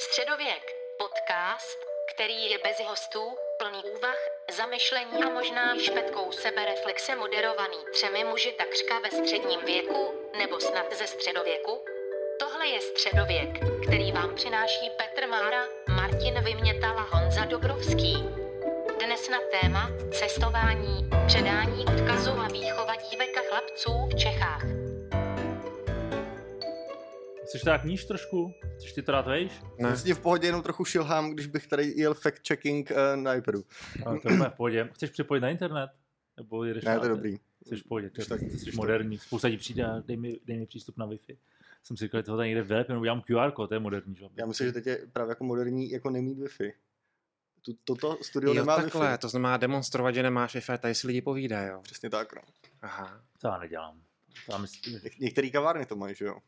Středověk. Podcast, který je bez hostů, plný úvah, zamyšlení a možná i špetkou sebereflexe moderovaný třemi muži takřka ve středním věku, nebo snad ze středověku. Tohle je Středověk, který vám přináší Petr Mára, Martin Vymětal a Honza Dobrovský. Dnes na téma cestování, předání odkazu a výchova Chceš to tak níž trošku? Chceš ty to dát vejš? Ne. Vlastně v pohodě jenom trochu šilhám, když bych tady jel fact-checking uh, na iPadu. No, to je v pohodě. Chceš připojit na internet? Nebo jedeš Ne, na to je dobrý. Jsi v pohodě, ty, tak- jsi tak. moderní. Spousta lidí přijde a dej mi, dej mi přístup na Wi-Fi. Jsem si říkal, že toho tady někde vylepím, udělám QR kód, to je moderní. Že? Já myslím, že teď je právě jako moderní jako nemít Wi-Fi. Tu, toto studio Jo, nemá takhle, Wi-Fi. to znamená demonstrovat, že nemáš Wi-Fi, tady si lidi povídají, jo. Přesně tak, no. Aha. To já nedělám. Já myslím, Něk- Některé kavárny to mají, že jo?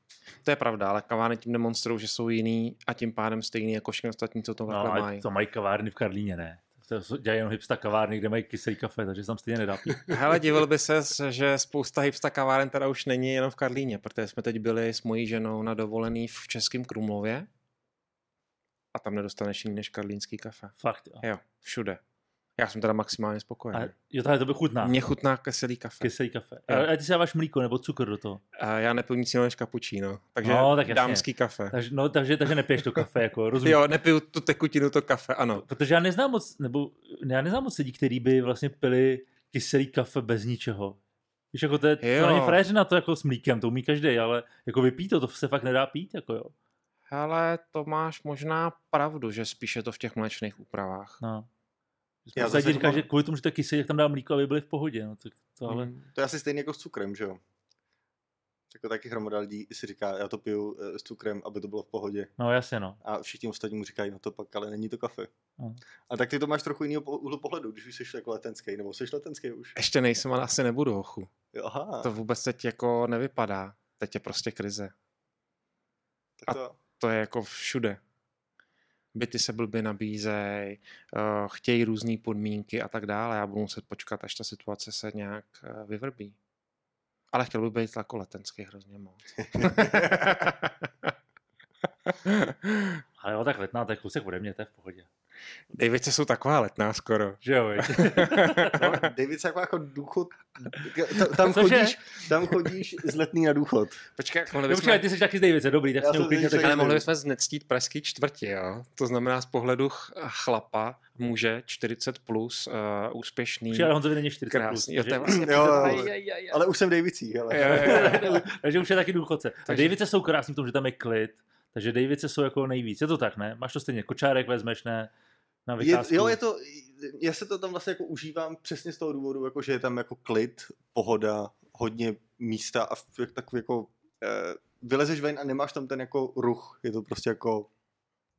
To je pravda, ale kavárny tím demonstrují, že jsou jiný a tím pádem stejný jako všichni ostatní, co to no, takhle ale mají. to mají kavárny v Karlíně, ne? To jsou- dělají jenom hipsta kavárny, kde mají kyselý kafe, takže tam stejně nedá pít. Hele, divil by se, že spousta hipsta kaváren teda už není jenom v Karlíně, protože jsme teď byli s mojí ženou na dovolený v Českém Krumlově a tam nedostaneš jiný než karlínský kafe. Fakt, jo. Jo, všude. Já jsem teda maximálně spokojený. A, jo, tohle to by chutná. Mně chutná kyselý kafe. Kyselý kafe. A, a ty si dáváš mlíko nebo cukr do toho. A já nepiju nic jiného než kapučíno, takže No, tak jasně. dámský kafe. Takže, no, takže, takže nepiješ to kafe, jako rozumím. Jo, nepiju tu tekutinu, to kafe, ano. Protože já neznám moc, nebo já neznám moc lidí, kteří by vlastně pili kyselý kafe bez ničeho. Víš, jako to, je, to Jo. není frajeřina to jako s mlíkem, to umí každý, ale jako vypít to, to se fakt nedá pít, jako jo. Ale to máš možná pravdu, že spíše to v těch mlečných úpravách. No. Já zase říká, mám- že kvůli tomu, že to je kyselý, jak tam dá mlíko, aby byli v pohodě. No, tak to ale... Mm. To je asi stejný jako s cukrem, že jo? Jako taky hromada lidí si říká, já to piju eh, s cukrem, aby to bylo v pohodě. no jasně, no. A všichni ostatní mu říkají, no to pak, ale není to kafe. No. A tak ty to máš trochu jiného úhlu pohledu, když už jsi jako letenský, nebo jsi letenský už. Ještě nejsem, ale asi nebudu, ochu. Jo, Aha, To vůbec teď jako nevypadá. Teď je prostě krize. tak to, To je jako všude. Byty se blbě nabízej, uh, chtějí různé podmínky a tak dále. Já budu muset počkat, až ta situace se nějak uh, vyvrbí. Ale chtěl bych být jako letenský hrozně moc. Ale jo, tak letná, to je kousek ode mě, to je v pohodě. Davice jsou taková letná skoro. Že jo, no, David se jako, jako důchod, ta- tam chodíš, tam chodíš z letný na důchod. Počkej, mohli No, počkej, ty jsi taky z Davice, dobrý, tak jsem uklidně tak Ale mohli bychom znectít pražský čtvrti, jo? To znamená z pohledu ch- chlapa, muže, 40 plus, uh, úspěšný, Počkej, ale Honzovi není 40 plus, krásný. Jo, je takže- vlastně Jo, jo. Ale už jsem v Davicích, ale. Jo, jo, jo. takže už je taky důchodce. Takže... Takže- Davice jsou krásný v tom, že tam je klid, takže Davice jsou jako nejvíc. Je to tak, ne? Máš to stejně, kočárek vezmeš, ne? Na Je, jo, je to, já se to tam vlastně jako užívám přesně z toho důvodu, jako, že je tam jako klid, pohoda, hodně místa a takový jako eh, vylezeš ven a nemáš tam ten jako ruch, je to prostě jako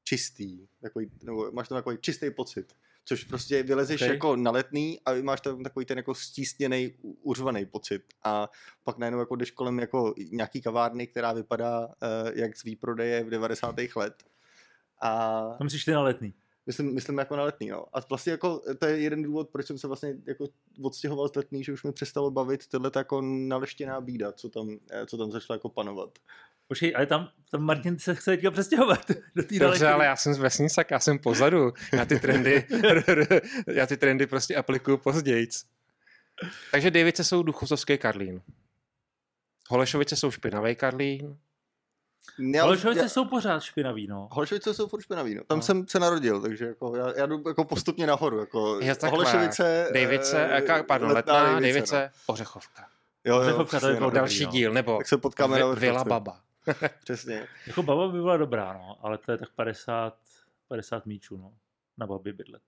čistý, takový, nebo máš tam takový čistý pocit. Což prostě vylezeš Ok. okay. jako na letný a máš tam takový ten jako stísněný, uřvaný pocit. A pak najednou jako jdeš kolem jako nějaký kavárny, která vypadá eh, jak z výprodeje v 90. let. A To myslíš ty na letný. Myslím, myslím jako na letný, no. A vlastně jako, to je jeden důvod, proč jsem se vlastně jako odstěhoval z letný, že už mi přestalo bavit tyhle jako naleštěná bída, co tam, eh, co tam začala jako panovat. Počkej, ale tam, tam Martin se chce teďka přestěhovat do té Dobře, ale já jsem z vesnicak, já jsem pozadu. Já ty trendy, já ty trendy prostě aplikuju později. Takže Davice jsou duchosovský Karlín. Holešovice jsou špinavý Karlín. Já, Holešovice jsou pořád špinavý, no. Holešovice jsou furt špinavý, no. Tam No. jsem se narodil, takže jako já, já jdu jako postupně nahoru. Jako Je takhle. Holešovice, Davice, eh, eh, pardon, letná, Davice, Davice, Ořechovka. No. Jo, jo, Ořechovka, to je no. Další no. díl, nebo Tak se potkáme na Vi- Vila. Baba. Přesně. Jako baba by byla dobrá, no, ale to je tak 50, 50 míčů, no. Na babě bydlet.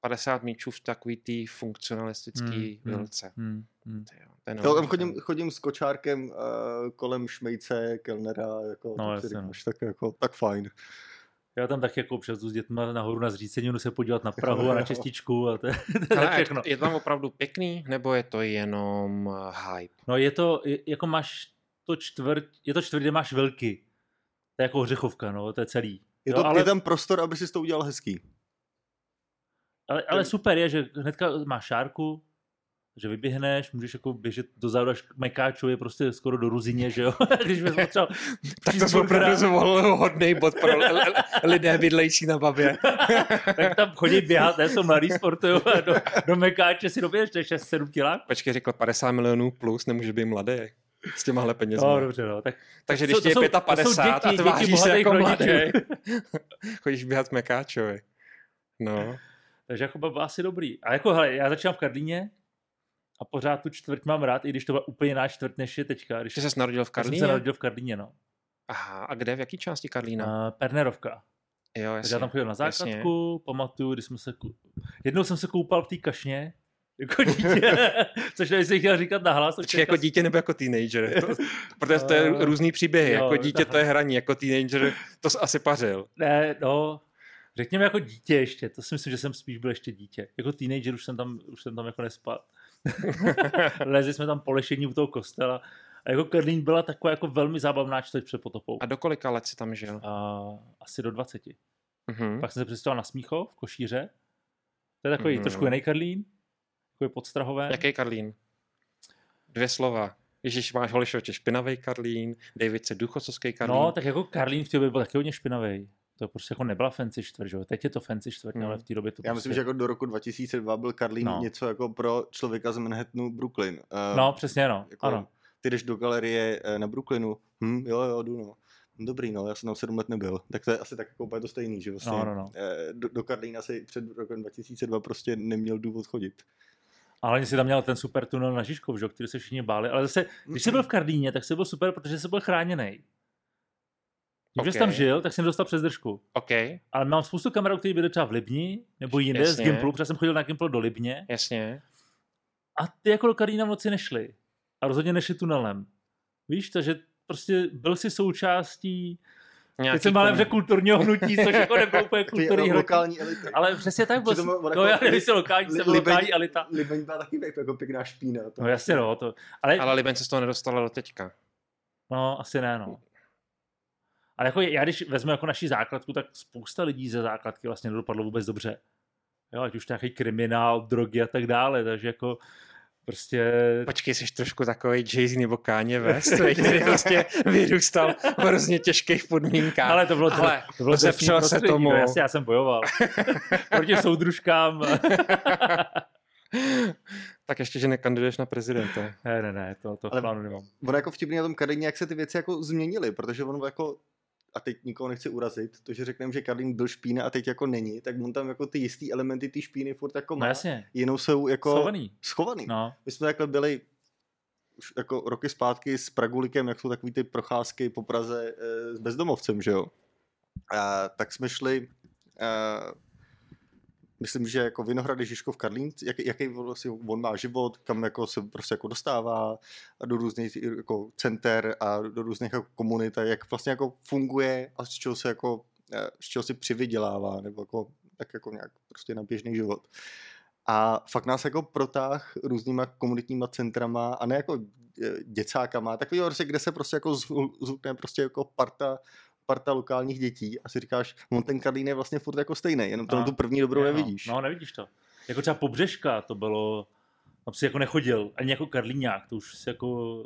50 míčů v takový tý funkcionalistický Hmm, hmm. vilce. Hmm, hmm. Ty jo, to je Jo, tam chodím, chodím s kočárkem uh, kolem šmejce, kelnera, jako, No, jasně, no. říkáš, tak, jako, tak fajn. Já tam tak jako občas s dětma nahoru na zříceninu se podívat na Prahu a na čističku a to, je- to je Ale všechno. je tam opravdu pěkný, nebo je to jenom eh, hype? No je to, je- jako máš to čtvrt, je to čtvrt, kde máš velky. To je jako hřechovka, no, to je celý. Je, Jo, to, ale, je tam prostor, aby si to udělal hezký. ale, ale super je, že hnedka máš šárku, že vyběhneš, můžeš jako běžet dozadu až k Mekáčovi, prostě skoro do Ruzině, že jo? Když bys potřeboval Tak to cheeseburgera, opravdu zvolil hodný bod pro lidé bydlející na babě. tak tam chodí běhat, ne, jsou mladý sportují a do, do Mekáče si doběhneš, to je 6-7 kilák. Počkej, řekl 50 milionů plus, nemůže být mladý s těmahle penězma. No, dobře, no. Tak Takže když ti je to jsou- to jsou 55 a tváříš děti se jako mladý, chodíš běhat s Mekáčovi. No, Takže jako byl asi dobrý. A jako, hele, já začínám v Karlíně a pořád tu čtvrť mám rád, i když to byla úplně jiná čtvrť, než je teďka. Když že jsi narodil v já jsem se Karlíně? narodil v Karlíně, no. Aha, a kde, v jaký části Karlína? Uh, Pernerovka. jo, Takže já tam jasně. chodil na jasně. základku, pamatuju, když jsme se... Jednou jsem se koupal v té kašně, jako dítě, což nevím, jestli chtěl říkat nahlas. Počkej, jako dítě nebo jako teenager? To, protože to je Eh, různý příběhy. jo, Jako dítě to je hraní, jako teenager to jsi asi pařil. Ne, no, řekněme jako dítě ještě, to si myslím, že jsem spíš byl ještě dítě. Jako teenager už jsem tam, už jsem tam jako nespal. Lezli jsme tam po lešení u toho kostela a jako Karlín byla taková jako velmi zábavná čtvrť před potopou. A do kolika let jsi tam žil? A, asi do 20. Mhm. Pak jsem se přestěhoval na Smíchov v Košíře. To je takový Mhm. trošku jiný Karlín, takový podstrahové. Jaký Karlín? Dvě slova. Ježíš, máš Holišoče, špinavý Karlín, Davidce, duchocovský Karlín. No, tak jako Karlín v té době byl taky hodně špinavý. To prostě jako nebyla fancy čtvrť, že jo. Teď je to fancy čtvrť, Hmm. ale v té době to Já prostě... myslím, že jako do roku 2002 byl Karlín No. no. něco jako pro člověka z Manhattanu Brooklyn. Uh, No, přesně, no. jako, Ano. Ty jdeš do galerie eh, na Brooklynu, hm, jo, jo, jdu, no. Dobrý, no, já jsem tam sedm let nebyl. Tak to je asi tak jako úplně to stejný, že vlastně No, no, no. Do, do Karlína si před rokem 2002 prostě neměl důvod chodit. Ale hlavně si tam měl ten super tunel na Žižkov, že, který se všichni báli. Ale zase, když jsi byl v Karlíně, tak jsi byl super, protože jsi byl chráněný. Když jsi tam žil, tak jsem dostal přes držku. OK, Ale mám spoustu kamarádů, kteří byli třeba v Libni, nebo jinde Jasně. z Gimplu, protože jsem chodil na Gimpl do Libně. jasně. A ty jako do Karlína v noci nešli. A rozhodně nešli tunelem. Víš, takže prostě byl si součástí, Nějaký teď jsem kom- řekl kulturního hnutí, což jako nebylo úplně kulturní hnutí. lokální elity. Ale přesně tak byl. On No jako- já nevím, jestli lokální, jsem byl Libeň- lokální elita. Libeň byla taky jako pěkná špína. To No jasně no, to, ale, Ale Liben se z toho nedostala do teďka. no asi ne no. Ale jako já když vezmu jako naši základku, tak spousta lidí ze základky vlastně nedopadlo vůbec dobře. Jo, ať už nějaký kriminál, drogy a tak dále, takže jako prostě... Počkej, jsi trošku takový Jay-Z nebo Kanye West, který prostě vyrůstal v hrozně těžkých podmínkách. Ale to bylo, Ale to bylo zepřel se prostředí, tomu. No, jasně, já jsem bojoval. Proti soudružkám. tak ještě, že nekandiduješ na prezidenta. ne, ne, ne, to, to v Ale- plánu nemám. ono jako vtipný na tom Karlíně, jak se ty věci jako změnily, protože on jako a teď nikoho nechci urazit, to, že řekneme, že Karlín byl špína a teď jako není, tak on tam jako ty jistý elementy ty špíny furt jako má, No jasně, jenom jsou jako schovaný. schovaný. No, My jsme takhle byli už jako roky zpátky s Pragulikem, jak jsou takový ty procházky po Praze e, s bezdomovcem, že jo. A, tak jsme šli, a, myslím, že jako Vinohrady Žižkov Karlín, jak, jaký vlastně on má život, kam jako se prostě jako dostává a do různých jako center a do různých jako komunit a jak vlastně jako funguje a z čeho se jako, eh, z čeho si přivydělává, nebo jako, tak jako nějak prostě na běžný život. A fakt nás jako protáh různýma komunitníma centrama a ne jako eh, děcákama, takový prostě, kde se prostě jako zhukne prostě jako parta parta lokálních dětí a si říkáš, on ten Karlín je vlastně furt jako stejný, jenom tam No. tu první dobrou je, no. nevidíš. No, nevidíš to. Jako třeba Pobřežka, to bylo, tam si jako nechodil, ani jako Karlíňák, to už si jako...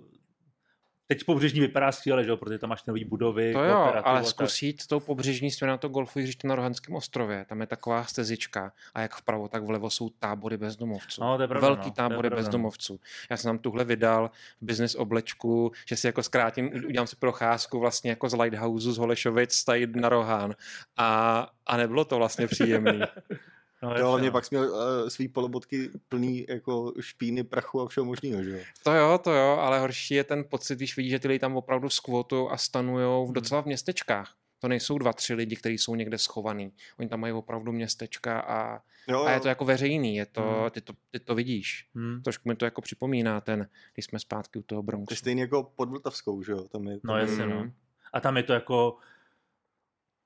Teď pobřežní vypadá skvěle, že jo, protože tam máš ty nový budovy, To jo, ale tak. zkus jít tou pobřežní směrem na to golfové hřiště na Rohanském ostrově. Tam je taková stezička a jak vpravo, tak vlevo jsou tábory bezdomovců. No, to je pravda, Velký no, to je tábory no. bezdomovců. Já jsem tam tuhle vydal v business oblečku, že si jako zkrátím, udělám si procházku vlastně jako z Lighthouse z Holešovic tady na Rohán. A, a nebylo to vlastně příjemný. No, Jo, ale mě no. pak jsi měl uh, svý polobotky plný jako špíny, prachu a všeho možného, že jo? To jo, to jo, ale horší je ten pocit, když vidíš, že ty lidi tam opravdu skvotujou a stanujou v Hmm. docela v městečkách. To nejsou dva, tři lidi, kteří jsou někde schovaný. Oni tam mají opravdu městečka a, Jo, a je to jako veřejný, je to, Hmm. ty, to, ty to vidíš. Hmm. Trošku mi to jako připomíná ten, když jsme zpátky u toho To je Bronxu. stejný jako pod Vltavskou, že jo? Tam je, No tam je- jasně, no. Mm. A tam je to jako...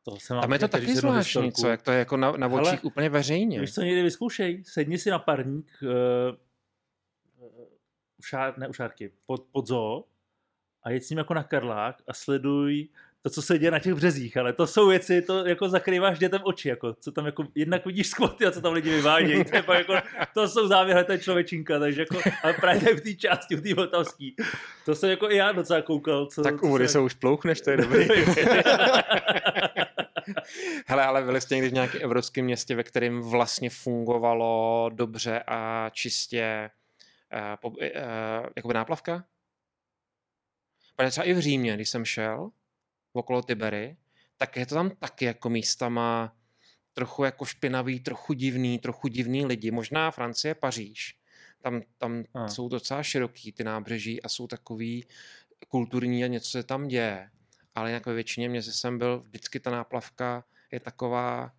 To jsem Tam je to taky zvláštní, co, jak to je jako na, na Hele, očích úplně veřejně. Víš co, někdy vyzkoušej, sedni si na parník uh, u šár, ne u šárky, pod, pod zoo a jeď s ním jako na Karlák a sleduj to, co se děje na těch březích, ale to jsou věci, to jako zakrýváš dětem oči, jako, co tam jako, jednak vidíš skvoty a co tam lidi vyvádějí, to, je pak jako, to jsou závěry té člověčinka, takže jako, ale právě v té části, v té vltavský, to jsem jako i já docela koukal. Co, tak co u vody se- se už plouchneš, to je dobrý. Hele, ale byli jste někdy v nějakém evropském městě, ve kterém vlastně fungovalo dobře a čistě uh, po, uh, jakoby náplavka? Protože třeba i v Římě, když jsem šel okolo Tibery, tak je to tam taky jako místama trochu jako špinavý, trochu divný, trochu divný lidi. Možná Francie, Paříž. Tam, tam A. jsou docela široký ty nábřeží a jsou takový kulturní a něco se tam děje. Ale jinak ve většině měst, jsem byl, vždycky ta náplavka je taková,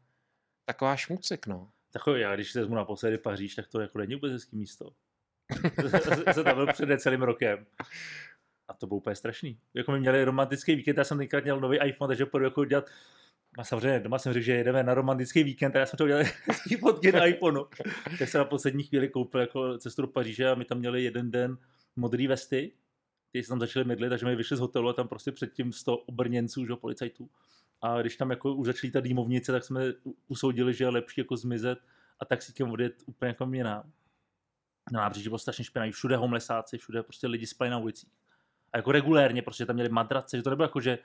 taková šmucek, no. Takový, já když se vezmu naposledy Paříž, tak to jako není vůbec hezký místo. jsem tam byl před celým rokem. A to bylo úplně strašný. Jako my měli romantický víkend, já jsem tenkrát měl nový iPhone, takže půjdu jako dělat a samozřejmě doma jsem řekl, že jedeme na romantický víkend a já jsem to udělal hezký fotky na iPhoneu. Tak jsem na poslední chvíli koupil jako cestu do Paříže a my tam měli jeden den modrý vesty, ty se tam začali mydlit, takže mi vyšli z hotelu a tam prostě předtím 100 obrněnců, že policajtů. A když tam jako už začaly ta dýmovnice, tak jsme usoudili, že je lepší jako zmizet a taxíkem odjet úplně jako jinam. Na nábřeží bylo strašně špinavý, všude homelessáci, všude prostě lidi spali na ulicích. A jako regulérně, protože tam měli madrace, že to nebylo jako, že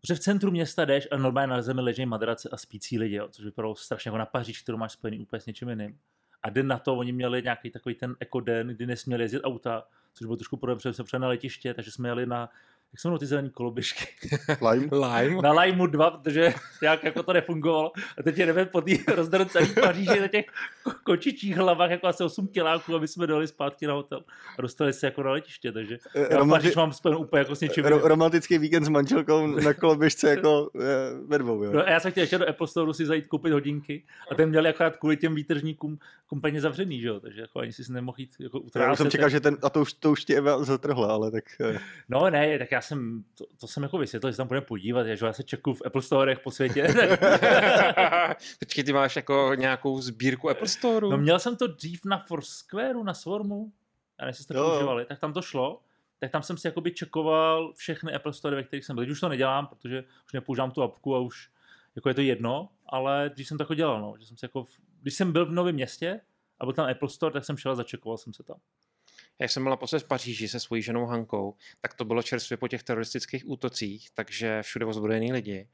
Protože v centru města jdeš a normálně na zemi leží madrace a spící lidi, jo, což vypadalo strašně jako na Paříž, kterou máš spojený úplně s něčím jiným. A den na to oni měli nějaký takový ten ekoden, kdy nesměli jezdit auta, což bylo trošku problém, protože jsme přijeli na letiště, takže jsme jeli na, jak se jmenují ty zelený koloběžky? Lime. Lime? na Lajmu 2, protože jak jako to nefungovalo. A teď je jdeme po té rozdrcený Paříži na těch ko- kočičích hlavách, jako asi 8 kiláků, aby jsme dojeli zpátky na hotel. A dostali se jako na letiště, takže Eh, já romanti- Paříž mám spojenou úplně jako s něčím. Ro- romantický víkend s manželkou na koloběžce jako eh, ve dvou, jo. No, a já jsem chtěl ještě do Apple Store si zajít koupit hodinky a ten měli akorát kvůli těm výtržníkům kompletně zavřený, že jo? takže jako ani si nemohl jít jako Já jsem čekal, že ten, a to už, to už ti Eva zatrhla, ale tak... eh, No ne, tak já jsem, to, to jsem jako vysvětlil, že se tam budeme podívat, že já se čekuju v Apple Storech po světě. Počkej, ty máš jako nějakou sbírku Apple Store? no měl jsem to dřív na Foursquareu, na Swarmu, já nevím, jestli jste to používali, tak tam to šlo, tak tam jsem si jakoby čekoval všechny Apple Store, ve kterých jsem byl. Teď už to nedělám, protože už nepoužívám tu apku a už jako je to jedno, ale když jsem to jako dělal, no, že jsem si jako, v- když jsem byl v novém městě a byl tam Apple Store, tak jsem šel a začekoval jsem se tam. Jak jsem byl naposled v Paříži se svojí ženou Hankou, tak to bylo čerstvě po těch teroristických útocích, takže všude ozbrojený lidi.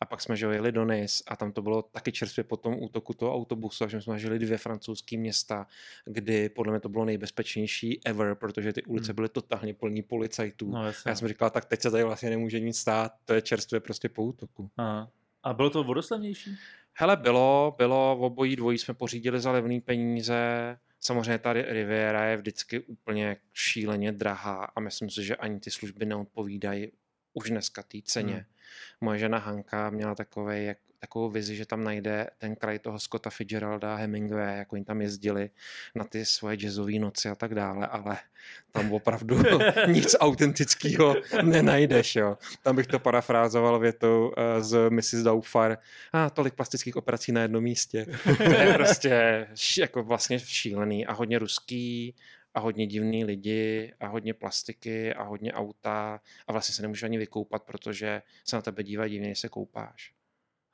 A pak jsme jeli do Nice a tam to bylo taky čerstvě po tom útoku toho autobusu, že jsme žili dvě francouzské města, kdy podle mě to bylo nejbezpečnější ever, protože ty ulice Hmm. byly totálně plný policajtů. No, a já jsem říkal, tak teď se tady vlastně nemůže nic stát, to je čerstvě prostě po útoku. Aha. A bylo to vodoslavnější? Hele, bylo, bylo, obojí dvojí jsme pořídili za levný peníze. Samozřejmě ta Ri- Riviera je vždycky úplně šíleně drahá a myslím si, že ani ty služby neodpovídají už dneska té ceně. Hmm. Moje žena Hanka měla takové, jak, takovou vizi, že tam najde ten kraj toho Scotta Fitzgeralda, Hemingway, jako oni tam jezdili na ty svoje jazzové noci a tak dále, ale tam opravdu nic autentického nenajdeš. Jo. Tam bych to parafrázoval větou uh, z Mrs. Doubtfire. A ah, tolik plastických operací na jednom místě. To je prostě jako vlastně šílený a hodně ruský a hodně divný lidi a hodně plastiky a hodně auta a vlastně se nemůžeš ani vykoupat, protože se na tebe dívají divně, když se koupáš.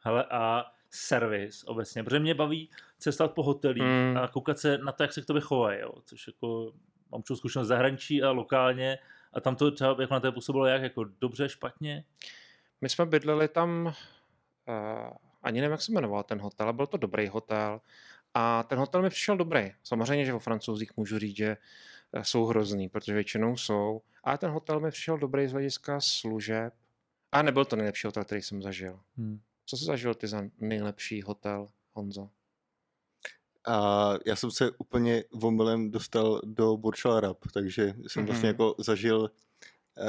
Hele, a servis obecně, protože mě baví cestovat po hotelích Mm. a koukat se na to, jak se k tobě chovají, jo, což jako mám určitou zkušenost zahraničí a lokálně a tam to třeba jako na té působilo jak, jako dobře, špatně. My jsme bydleli tam, uh, ani nevím, jak se jmenoval ten hotel, ale byl to dobrý hotel. A ten hotel mi přišel dobrý. Samozřejmě, že o francouzích můžu říct, že eh, jsou hrozný, protože většinou jsou. Ale ten hotel mi přišel dobrý z hlediska služeb. A nebyl to nejlepší hotel, který jsem zažil. Hmm. Co jsi zažil ty za nejlepší hotel, Honzo? A já jsem se úplně omylem dostal do Burj Arab, takže jsem vlastně Mhm. jako zažil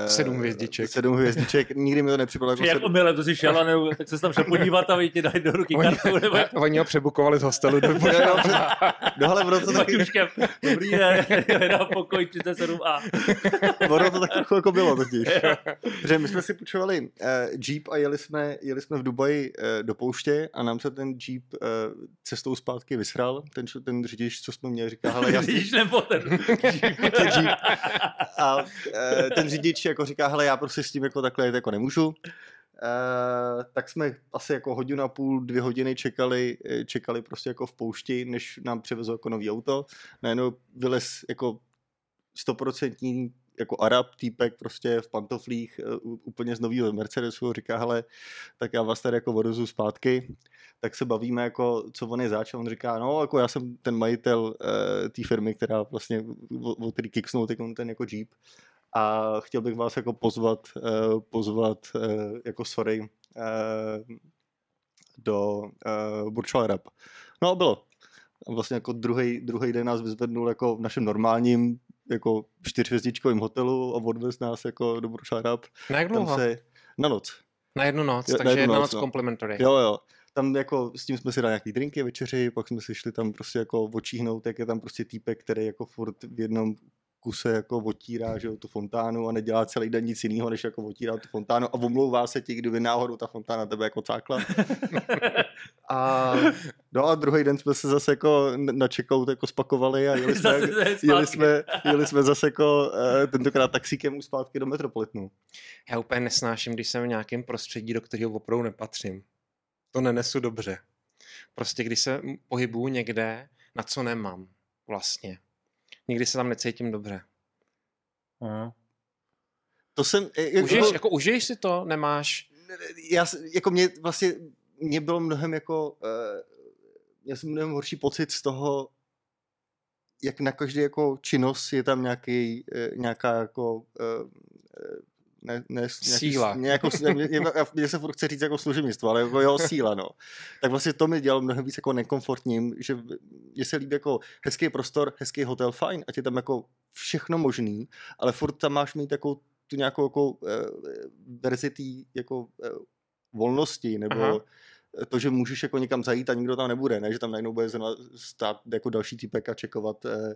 Sedm hvězdiček. Sedm hvězdiček. Nikdy mi to nepřipadalo jako Jak omylem, to si šel a ne, tak se tam šel podívat a oni ti dají do ruky kartu nebo Oni ho přebukovali z hostelu do No ale ono to s taky. Dobrý den, na pokoj 37A. ono to tak trochu jako bylo totiž. Protože my jsme si půjčovali uh, Jeep a jeli jsme, jeli jsme v Dubaji uh, do pouště a nám se ten Jeep uh, cestou zpátky vysral. Ten, ten řidič, co jsme měli, říká, hele, já Vidíš, nebo ten. ten Jeep. A uh, ten řidič jako říká, hele, já prostě s tím jako takhle jet jako nemůžu. Uh, tak jsme asi jako hodinu a půl, dvě hodiny čekali, eh, čekali prostě jako v poušti, než nám přivezlo jako nový auto. Najednou vylez jako stoprocentní jako Arab týpek prostě v pantoflích uh, úplně z nového Mercedesu říká, hele, tak já vás tady jako odvezu zpátky, tak se bavíme jako, co on je zač on říká, no jako já jsem ten majitel uh, té firmy, která vlastně, o, o který kicksnul ten jako Jeep a chtěl bych vás jako pozvat, uh, pozvat uh, jako sorry uh, do uh, Burj Al Arab. No a bylo. Vlastně jako druhý, druhý den nás vyzvednul jako v našem normálním jako čtyřhvězdičkovém hotelu a odvez nás jako do Burj Al Arab. Na jak dlouho? Se, na noc. Na jednu noc, jo, takže jednu jedna noc, noc no. complimentary. Jo, jo. Tam jako s tím jsme si dali nějaký drinky, večeři, pak jsme si šli tam prostě jako očíhnout, jak je tam prostě týpek, který jako furt v jednom kuse jako otírá že jo, tu fontánu a nedělá celý den nic jiného, než jako otírá tu fontánu a omlouvá se ti, kdyby náhodou ta fontána tebe jako cákla. a, no a druhý den jsme se zase jako na checkout jako spakovali a jeli jsme, jeli jsme, jeli jsme zase jako uh, tentokrát taxíkem zpátky do Metropolitnu. Já úplně nesnáším, když jsem v nějakém prostředí, do kterého opravdu nepatřím. To nenesu dobře. Prostě když se pohybuju někde, na co nemám vlastně nikdy se tam necítím dobře. Uh. To jsem... Jako, užiješ, jako, užiješ si to? Nemáš? Já, jako mě vlastně, mě bylo mnohem jako, uh, já jsem mnohem horší pocit z toho, jak na každé jako činnost je tam nějaký, uh, nějaká jako uh, ne, ne, síla. Nějakou, mě se furt chce říct jako služebnictvo, ale jako jeho síla, no. Tak vlastně to mi dělalo mnohem víc jako nekomfortním, že mě se líbí jako hezký prostor, hezký hotel, fajn, ať je tam jako všechno možný, ale furt tam máš mít jako tu nějakou jako uh, verzi tý, jako uh, volnosti, nebo Aha to, že můžeš jako někam zajít a nikdo tam nebude, ne? že tam najednou bude stát jako další týpek a čekovat, eh,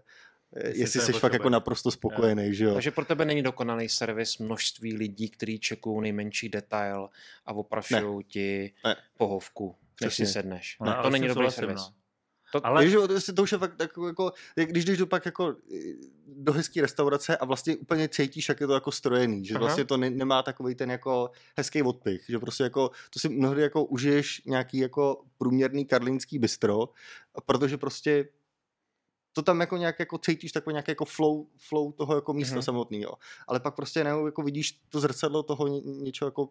jestli, jestli jsi fakt jako naprosto spokojený, jo. že jo. Takže pro tebe není dokonalý servis množství lidí, kteří čekují nejmenší detail a oprašují ti ne. pohovku, než si sedneš. No, to není dobrý servis. No. To, ale... Ježi, to, to už je fakt tak, jako, když jdeš do pak jako do hezké restaurace a vlastně úplně cítíš, jak je to jako strojený, že Aha. vlastně to ne, nemá takový ten jako hezký odpich, že prostě jako to si mnohdy jako užiješ nějaký jako průměrný karlínský bistro, protože prostě to tam jako nějak jako cítíš takový nějaký jako flow, flow toho jako místa mm-hmm. samotného. Ale pak prostě ne, jako vidíš to zrcadlo toho ně, něčeho jako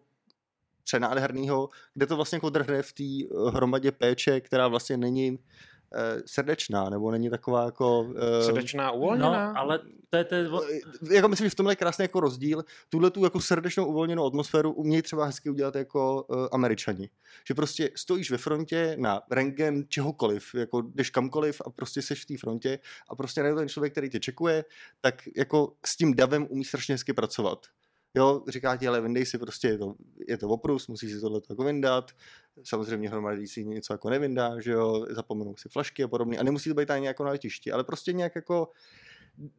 přenádherného, kde to vlastně jako drhne v té eh, hromadě péče, která vlastně není srdečná, nebo není taková jako... Uh, srdečná, uvolněná? No, ale to je, to je... Eh, jako myslím, že v tomhle je krásný jako rozdíl. Tuhle tu jako srdečnou uvolněnou atmosféru umějí třeba hezky udělat jako uh, američani. Že prostě stojíš ve frontě na rengen čehokoliv, jako jdeš kamkoliv a prostě seš v té frontě a prostě ten člověk, který tě čekuje, tak jako s tím davem umí strašně hezky pracovat. Jo, říká ti, ale vyndej si prostě, je to, je to oprus, musíš si tohle jako vyndat, samozřejmě hromadí si něco jako nevyndá, že jo, zapomenou si flašky a podobně. A nemusí to být ani jako na letišti, ale prostě nějak jako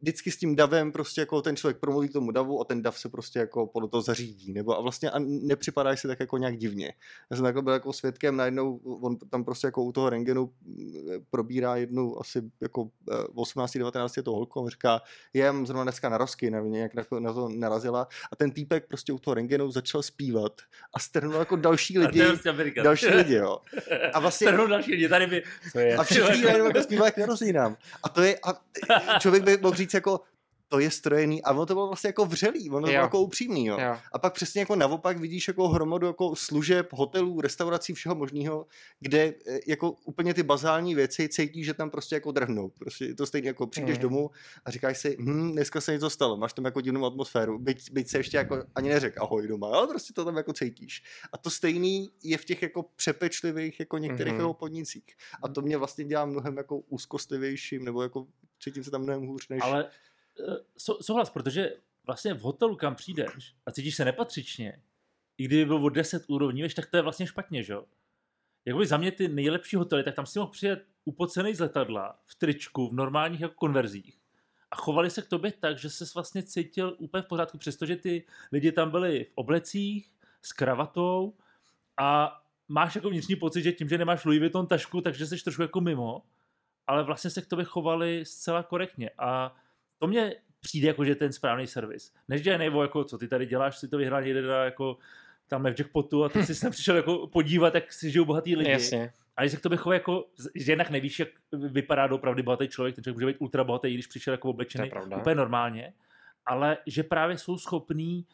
vždycky s tím davem prostě jako ten člověk promluví k tomu davu a ten dav se prostě jako podle toho zařídí, nebo a vlastně a nepřipadá si tak jako nějak divně. Já jsem takhle byl jako svědkem, najednou on tam prostě jako u toho rengenu mm, probírá jednu asi jako 18-19 eh, je to holko, říká, je, mám zrovna dneska narosky, nevím, nějak na to, na narazila a ten týpek prostě u toho rengenu začal zpívat a strhnul jako další lidi, a další lidi, jo. A vlastně... Strhnul další lidi, tady by... A všichni jako zpívají k narozeninám. A to je, a člověk by mohl říct jako, to je strojený a ono to bylo vlastně jako vřelý, ono to bylo jako upřímný, jo. jo. A pak přesně jako naopak vidíš jako hromadu jako služeb, hotelů, restaurací, všeho možného, kde eh, jako úplně ty bazální věci cítíš, že tam prostě jako drhnou. Prostě je to stejně jako přijdeš mm. domů a říkáš si, hm, dneska se něco stalo, máš tam jako divnou atmosféru, byť, byť se ještě jako ani neřek ahoj doma, ale prostě to tam jako cítíš. A to stejný je v těch jako přepečlivých jako některých mm. jako podnicích. A to mě vlastně dělá mnohem jako úzkostlivějším, nebo jako cítím se tam mnohem hůř než... Ale souhlas, protože vlastně v hotelu, kam přijdeš a cítíš se nepatřičně, i kdyby byl o 10 úrovní, tak to je vlastně špatně, že jo? Jakoby za mě ty nejlepší hotely, tak tam si mohl přijet upocený z letadla, v tričku, v normálních jako konverzích. A chovali se k tobě tak, že se vlastně cítil úplně v pořádku, přestože ty lidi tam byli v oblecích, s kravatou a máš jako vnitřní pocit, že tím, že nemáš Louis Vuitton tašku, takže jsi trošku jako mimo ale vlastně se k tobě chovali zcela korektně a to mě přijde jako, že ten správný servis. Než dělají nebo jako, co ty tady děláš, si to vyhrál někde jako tam v jackpotu a ty jsi sem přišel jako podívat, jak si žijou bohatý lidi. Jasně. A když se k tobě chová jako, že jednak nevíš, jak vypadá doopravdy bohatý člověk, ten člověk může být ultra bohatý, i když přišel jako je oblečený úplně normálně, ale že právě jsou schopní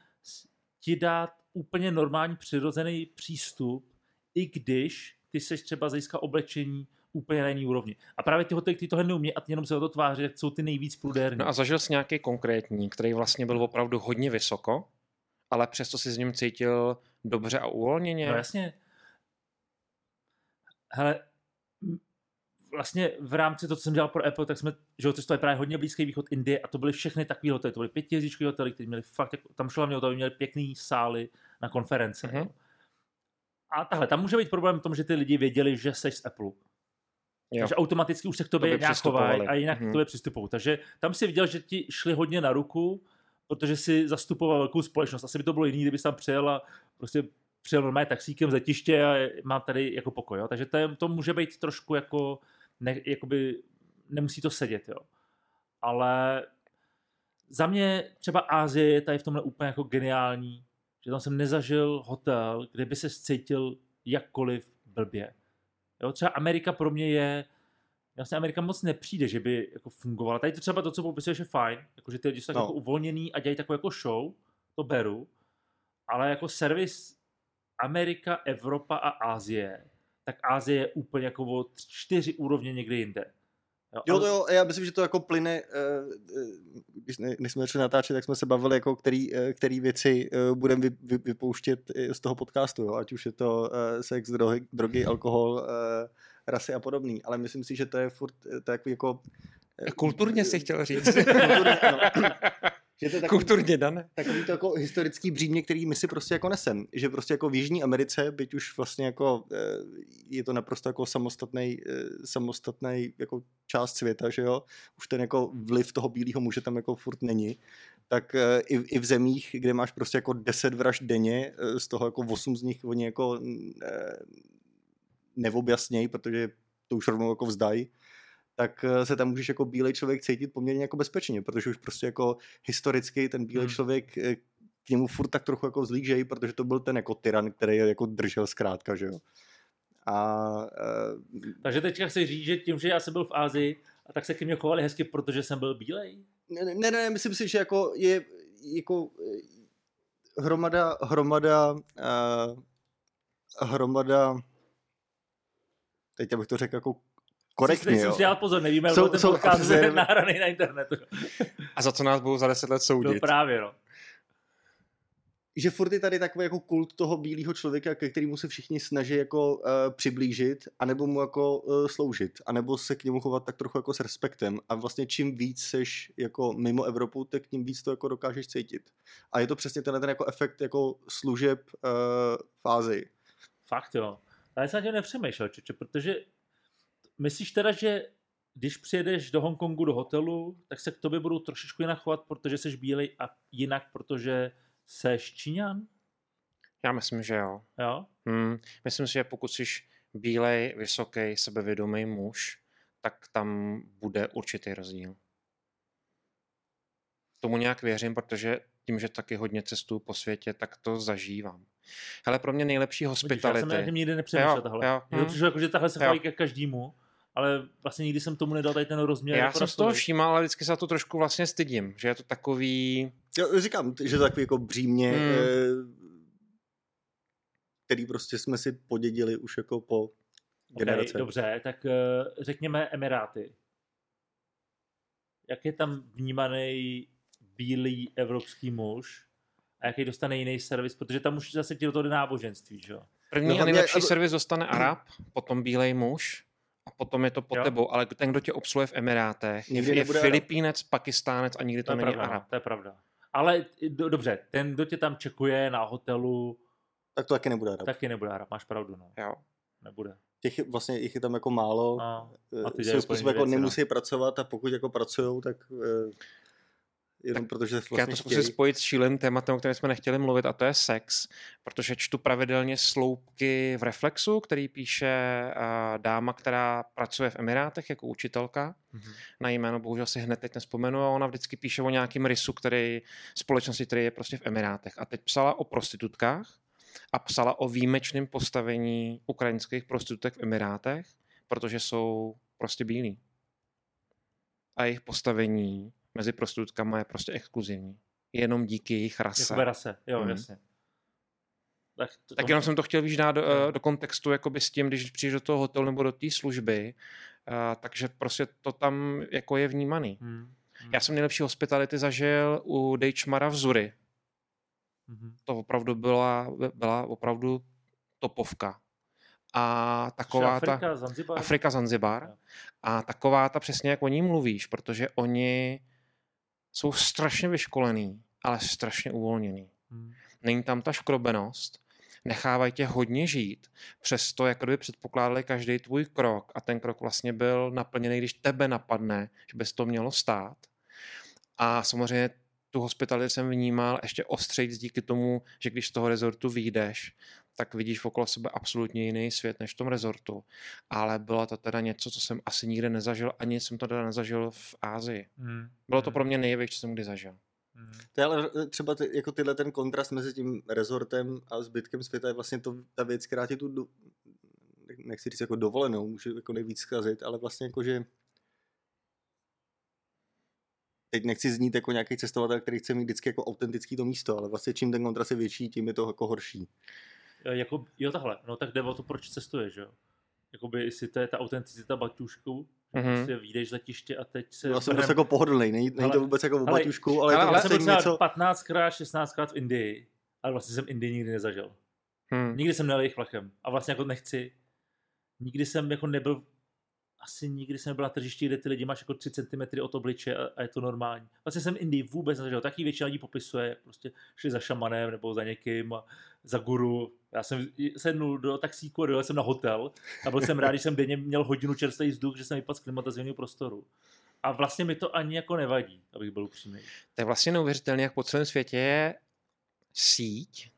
ti dát úplně normální přirozený přístup, i když ty seš třeba z hlediska oblečení úplně na jiný úrovni. A právě ty hotely, ty tohle neumějí a ty jenom se o to tváří, jak jsou ty nejvíc prudérní. No a zažil jsi nějaký konkrétní, který vlastně byl opravdu hodně vysoko, ale přesto si s ním cítil dobře a uvolněně? No jasně. Hele, vlastně v rámci toho, co jsem dělal pro Apple, tak jsme, že jo, to je právě hodně blízký východ Indie a to byly všechny takové hotely, to byly pětihvězdičkové hotely, které měli fakt, jako, tam šlo hlavně o to, aby měli pěkný sály na konference. Mhm. Mm-hmm. A tahle, tam může být problém v tom, že ty lidi věděli, že jsi z Apple. Jo. Takže automaticky už se k tobě To nějak chovají a jinak Mhm. k tobě přistupují. Takže tam si viděl, že ti šli hodně na ruku, protože si zastupoval velkou společnost. Asi by to bylo jiný, kdyby tam přijel a prostě přijel normálně taxíkem z letiště a mám tady jako pokoj. Jo? Takže to, je, to může být trošku jako, ne, jakoby, nemusí to sedět, jo. Ale za mě třeba Ázie je tady v tomhle úplně jako geniální, že tam jsem nezažil hotel, kde by se cítil jakkoliv blbě. Jo, třeba Amerika pro mě je, vlastně Amerika moc nepřijde, že by jako fungovala. Tady to třeba to, co popisuješ, je fajn, jako, že ty lidi jsou tak No. jako uvolněný a dělají takovou jako show, to beru, ale jako servis Amerika, Evropa a Ázie, tak Ázie je úplně jako o čtyři úrovně někde jinde. Jo, Jo, to jo, já myslím, že to jako plyne, eh, eh, když, jsme začali natáčet, tak jsme se bavili, jako který, eh, který věci budeme vy, vy, vypouštět z toho podcastu, jo? ať už je to sex, drogy, drogy alkohol, eh, rasy a podobný, ale myslím si, že to je furt takový jako... Kulturně si chtěl říct. Kulturně, ano. Že to je takový, Kulturně dané. takový to jako historický břímě, který my si prostě jako nesem. Že prostě jako v Jižní Americe, byť už vlastně jako eh, je to naprosto jako samostatný, samostatný jako část světa, že jo, už ten jako vliv toho bílého muže tam jako furt není, tak eh, i, i v zemích, kde máš prostě jako 10 vražd denně, eh, z toho jako 8 z nich oni jako eh, neobjasnějí, protože to už rovnou jako vzdají, tak eh, se tam můžeš jako bílej člověk cítit poměrně jako bezpečně, protože už prostě jako historicky ten bílej Hmm. člověk eh, k němu furt tak trochu jako zlížej, protože to byl ten jako tyran, který je jako držel zkrátka, že jo. A uh, Takže teďka chci říct, že tím, že já jsem byl v Ázii, a tak se ke mně chovali hezky, protože jsem byl bílej. ne, ne, ne, myslím si, že jako je jako hromada, hromada, uh, hromada, teď abych to řekl jako korektně, Teď jsem jo. pozor, nevíme, Jsou- ten jsou podcast je nahraný na internetu. A za co nás budou za deset let No soudit? právě, no. že furt je tady takový jako kult toho bílého člověka, ke kterému se všichni snaží jako uh, přiblížit, anebo mu jako uh, sloužit, anebo se k němu chovat tak trochu jako s respektem. A vlastně čím víc seš jako mimo Evropu, tak tím víc to jako dokážeš cítit. A je to přesně tenhle ten jako efekt jako služeb uh, v Ázii. Fakt jo. Ale jsem na tím nepřemýšlel, čeče, protože myslíš teda, že když přijedeš do Hongkongu do hotelu, tak se k tobě budou trošičku jinak chovat, protože jsi bílej a jinak, protože seš Číňan? Já myslím, že jo. Jo? Hmm. Myslím si, že pokud jsi bílej, vysoký, sebevědomý muž, tak tam bude určitý rozdíl. Tomu nějak věřím, protože tím, že taky hodně cestuju po světě, tak to zažívám. Hele, pro mě nejlepší Vidíš, já hospitality... jsem nikdy nepřemýšlel Jo, tahle. jo, Mně to hm. přišlo jako, že tahle se chovají ke každému, ale vlastně nikdy jsem tomu nedal tady ten rozměr. Já jako jsem z toho všímal, ale vždycky se za to trošku vlastně stydím, že je to takový... Já říkám, že to takový jako břímě, Hmm. hmm. který prostě jsme si podědili už jako po Okay, generace. dobře, tak uh, řekněme Emiráty. Jak je tam vnímaný bílý evropský muž a jaký dostane jiný servis, protože tam už zase ti do toho jde náboženství, že jo? První No a nejlepší aby- servis dostane Arab, potom bílej muž potom je to pod Jo. tebou, ale ten, kdo tě obsluhuje v Emirátech, Nikdy je nebude Arab. Filipínec, Pakistánec a nikdy to, To není pravda, no, Arab. to je pravda. Ale do, dobře, ten, kdo tě tam čekuje na hotelu, Tak to taky nebude Arab. taky nebude Arab, máš pravdu, no. Jo. Nebude. Těch vlastně jich je tam jako málo. No, eh, a ty dělají svým způsobem jako věci, no. nemusí pracovat a pokud jako pracují, tak jenom protože Tak já vlastně to zkusím chtějí. spojit s šíleným tématem, o kterém jsme nechtěli mluvit, a to je sex, protože čtu pravidelně sloupky v Reflexu, který píše uh, dáma, která pracuje v Emirátech jako učitelka. Mhm. Na jméno bohužel si hned teď nespomenu a ona vždycky píše o nějakým rysu, který společnosti, který je prostě v Emirátech. A teď psala o prostitutkách a psala o výjimečném postavení ukrajinských prostitutek v Emirátech, protože jsou prostě bílí. A jejich postavení mezi prostitutkama je prostě exkluzivní. Jenom díky jejich rase. Jakoby rase, jo, Mhm. jasně. Tak, to, Tak jenom jsem to chtěl víš dát do, eh, do kontextu jakoby s tím, když přijdeš do toho hotelu nebo do té služby, a, takže prostě to tam jako je vnímaný. Hmm. hmm, Já jsem nejlepší hospitality zažil u Dejčmara v Zuri. mhm. To opravdu byla, byla opravdu topovka. A taková Afrika, ta... Zanzibar? Afrika Zanzibar. A taková ta přesně, jak o ní mluvíš, protože oni jsou strašně vyškolený, ale strašně uvolněný. Hmm. Není tam ta škrobenost, nechávají tě hodně žít, přesto jak kdyby předpokládali každý tvůj krok a ten krok vlastně byl naplněný, když tebe napadne, že bys to mělo stát. A samozřejmě tu hospitalitu jsem vnímal ještě ostřejc díky tomu, že když z toho rezortu vyjdeš, tak vidíš okolo sebe absolutně jiný svět než v tom rezortu. Ale bylo to teda něco, co jsem asi nikde nezažil, ani jsem to teda nezažil v Ázii. Hmm. Bylo to hmm, pro mě největší, co jsem kdy zažil. hmm. To je ale eh, třeba ty, jako tyhle ten kontrast mezi tím rezortem a zbytkem světa je vlastně to, ta věc, která tě tu, do, nechci říct jako dovolenou, může jako nejvíc zkazit, ale vlastně jako, že teď nechci znít jako nějaký cestovatel, který chce mít vždycky jako autentický to místo, ale vlastně čím ten kontrast je větší, tím je to jako horší. Jo, jako, jo takhle, no tak jde o to, proč cestuješ, jo. Jakoby, jestli to je ta autenticita baťušku, Mhm. mm-hmm. prostě vyjdeš z letiště a teď se... Já jsem prostě jako pohodlný, není, není Ale- to vůbec jako o ale- baťušku, ale, ale- je to ale Já jsem prostě byl třeba něco... 15krát, 16krát v Indii, ale vlastně jsem Indii nikdy nezažil. Hmm. Nikdy jsem nejel jejich vlakem a vlastně jako nechci. Nikdy jsem jako nebyl, asi nikdy jsem nebyl na tržišti, kde ty lidi máš jako 3 cm od obliče a, a je to normální. Vlastně jsem Indii vůbec nezažil. Taky většina lidí popisuje, jak prostě šli za šamanem nebo za někým za guru. Já jsem sednul do taxíku a dojel jsem na hotel a byl jsem rád, když jsem denně měl hodinu čerstvý vzduch, že jsem vypadl z klimatizovaného prostoru. A vlastně mi to ani jako nevadí, abych byl upřímný. To je vlastně neuvěřitelné, jak po celém světě je síť,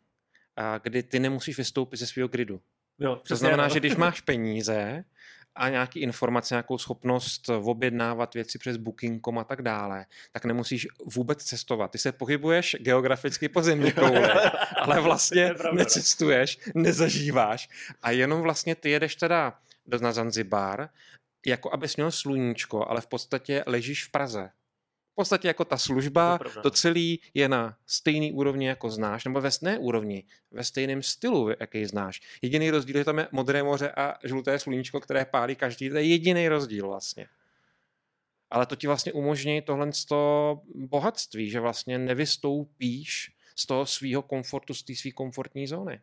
a kdy ty nemusíš vystoupit ze svého gridu. Jo, To znamená, že když máš peníze a nějaký informace, nějakou schopnost objednávat věci přes Booking.com a tak dále, tak nemusíš vůbec cestovat. Ty se pohybuješ geograficky po země kouli, ale vlastně no. necestuješ, nezažíváš a jenom vlastně ty jedeš teda do na Zanzibar, jako abys měl sluníčko, ale v podstatě ležíš v Praze. V podstatě jako ta služba, To to no. celý je na stejný úrovni, jako znáš, nebo ve stejné úrovni, ve stejném stylu, jaký znáš. Jediný rozdíl je tam je modré moře a žluté sluníčko, které pálí každý. To je jediný rozdíl vlastně. Ale to ti vlastně umožní tohle z toho bohatství, že vlastně nevystoupíš z toho svého komfortu, z té své komfortní zóny.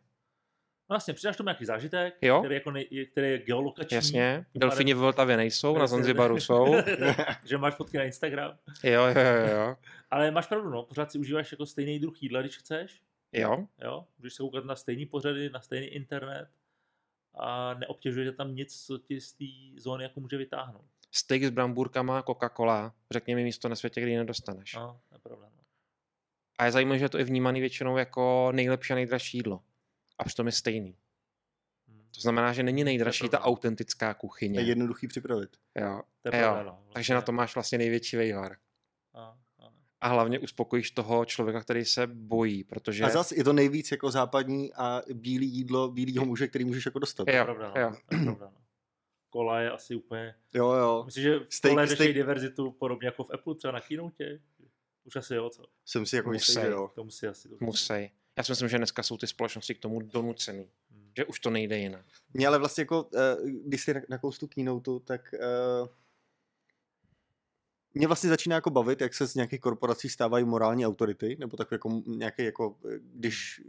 No vlastně, přidáš tomu nějaký zážitek, Jo. který, jako nej, který je geolokační. Jasně, Tím delfini v Vltavě nejsou, na. Zanzibaru jsou. že máš fotky na Instagram. Jo, jo, jo, jo. Ale máš pravdu, no, pořád si užíváš jako stejný druh jídla, když chceš. Jo, Jo, můžeš se koukat na stejný pořady, na stejný internet a neobtěžuje tě tam nic, co ti z té zóny jako může vytáhnout. steak s brambůrkama, Coca-Cola, řekni mi místo na světě, kde ji nedostaneš. No, to je pravda. No. A je zajímavé, že to je vnímaný většinou jako nejlepší a nejdražší jídlo. A přitom je stejný. Hm, To znamená, že není nejdražší ta autentická Je kuchyně. jednoduchý připravit. Jo. To je Jo. pravda, no. Takže na to máš vlastně největší vejvar. A, a, A hlavně uspokojíš toho člověka, který se bojí, protože... A zase je to nejvíc jako západní a bílý jídlo, bílýho muže, který můžeš jako dostat. je Jo, pravda, no. jo. To je pravda, no. Kola je asi úplně... Jo, jo. Myslím, že v Steak- kole steak- diverzitu podobně jako v Apple, třeba na keynote. Už asi jo, co? Jsem si jako jistý, jo. To musí asi. To Musej. Já si myslím, že dneska jsou ty společnosti k tomu donucený. Hm. Že už to nejde jinak. Mě ale vlastně jako, eh, když si nakous tu keynote, tak eh, mě vlastně začíná jako bavit, jak se z nějakých korporací stávají morální autority, nebo tak jako nějaký jako, eh, když,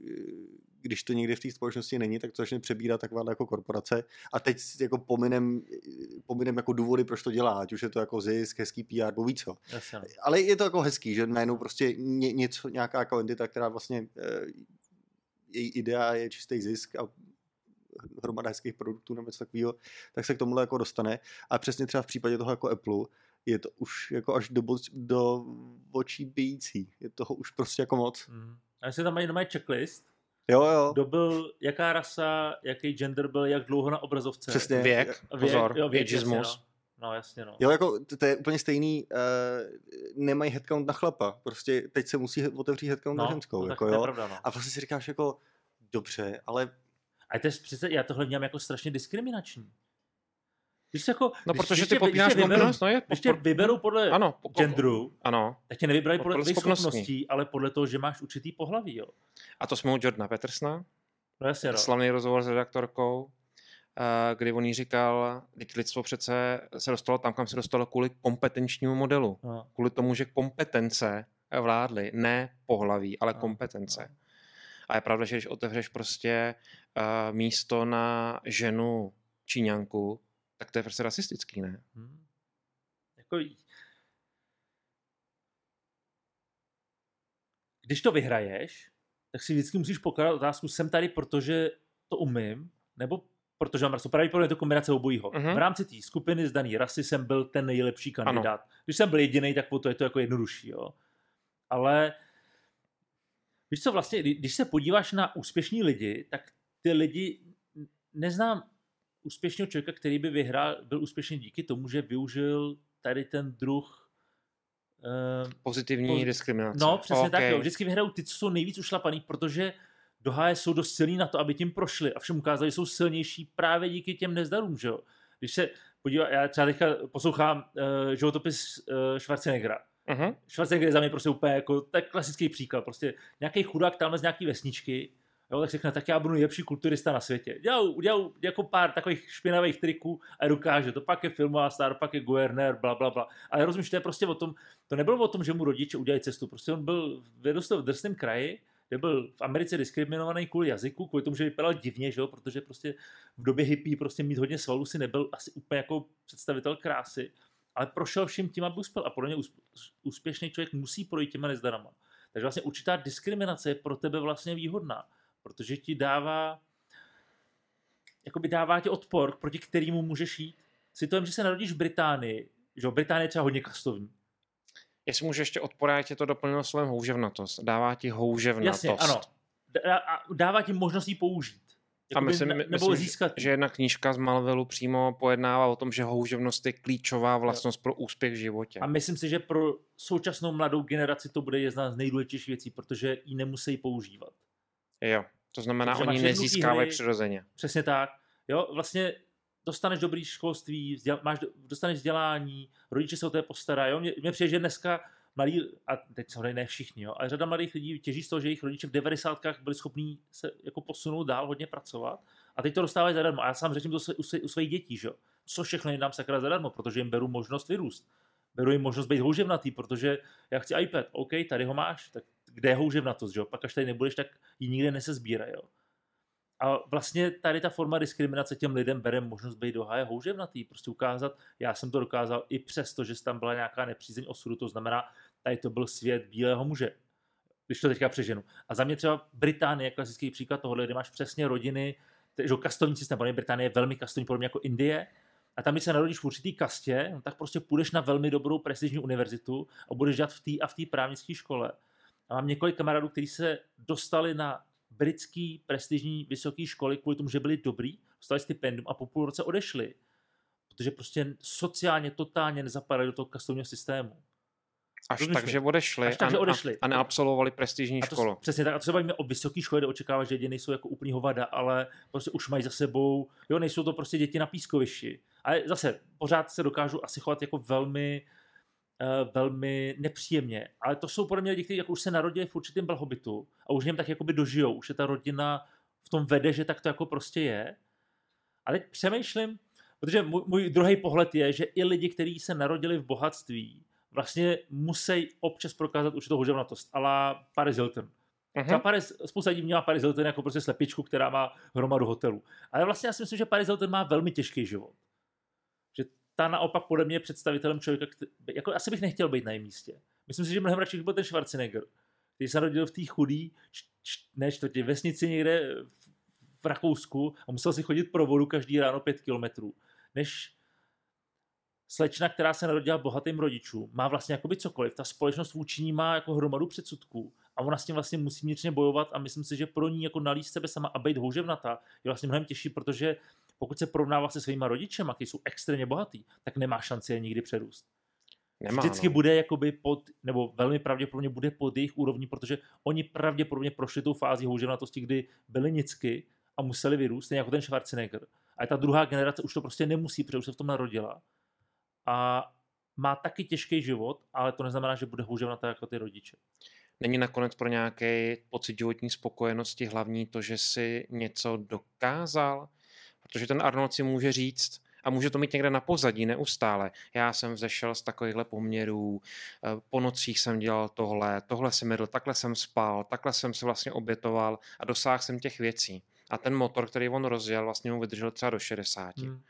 když to někde v té společnosti není, tak to začne přebírat taková jako korporace a teď jako pominem, pominem jako důvody, proč to dělá, ať už je to jako zisk, hezký PR, bo víc co. Jasně, no. Ale je to jako hezký, že najednou prostě ně, něco, nějaká jako entita, která vlastně eh, její idea je čistý zisk a hromada hezkých produktů nebo něco takového, tak se k tomuhle jako dostane. A přesně třeba v případě toho jako Apple je to už jako až do, do očí bijící. Je toho už prostě jako moc. Hm. A jestli tam mají normální checklist, Jo, jo. kdo byl, jaká rasa, jaký gender byl, jak dlouho na obrazovce. Přesně. Věk, A pozor, jo, věk, ageismus. no. no, jasně, no. Jo, jako to, to je úplně stejný, uh, nemají headcount na chlapa. Prostě teď se musí otevřít headcount no, na ženskou. no, jako, jo. pravda, no. A vlastně si říkáš jako, dobře, ale A to je přece, já tohle vnímám jako strašně diskriminační. Když se jako, No, když, protože když ty vyberou- kompetentnost, no je. Když tě vyberou podle Ano, po- po- genderu, Ano. tak tě nevybrali podle Podle tvých schopností. ale podle toho, že máš určitý pohlaví, jo. A to jsme u Jordana Petersona, No jasně, no. slavný rozhovor s redaktorkou, eh, kdy on jí říkal, teď lidstvo přece se dostalo tam, kam se dostalo kvůli kompetenčnímu modelu. no. Kvůli tomu, že kompetence vládly, ne pohlaví, ale No, kompetence. A je pravda, že když otevřeš prostě uh, místo na ženu Číňanku, tak to je prostě rasistický, ne? Hm. Jako, když to vyhraješ, tak si vždycky musíš pokládat otázku, jsem tady, protože to umím, nebo protože mám rasu. Pravděpodobně je to kombinace obojího. Mhm. V rámci té skupiny z dané rasy jsem byl ten nejlepší kandidát. Když jsem byl jediný, tak to je to jako jednodušší. Jo? Ale víš co, vlastně, kdy- když se podíváš na úspěšní lidi, tak ty lidi, neznám úspěšného člověka, který by vyhrál, byl úspěšný díky tomu, že využil tady ten druh eh, Pozitivní Poz- diskriminace. No, přesně OK. tak, jo. Vždycky vyhrajou ty, co jsou nejvíc ušlapaný, protože do háje jsou dost silní na to, aby tím prošli a všem ukázali, že jsou silnější právě díky těm nezdarům, že jo. Když se podívá, já třeba teďka poslouchám uh, životopis uh, Schwarzeneggera. Mhm. Schwarzenegger je za mě prostě úplně jako, tak klasický příklad, prostě nějaký chudák tam z nějaký vesničky, jo, tak řekne, tak já budu nejlepší kulturista na světě. Dělal, udělal jako pár takových špinavých triků a dokáže, to pak je filmová star, pak je Guerner, bla, bla, bla. Ale rozumíš, to je prostě o tom, to nebylo o tom, že mu rodiče udělají cestu, prostě on byl, vyrostl v drsném kraji, kde byl v Americe diskriminovaný kvůli jazyku, kvůli tomu, že vypadal divně, že jo? protože prostě v době hippie prostě mít hodně svalů si nebyl asi úplně jako představitel krásy, ale prošel vším tím, aby uspěl. A podle mě úsp- úspěšný člověk musí projít těma nezdarama. Takže vlastně určitá diskriminace je pro tebe vlastně výhodná, protože ti dává jakoby dává ti odpor, proti kterému můžeš jít. Si to že se narodíš v Británii, že jo, Británie je třeba hodně kastovní. Jestli můžu ještě odpor, já tě to doplnil slovem houževnatost. Dává ti houževnatost. Jasně, ano. Dá- a dává ti možnost ji použít. A Jakoby myslím, ne- myslím nebo že- získat. že jedna knížka z Malvelu přímo pojednává o tom, že houževnost je klíčová vlastnost pro úspěch v životě. A myslím si, že pro současnou mladou generaci to bude jedna z nejdůležitějších věcí, protože ji nemusí používat. Jo, to znamená, oni nezískávají hry. přirozeně. Přesně tak. Jo, vlastně dostaneš dobrý školství, vzděl, máš, dostaneš vzdělání, rodiče se o to postarají. Jo? Mně, mně přijde, že dneska mladí, a teď samozřejmě ne všichni, jo, ale řada mladých lidí těží z toho, že jejich rodiče v 90. byli schopní se jako posunout dál, hodně pracovat a teď to dostávají zadarmo. A já sám řeším to se- u, u svých dětí, že jo. Co všechno jim dám sakra zadarmo, protože jim beru možnost vyrůst. Beru jim možnost být houževnatý, protože já chci iPad, OK, tady ho máš, tak kde je houževnatost, že jo? Pak až tady nebudeš, tak ji nikde nesezbíraj, jo. A vlastně tady ta forma diskriminace těm lidem bere možnost být do háje houževnatý, prostě ukázat, já jsem to dokázal i přesto, že tam byla nějaká nepřízeň osudu, to znamená, tady to byl svět bílého muže, když to teďka přeženu. A za mě třeba Británie je klasický příklad tohohle, kde máš přesně rodiny, že kastovní systém, mě Británie je velmi kastovní, podobně jako Indie, a tam, když se narodíš v určitý kastě, no, tak prostě půjdeš na velmi dobrou prestižní univerzitu a budeš dělat v té a v té právnické škole. A mám několik kamarádů, kteří se dostali na britský prestižní vysoké školy kvůli tomu, že byli dobrý, dostali stipendium a po půl roce odešli. Protože prostě sociálně totálně nezapadají do toho kastovního systému. Až tak, že odešli, Až tak, že a, odešli. a, a neabsolvovali prestižní A to, školu. Přesně tak. A to se bavíme o vysoké škole, kde očekáváš, že děti nejsou jako úplný hovada, ale prostě už mají za sebou, jo, nejsou to prostě děti na pískovišti. Ale zase, pořád se dokážu asi chovat jako velmi, uh, velmi nepříjemně. Ale to jsou podle mě lidi, kteří jako už se narodili v určitém blahobytu a už něm tak jakoby dožijou. Už je ta rodina v tom vede, že tak to jako prostě je. Ale teď přemýšlím, protože můj, můj druhý pohled je, že i lidi, kteří se narodili v bohatství, vlastně musí občas prokázat určitou houževnatost, ala Paris Hilton. Třeba Mhm. Paris, spousta lidí měla Paris Hilton jako prostě slepičku, která má hromadu hotelů. Ale vlastně já si myslím, že Paris Hilton má velmi těžký život. Ta naopak podle mě je představitelem člověka, který, jako asi bych nechtěl být na jejím místě. Myslím si, že mnohem radši bych byl ten Schwarzenegger, který se narodil v té chudý, ne čtvrtě, vesnici někde v, v Rakousku a musel si chodit pro vodu každý ráno pět kilometrů, než slečna, která se narodila bohatým rodičům, má vlastně jakoby cokoliv. Ta společnost vůči ní má jako hromadu předsudků a ona s tím vlastně musí vnitřně bojovat a myslím si, že pro ní jako nalíst sebe sama a být houževnatá je vlastně mnohem těžší, protože pokud se porovnává se svýma rodičema, kteří jsou extrémně bohatý, tak nemá šanci je nikdy přerůst. Nemá, vždycky no. bude jakoby pod, nebo velmi pravděpodobně bude pod jejich úrovní, protože oni pravděpodobně prošli tou fází houževnatosti, kdy byli nicky a museli vyrůst, stejně jako ten Schwarzenegger. A ta druhá generace už to prostě nemusí, protože už se v tom narodila. A má taky těžký život, ale to neznamená, že bude houževnatá jako ty rodiče. Není nakonec pro nějaký pocit životní spokojenosti hlavní to, že si něco dokázal? Protože ten Arnold si může říct, a může to mít někde na pozadí neustále. Já jsem vzešel z takovýchhle poměrů, eh, po nocích jsem dělal tohle, tohle jsem jedl, takhle jsem spal, takhle jsem se vlastně obětoval a dosáhl jsem těch věcí. A ten motor, který on rozjel, vlastně mu vydržel třeba do 60. Hmm.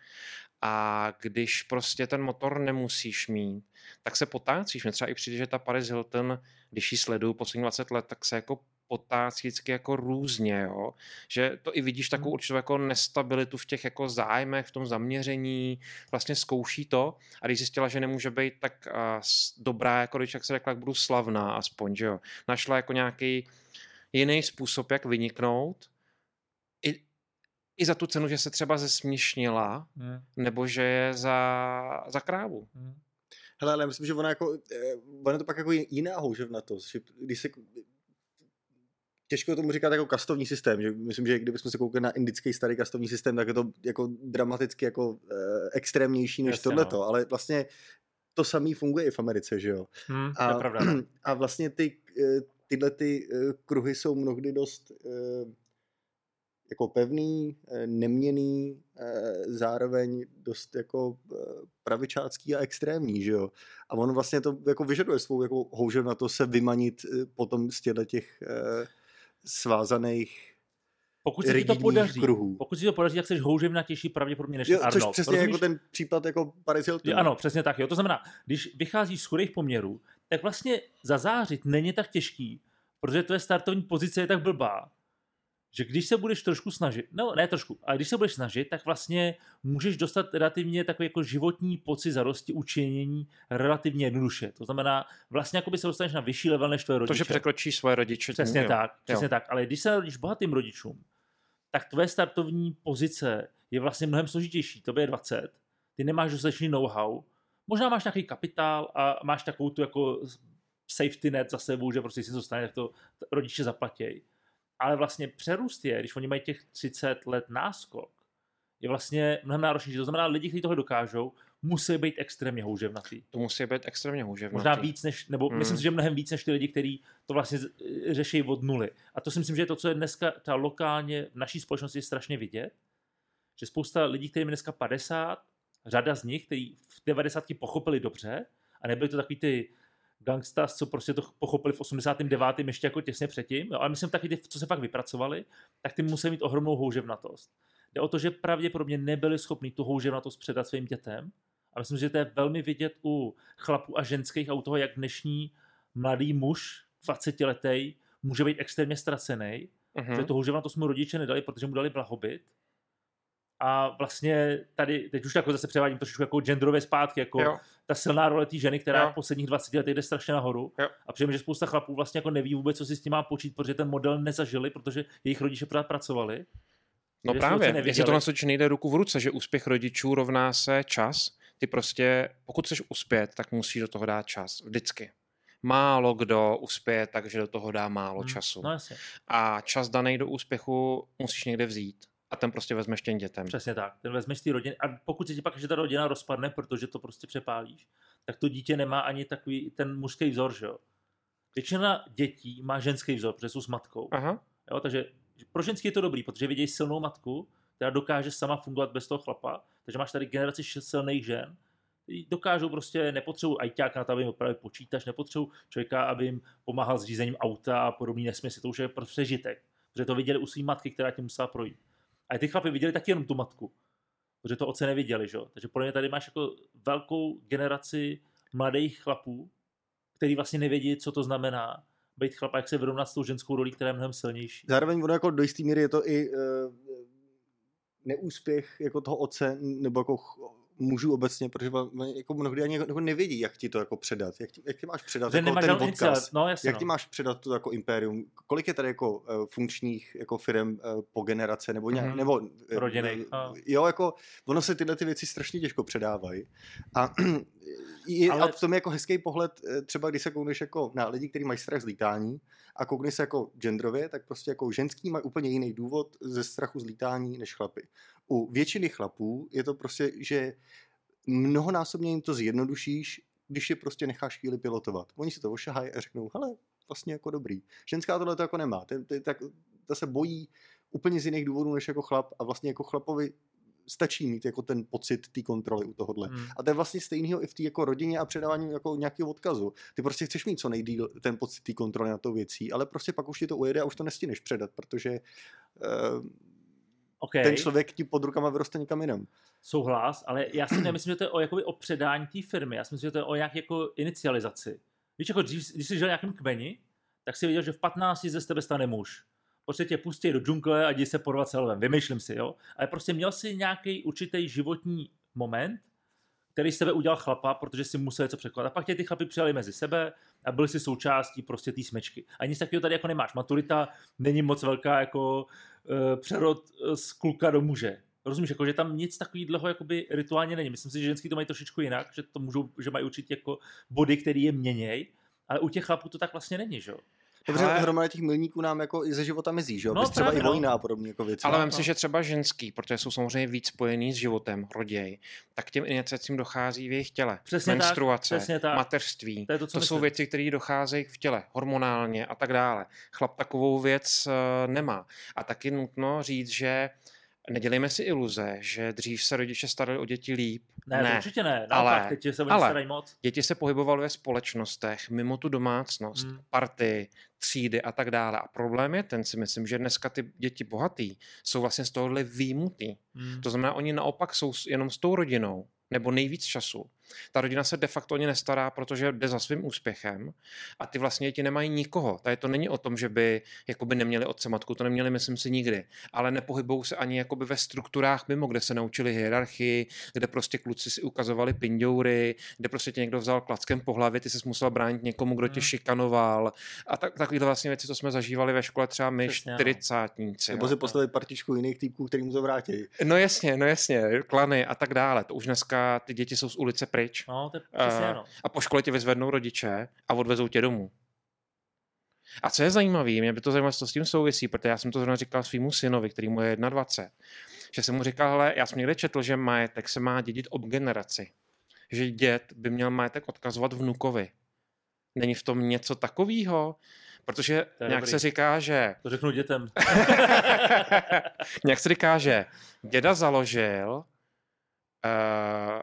A když prostě ten motor nemusíš mít, tak se potácíš. Mně třeba i přijde, že ta Paris Hilton, když ji sleduju poslední 20 let, tak se jako potácí vždycky jako různě, jo? že to i vidíš takovou Hmm. určitou jako nestabilitu v těch jako zájmech, v tom zaměření, vlastně zkouší to a když zjistila, že nemůže být tak uh, dobrá, jako když jak se řekla, jak budu slavná aspoň, že jo, našla jako nějaký jiný způsob, jak vyniknout, i, i za tu cenu, že se třeba zesměšnila, Hmm. nebo že je za, za krávu. Hmm. Hele, ale já myslím, že ona jako, eh, ona to pak jako jiná houževnatost, že když se těžko tomu říkat jako kastovní systém, že myslím, že kdybychom se koukli na indický starý kastovní systém, tak je to jako dramaticky jako eh, extrémnější než Jasně, tohleto, no. ale vlastně to samý funguje i v Americe, že jo. Hmm. A, pravda. no. a vlastně ty, eh, tyhle ty eh, kruhy jsou mnohdy dost jako pevný, neměný, zároveň dost jako pravičácký a extrémní, že jo. A on vlastně to jako vyžaduje svou jako houžev na to se vymanit potom z těchto těch svázaných Pokud se ti to podaří, kruhů. pokud se ti to podaří, tak jsi houževnatější pravděpodobně než Jo, Arnold. což přesně Rozumíš? jako ten případ jako Paris Hilton. Jo, ano, přesně tak. Jo. To znamená, když vycházíš z chudých poměrů, tak vlastně zazářit není tak těžký, protože tvoje startovní pozice je tak blbá, že když se budeš trošku snažit, no ne trošku, ale když se budeš snažit, tak vlastně můžeš dostat relativně takový jako životní pocit zarosti učinění relativně jednoduše. To znamená, vlastně jako by se dostaneš na vyšší level než tvoje rodiče. To, že překročí svoje rodiče. Přesně jo. tak, přesně jo. tak. Ale když se narodíš bohatým rodičům, tak tvoje startovní pozice je vlastně mnohem složitější. To je 20, ty nemáš dostatečný know-how, možná máš nějaký kapitál a máš takovou tu jako safety net za sebou, že prostě si to stane, tak to rodiče zaplatí. Ale vlastně přerůst je, když oni mají těch 30 let náskok, je vlastně mnohem náročnější. To znamená, lidi, kteří toho dokážou, musí být extrémně houževnatý. To musí být extrémně houževnatý. Možná víc než, nebo Mm. mm. myslím si, že mnohem víc než ty lidi, kteří to vlastně řeší od nuly. A to si myslím, že je to, co je dneska ta lokálně v naší společnosti strašně vidět, že spousta lidí, kterým je dneska 50, řada z nich, kteří v 90 pochopili dobře a nebyli to takový ty gangstas, co prostě to pochopili v 89. ještě jako těsně předtím, jo, ale myslím taky ty, co se fakt vypracovali, tak ty musí mít ohromnou houževnatost. Jde o to, že pravděpodobně nebyli schopni tu houževnatost předat svým dětem a myslím, že to je velmi vidět u chlapů a ženských a u toho, jak dnešní mladý muž, 20 letý, může být extrémně ztracený, hmm. že to houževnatost mu rodiče nedali, protože mu dali blahobyt. A vlastně tady, teď už jako zase převádím trošičku jako genderové zpátky, jako Jo. ta silná role té ženy, která Jo. v posledních 20 letech jde strašně nahoru. Jo. A přijím, že spousta chlapů vlastně jako neví vůbec, co si s tím má počít, protože ten model nezažili, protože jejich rodiče pořád pracovali. No právě, si jestli to na soč nejde ruku v ruce, že úspěch rodičů rovná se čas, ty prostě, pokud chceš uspět, tak musíš do toho dát čas, vždycky. Málo kdo uspěje, takže do toho dá málo Hmm. času. No jasně, A čas daný do úspěchu musíš někde vzít. A ten prostě vezmeš těm dětem. přesně tak. Ten vezmeš ty rodiny a pokud se ti pak, že ta rodina rozpadne, protože to prostě přepálíš, tak to dítě nemá ani takový ten mužský vzor, že jo. Většina dětí má ženský vzor, protože jsou s matkou. Aha, Jo, takže pro ženský je to dobrý, protože vidějí silnou matku, která dokáže sama fungovat bez toho chlapa. Takže máš tady generaci silných žen, dokážou prostě, nepotřebují ajťáka na to, aby jim opravili počítač, nepotřebují člověka, aby jim pomáhal s řízením auta a podobný nesmysly. To už je pro přežitek. Protože to viděli u své matky, která tím musela projít. A ty chlapy viděli taky jenom tu matku. Protože to oce neviděli, že? Takže podle mě tady máš jako velkou generaci mladých chlapů, který vlastně nevědí, co to znamená být chlap a jak se vyrovnat s tou ženskou rolí, která je mnohem silnější. Zároveň ono jako do jisté míry je to i uh, neúspěch jako toho otce, nebo jako mužů obecně, protože jako mnohdy ani jako nevědí, jak ti to jako předat. Jak ti, jak ti máš předat jako ten iniciál- No, jasně, Jak no. ti máš předat to jako impérium? Kolik je tady jako uh, funkčních jako firm uh, po generace nebo nějak, Mhm. nebo eh, Rodinných, eh, a. Jo, jako ono se tyhle ty věci strašně těžko předávají. A je, Ale- a v tom je jako hezký pohled, eh, třeba když se koukneš jako na lidi, kteří mají strach z lítání a koukneš se jako genderově, tak prostě jako ženský mají úplně jiný důvod ze strachu z lítání než chlapy. U většiny chlapů je to prostě, že mnohonásobně jim to zjednodušíš, když je prostě necháš chvíli pilotovat. Oni si to ošahají a řeknou, hele, vlastně jako dobrý. Ženská tohle to jako nemá. Ten, ten, tak, ta se bojí úplně z jiných důvodů než jako chlap a vlastně jako chlapovi stačí mít jako ten pocit té kontroly u tohohle. Hmm. A to je vlastně stejného i v té jako rodině a předávání jako nějakého odkazu. Ty prostě chceš mít co nejdíl ten pocit té kontroly na tou věcí, ale prostě pak už ti to ujede a už to nestíneš předat, protože uh, Okay. ten člověk ti pod rukama vyroste někam jinam. souhlas, ale já si nemyslím, že to je o, jakoby, o předání té firmy. Já si myslím, že to je o nějaké jako inicializaci. Víš, jako dřív, když jsi žil v nějakém kmeni, tak si věděl, že v 15 ze tebe stane muž. Prostě tě pustí do džungle a jdi se porvat s lvem. Vymýšlím si, jo. Ale prostě měl si nějaký určitý životní moment, který z tebe udělal chlapa, protože si musel něco překládat. A pak tě ty chlapy přijali mezi sebe a byli si součástí prostě té smečky. A nic takového tady jako nemáš. Maturita není moc velká jako uh, přerod eh, z kluka do muže. Rozumíš, jako, že tam nic takového jakoby rituálně není. Myslím si, že ženský to mají trošičku jinak, že to můžou, že mají určitě jako body, který je měněj, ale u těch chlapů to tak vlastně není, že jo? Dobře, Hele. hromada těch milníků nám jako i ze života mizí, že jo? No, No, třeba právě, i no. vojna a podobné jako věci. Ale No, vem no. si, že třeba ženský, protože jsou samozřejmě víc spojený s životem, roděj, tak těm iniciacím dochází v jejich těle. Přesně tak, Menstruace, přesně tak. mateřství. To je to, co To jsou myslím. věci, které docházejí v těle, hormonálně a tak dále. Chlap takovou věc eh, nemá. A taky nutno říct, že nedělejme si iluze, že dřív se rodiče starali o děti líp. Ne, ne. Určitě ne. ale- Naopak, teď se ale- starají moc. Děti se pohybovaly ve společnostech, mimo tu domácnost, Hmm. party, třídy a tak dále. A problém je ten, si myslím, že dneska ty děti bohatý jsou vlastně z tohohle výjimutý. Hmm. To znamená, oni naopak jsou jenom s tou rodinou, nebo nejvíc času. Ta rodina se de facto o ně nestará, protože jde za svým úspěchem a ty vlastně děti nemají nikoho. Tady to není o tom, že by jakoby neměli otce matku, to neměli, myslím si, nikdy. Ale nepohybují se ani jakoby ve strukturách mimo, kde se naučili hierarchii, kde prostě kluci si ukazovali pindoury, kde prostě tě někdo vzal klackem po hlavě, ty se musel bránit někomu, kdo tě Hmm. šikanoval. A tak, takovýhle vlastně věci, co jsme zažívali ve škole třeba my no. čtyřicátníci. Nebo si postavit partičku jiných týpků, který mu to vrátí. No jasně, no jasně, klany a tak dále. To už dneska ty děti jsou z ulice pryč. No, to je přesně Eh, ano. A po škole tě vyzvednou rodiče a odvezou tě domů. A co je zajímavé, mě by to zajímalo, co s tím souvisí, protože já jsem to zrovna říkal svýmu synovi, který mu je 21, že jsem mu říkal, hele, já jsem někde četl, že majetek se má dědit ob generaci. Že děd by měl majetek odkazovat vnukovi. Není v tom něco takového? Protože nějak dobrý. se říká, že To řeknu dětem. Nějak se říká, že děda založil, uh,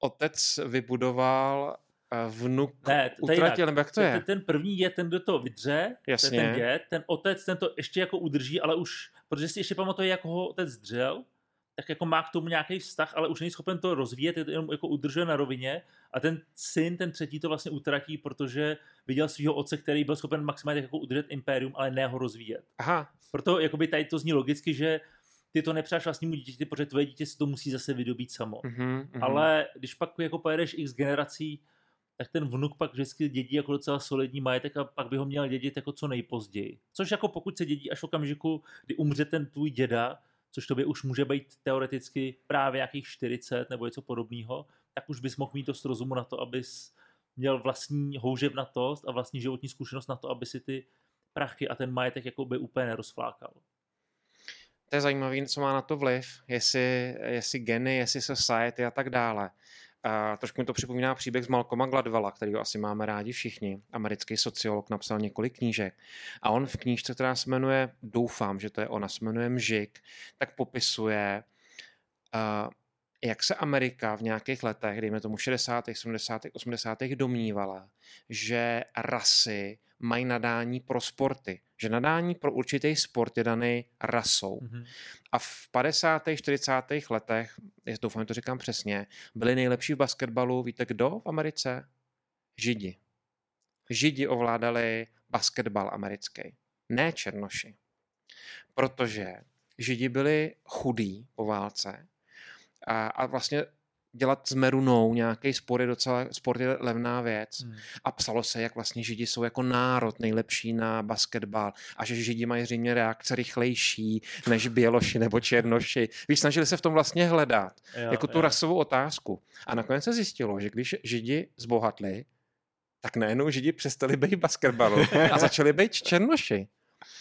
otec vybudoval, uh, vnuk Ne, to je utratil, jinak. nebo jak to Ten, je? ten první je ten, kdo to vydře, je Jasně. ten děd, ten otec, ten to ještě jako udrží, ale už, protože si ještě pamatuje, jak ho otec dřel, tak jako má k tomu nějaký vztah, ale už není schopen to rozvíjet, je to jenom jako udržuje na rovině a ten syn, ten třetí to vlastně utratí, protože viděl svého otce, který byl schopen maximálně jako udržet impérium, ale ne ho rozvíjet. Aha, Proto jakoby tady to zní logicky, že ty to nepřáš vlastnímu dítěti, protože tvoje dítě si to musí zase vydobít samo. mhm, mhm. Ale když pak jako pojedeš x generací, tak ten vnuk pak vždycky dědí jako docela solidní majetek a pak by ho měl dědit jako co nejpozději. Což jako pokud se dědí až v okamžiku, kdy umře ten tvůj děda, což tobě už může být teoreticky právě nějakých 40 nebo něco podobného, tak už bys mohl mít dost rozumu na to, abys měl vlastní houževnatost a vlastní životní zkušenost na to, aby si ty prachy a ten majetek jako by úplně nerozflákal. To je zajímavé, co má na to vliv, jestli, jestli geny, jestli society a tak dále. A trošku mi to připomíná příběh z Malcolma Gladwella, kterýho asi máme rádi všichni. Americký sociolog napsal několik knížek. A on v knížce, která se jmenuje, doufám, že to je ona, se jmenuje Mžik, tak popisuje, jak se Amerika v nějakých letech, dejme tomu 60., 70., 80. domnívala, že rasy mají nadání pro sporty. Že nadání pro určitý sport je daný rasou. Mhm. A v 50. 40. letech, já doufám, že to říkám přesně, byli nejlepší v basketbalu, víte kdo v Americe? Židi. Židi ovládali basketbal americký, ne černoši. Protože Židi byli chudí po válce a, a vlastně dělat s merunou nějaký sport je docela, sport je levná věc. Hmm. A psalo se, jak vlastně Židi jsou jako národ nejlepší na basketbal a že Židi mají zřejmě reakce rychlejší než Běloši nebo Černoši. Víš, snažili se v tom vlastně hledat Jo, jako tu jo. rasovou otázku. A nakonec se zjistilo, že když Židi zbohatli, tak najednou Židi přestali být basketbalu a začali být černoši.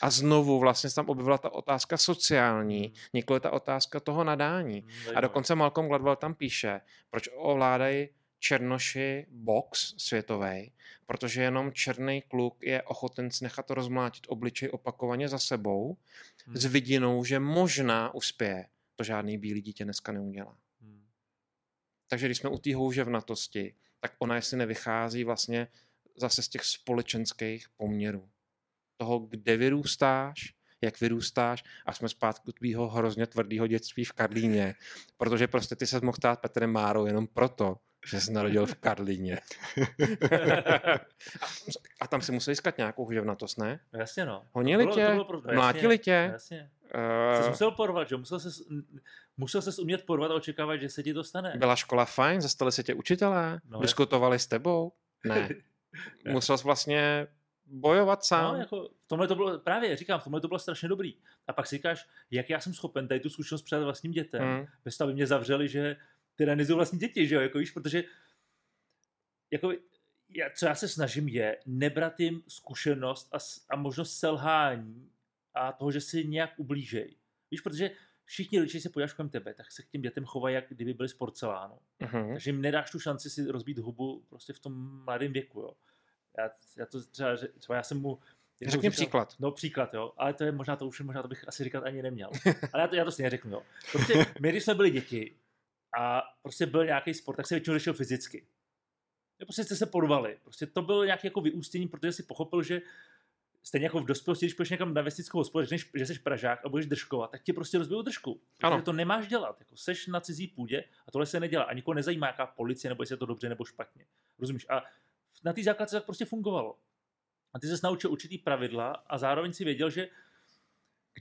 A znovu vlastně se tam objevila ta otázka sociální, nikoli ta otázka toho nadání. Hmm, A dokonce Malcolm Gladwell tam píše, proč ovládají černoši box světový, protože jenom černý kluk je ochoten si nechat rozmlátit obličej opakovaně za sebou Hmm. s vidinou, že možná uspěje. To žádný bílý dítě dneska neudělá. Hmm. Takže když jsme u té houževnatosti, tak ona jestli nevychází vlastně zase z těch společenských poměrů. Toho, kde vyrůstáš, jak vyrůstáš a jsme zpátky tvýho hrozně tvrdého dětství v Karlíně. Protože prostě ty se mohl stát Petrem Márou jenom proto, že jsi narodil v Karlíně. a, tam si museli získat nějakou houževnatost, ne? No jasně no. Honili To bylo- tě? to bylo pro- no Mlátili jasně, tě? Jasně. Uh, Jsi musel porvat, že? Musel ses, musel ses umět porvat a očekávat, že se ti to stane. byla škola fajn? Zastali se tě učitelé? No, Diskutovali s tebou? Ne. Musel jsi vlastně bojovat sám? No, jako v tomhle to bylo, právě říkám, v tomhle to bylo strašně dobrý. A pak si říkáš, jak já jsem schopen tady tu zkušenost předat vlastním dětem, Hmm. bez toho, aby mě zavřeli, že tyranizují vlastní děti, že jo, jako víš, protože jako, já, co já se snažím je nebrat jim zkušenost a, a možnost selhání a toho, že si nějak ublížej. Víš, protože všichni když se podíváš kolem tebe, tak se k těm dětem chovají, jak kdyby byli z porcelánu. Mhm. Takže jim nedáš tu šanci si rozbít hubu prostě v tom mladém věku, jo. Já, já to třeba, ře- třeba já jsem mu... jednou Řekni říkal- příklad. No příklad, jo. Ale to je možná to už, možná to bych asi říkat ani neměl. Ale já to, já to stejně řeknu, jo. Prostě my, když jsme byli děti a prostě byl nějaký sport, tak se většinou řešil fyzicky. Jo, prostě jste se porvali. Prostě to bylo nějaké jako vyústění, protože si pochopil, že stejně jako v dospělosti, když půjdeš někam na vesnickou hospodu, řekneš, že jsi Pražák a budeš držkovat, tak ti prostě rozbijou držku. Ano. Protože to nemáš dělat. Jako seš na cizí půdě a tohle se nedělá. A nikoho nezajímá, jaká policie, nebo jestli je to dobře nebo špatně. Rozumíš? A na té základce tak prostě fungovalo. A ty se naučil určitý pravidla a zároveň si věděl, že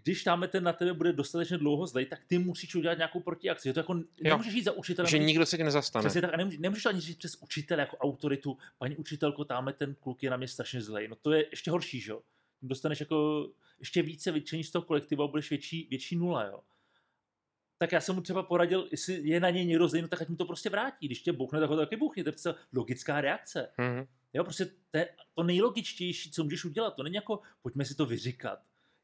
když tamhle ten na tebe bude dostatečně dlouho zlej, tak ty musíš udělat nějakou protiakci. Že to jako nemůžeš jít za učitelem. Že nikdo se ti nezastane. Přesně tak, a nemůžeš, nemůžeš ani říct přes učitele jako autoritu, paní učitelko, tamhle ten kluk je na mě strašně zlej. No to je ještě horší, že jo? Dostaneš jako ještě více vyčení z toho kolektivu a budeš větší, větší nula, jo? Tak já jsem mu třeba poradil, jestli je na něj někdo zlej, no tak ať mu to prostě vrátí. Když tě bouchne, tak ho taky bouchni. To je přece logická reakce. Mhm. Jo, prostě to, je to nejlogičtější, co můžeš udělat. To není jako, pojďme si to vyříkat.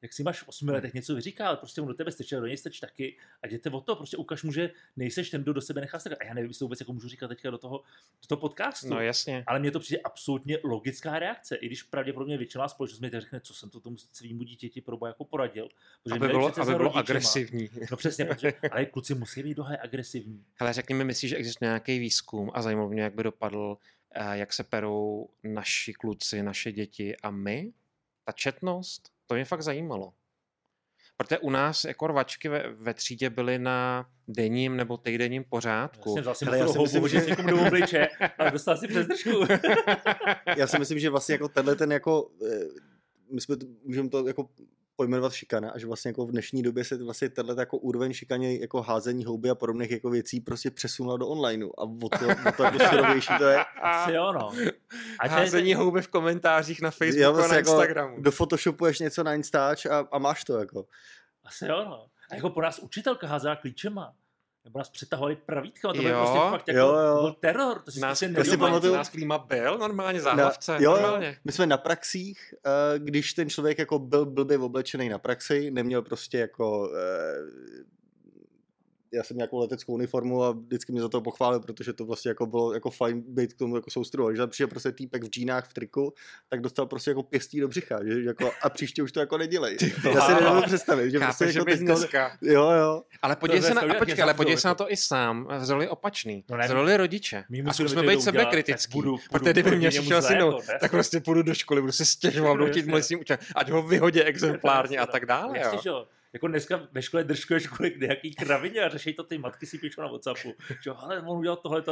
Jak si máš v osmi letech něco vyříká, ale prostě on do tebe steče, do něj steč taky a jděte o to, prostě ukaž mu, že nejseš ten, kdo do sebe nechá strkat. A já nevím, jestli to vůbec jako můžu říkat teďka do toho, do toho podcastu. No jasně. Ale mně to přijde absolutně logická reakce, i když pravděpodobně většiná společnost mi řekne, co jsem to tomu svýmu dítěti proboha jako poradil. Protože Aby bylo, aby bylo agresivní. No přesně, protože, ale kluci musí být dohaj agresivní. Hele, řekni mi, myslíš, že existuje nějaký výzkum a zajímalo mě, jak by dopadl, eh, jak se perou naši kluci, naše děti a my? Ta četnost? To mě fakt zajímalo. Protože u nás jako rvačky ve, ve třídě byly na denním nebo týdenním pořádku. Vzal si Hele, já si houbu, myslím, že si někomu do obliče a dostal si přes držku. Já si myslím, že vlastně jako tenhle ten jako, eh, my jsme to, můžeme to jako pojmenovat šikana a že vlastně jako v dnešní době se vlastně tenhle jako úroveň šikaně jako házení houby a podobných jako věcí prostě přesunula do onlineu a o to, o to jako surovější to je. Asi jo, no. A to je- Házení houby v komentářích na Facebooku a vlastně na jako Instagramu. Dofotoshopuješ něco na Instač a, a máš to jako. Asi jo, no. A jako po nás učitelka házela klíčema. Nebo nás přetahovali pravítka, to byl prostě fakt jako, jo, jo. byl teror. To si Nás, prostě já si pamatuju- nás klíma byl normálně Na, záhlavce. jo, jo, normálně. my jsme na praxích, eh, když ten člověk jako byl blbě oblečený na praxi, neměl prostě jako eh, já jsem nějakou leteckou uniformu a vždycky mě za to pochválil, protože to vlastně jako bylo jako fajn být k tomu jako soustruhu. Když tam přišel prostě týpek v džínách v triku, tak dostal prostě jako pěstí do břicha, že jako, a příště už to jako nedělej. Já si nedovedu představit, že prostě Chápeš, že jako dneska... jo, jo. Ale podívej se na, a počkej, ale podívej se na to i sám, v roli opačný, No ne, v roli rodiče. My A musíme zkusme být sebekritický. Protože kdyby mě přišel ne? tak prostě půjdu do školy, budu se stěžovat, budu chtít mluvit s tím učitelem, ať ho vyhodí exemplárně a tak dále. Jasně, Jo. Jako dneska ve škole držkuješ kvůli nějaký kravině a řeší to ty matky si píšou na Whatsappu. Že ale on udělal tohle.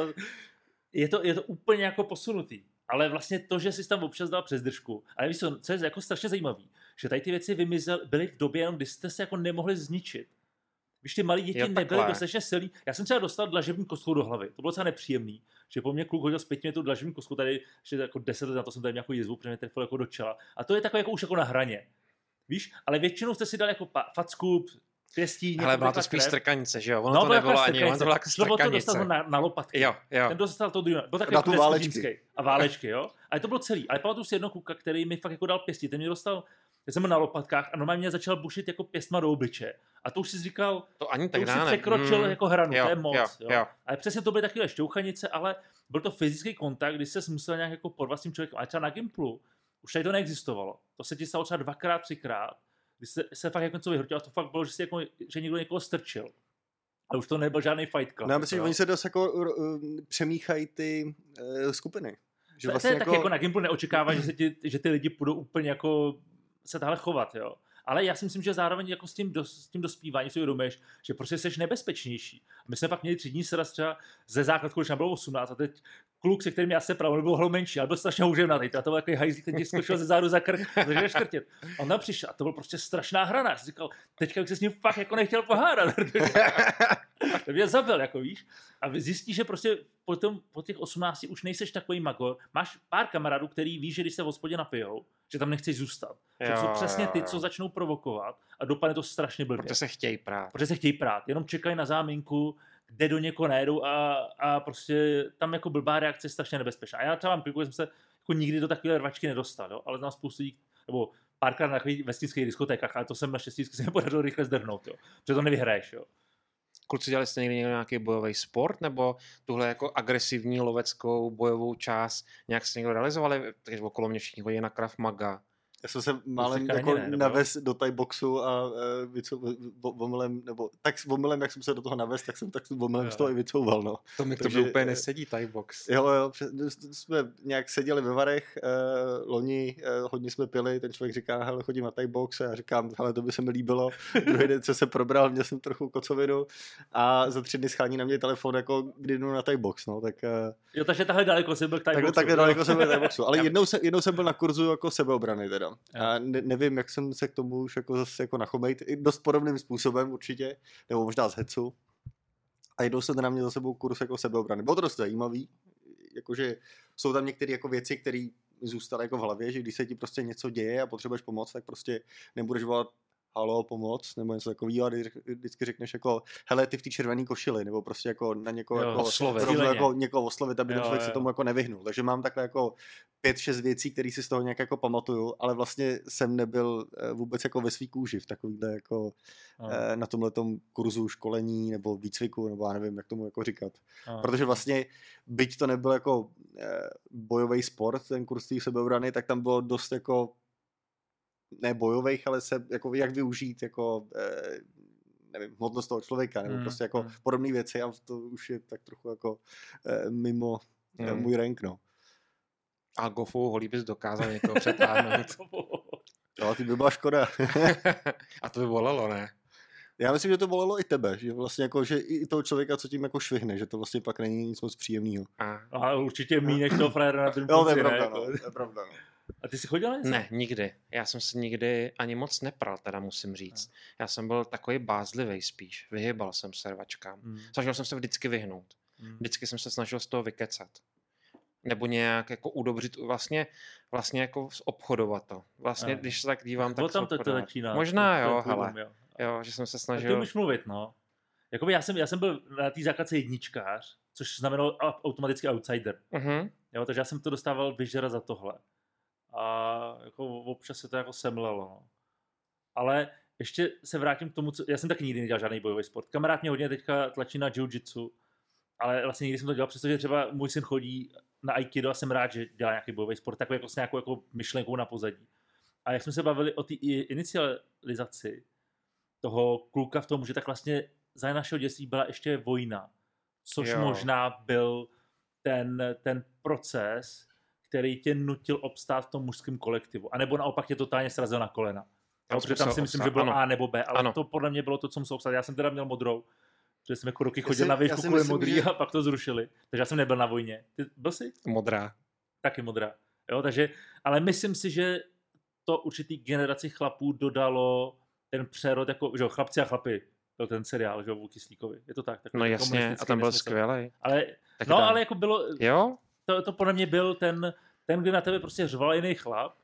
Je to, je to úplně jako posunutý. Ale vlastně to, že jsi tam občas dal přes držku. Ale víš co, co je jako strašně zajímavý, že tady ty věci vymizel, byly v době jenom, kdy jste se jako nemohli zničit. Víš, ty malí děti Jo, nebyly dostatečně silný. Já jsem třeba dostal dlažební kostkou do hlavy. To bylo docela nepříjemný, že po mně kluk hodil zpětně tu dlažební kostku tady, že jako 10 let na to jsem tady nějakou jizvu, protože mě trefil jako do čela. A to je takové jako už jako na hraně. Víš, ale většinou jste si dali jako facku, pěstí, Ale něco byla to spíš krev. strkanice, že jo? Ono No, to byla nebylo ani, ono to byla jako o to strkanice. na, na lopatky. Jo, jo. Ten dostal to druhé. Byl takový Na tu jako válečky. A válečky, jo. Ale to bylo celý. Ale pamatuju si jednoho kluka, který mi fakt jako dal pěstí. Ten mě dostal, já jsem na lopatkách a normálně mě začal bušit jako pěstma do obliče. A to už si říkal, To ani to tak už si překročil Mm. jako hranu, Jo, to je moc. jo, Jo, jo. Ale přesně to byly takové šťouchanice, ale byl to fyzický kontakt, kdy se musel nějak jako porvat s tím člověkem. A třeba na Gimplu už tady to neexistovalo. To se ti stalo třeba dvakrát, třikrát, kdy se, se fakt jako něco vyhrotil. A to fakt bylo, že, si jako, že někdo někoho strčil. A už to nebyl žádný fight club. No, já myslím, že oni se dost jako uh, přemíchají ty uh, skupiny. Že To, vlastně to je taky jako na Gimplu neočekává, že, se ti, že ty lidi budou úplně jako se takhle chovat, jo. Ale já si myslím, že zároveň jako s tím, dos, s tím dospíváním si uvědomuješ, že prostě jsi nebezpečnější. My jsme pak měli třídní sraz třeba ze základku, když nám bylo 18 a teď kluk, se kterým já se pravil, byl menší, ale byl strašně houževnatý. A to byl takový hajzlík, ten skočil ze zádu za krk a začal škrtit. On tam přišel a to byl prostě strašná hra. Já jsem říkal, teďka bych se s ním fakt jako nechtěl pohádat. to mě zabil, jako víš. A zjistíš, že prostě po, tom, po těch 18 už nejseš takový magor. Máš pár kamarádů, který ví, že když se v hospodě napijou, že tam nechceš zůstat. To Jo, jsou přesně jo, ty, jo. co začnou provokovat a dopadne to strašně blbě. Protože se chtějí prát. Protože se chtějí prát, jenom čekají na záminku, kde do někoho najedou a, a prostě tam jako blbá reakce je strašně nebezpečná. A já třeba mám že jsem se jako nikdy do takové rvačky nedostal, jo? ale znám spoustu lidí, nebo párkrát na takových vesnických diskotékách, ale to jsem naštěstí se mi rychle zdrhnout, jo? protože to nevyhraješ. Jo? Kluci, dělali jste někdy nějaký bojový sport, nebo tuhle jako agresivní loveckou bojovou část nějak jste někdo realizovali? Takže okolo mě všichni chodí na Krav Maga. Já jsem se málem ani jako ne, nebo? navez do Thai boxu a uh, vycou, omylem, nebo tak s omylem, jak jsem se do toho navez, tak jsem tak s omylem z toho i vycouval, no. To mi k Takže, úplně eh, nesedí, Thai box. Jo, jo, jsme nějak seděli ve Varech, uh, loni, uh, hodně jsme pili, ten člověk říká, hele, chodím na Thai box a já říkám, hele, to by se mi líbilo. Druhý den, co se probral, měl jsem trochu kocovinu a za tři dny schání na mě telefon, jako kdy jdu na Thai box, no, tak uh, jo, takže tahle daleko jsem byl k takhle, boxu. takhle daleko jsem byl na Thai boxu. Ale jednou, se, jednou jsem byl na kurzu jako sebeobrany teda. A ne, nevím, jak jsem se k tomu už jako zase jako nachomejt. I dost podobným způsobem určitě, nebo možná z hecu. A jednou jsem teda měl za sebou kurz jako sebeobrany. Bylo to dost zajímavý, jakože jsou tam některé jako věci, které zůstaly jako v hlavě, že když se ti prostě něco děje a potřebuješ pomoc, tak prostě nebudeš volat halo, pomoc, nebo něco takového, a vždycky řekneš jako, hele, ty v té červené košili, nebo prostě jako na někoho Jo, jako, oslovit. rovnou Cíleně. jako někoho oslovit, aby ten Jo, člověk se tomu jako nevyhnul. Takže mám takhle jako pět, šest věcí, které si z toho nějak jako pamatuju, ale vlastně jsem nebyl eh, vůbec jako ve svý kůži v takovýhle jako No, eh, na tomhle kurzu školení nebo výcviku, nebo já nevím, jak tomu jako říkat. no. Protože vlastně, byť to nebyl jako eh, bojový sport, ten kurz té sebeobrany, tak tam bylo dost jako ne bojových, ale se, jako jak využít jako eh, nevím, hmotnost toho člověka, nebo Mm, prostě jako mm. podobné věci a to už je tak trochu jako eh, mimo eh, Mm. můj rank, no. A gofou holí bys dokázal někoho přetáhnout. A ty by byla škoda. a to by bolelo, ne? Já myslím, že to bolelo i tebe, že vlastně jako, že i toho člověka, co tím jako švihne, že to vlastně pak není nic moc příjemného. A... A určitě méně než toho frajera na tom Jo, to je pravda, jako. no, to je pravda, no. A ty jsi chodil na něco? Ne, nikdy. Já jsem se nikdy ani moc nepral, teda musím říct. Já jsem byl takový bázlivý spíš. Vyhybal jsem se rvačkám. Hmm. Snažil jsem se vždycky vyhnout. Hmm. Vždycky jsem se snažil z toho vykecat. Nebo nějak jako udobřit, vlastně, vlastně jako obchodovat to. Vlastně, Ano. když se tak dívám, tak tam to, to začíná. Možná to- to jo, je hele. jo. Jo, že jsem se A ty snažil... umíš mluvit, no. Jakoby já jsem, já jsem byl na té základce jedničkář, což znamenalo automaticky outsider. Mhm. Jo, takže já jsem to dostával vyžerat za tohle. A jako občas se to jako semlelo. No. Ale ještě se vrátím k tomu, co... Já jsem taky nikdy nedělal žádný bojový sport. Kamarád mě hodně teďka tlačí na jiu-jitsu, ale vlastně nikdy jsem to dělal, přestože třeba můj syn chodí na Aikido a jsem rád, že dělá nějaký bojový sport, takový jako s nějakou jako myšlenkou na pozadí. A jak jsme se bavili o té inicializaci toho kluka v tom, že tak vlastně za našeho dětství byla ještě vojna, což jo. možná byl ten, ten proces, který tě nutil obstát v tom mužském kolektivu. A nebo naopak tě totálně srazil na kolena. Tam jsi protože tam si myslím, obstát, že bylo ano. A nebo B, ale Ano. to podle mě bylo to, co musel obstát. Já jsem teda měl modrou, protože jsem jako roky Já chodil si- na já výšku kvůli modrý že- a pak to zrušili. Takže já jsem nebyl na vojně. Ty byl jsi? Modrá. Taky modrá. Jo, takže, ale myslím si, že to určitý generaci chlapů dodalo ten přerod, jako, že jo, chlapci a chlapy, byl ten seriál, že jo, Kyslíkovi. Je to tak. takový No jako jasně, a tam byl skvělý. Ale, Tak no, tam. ale jako bylo, Jo? To, to podle mě byl ten, ten, kde na tebe prostě řval jiný chlap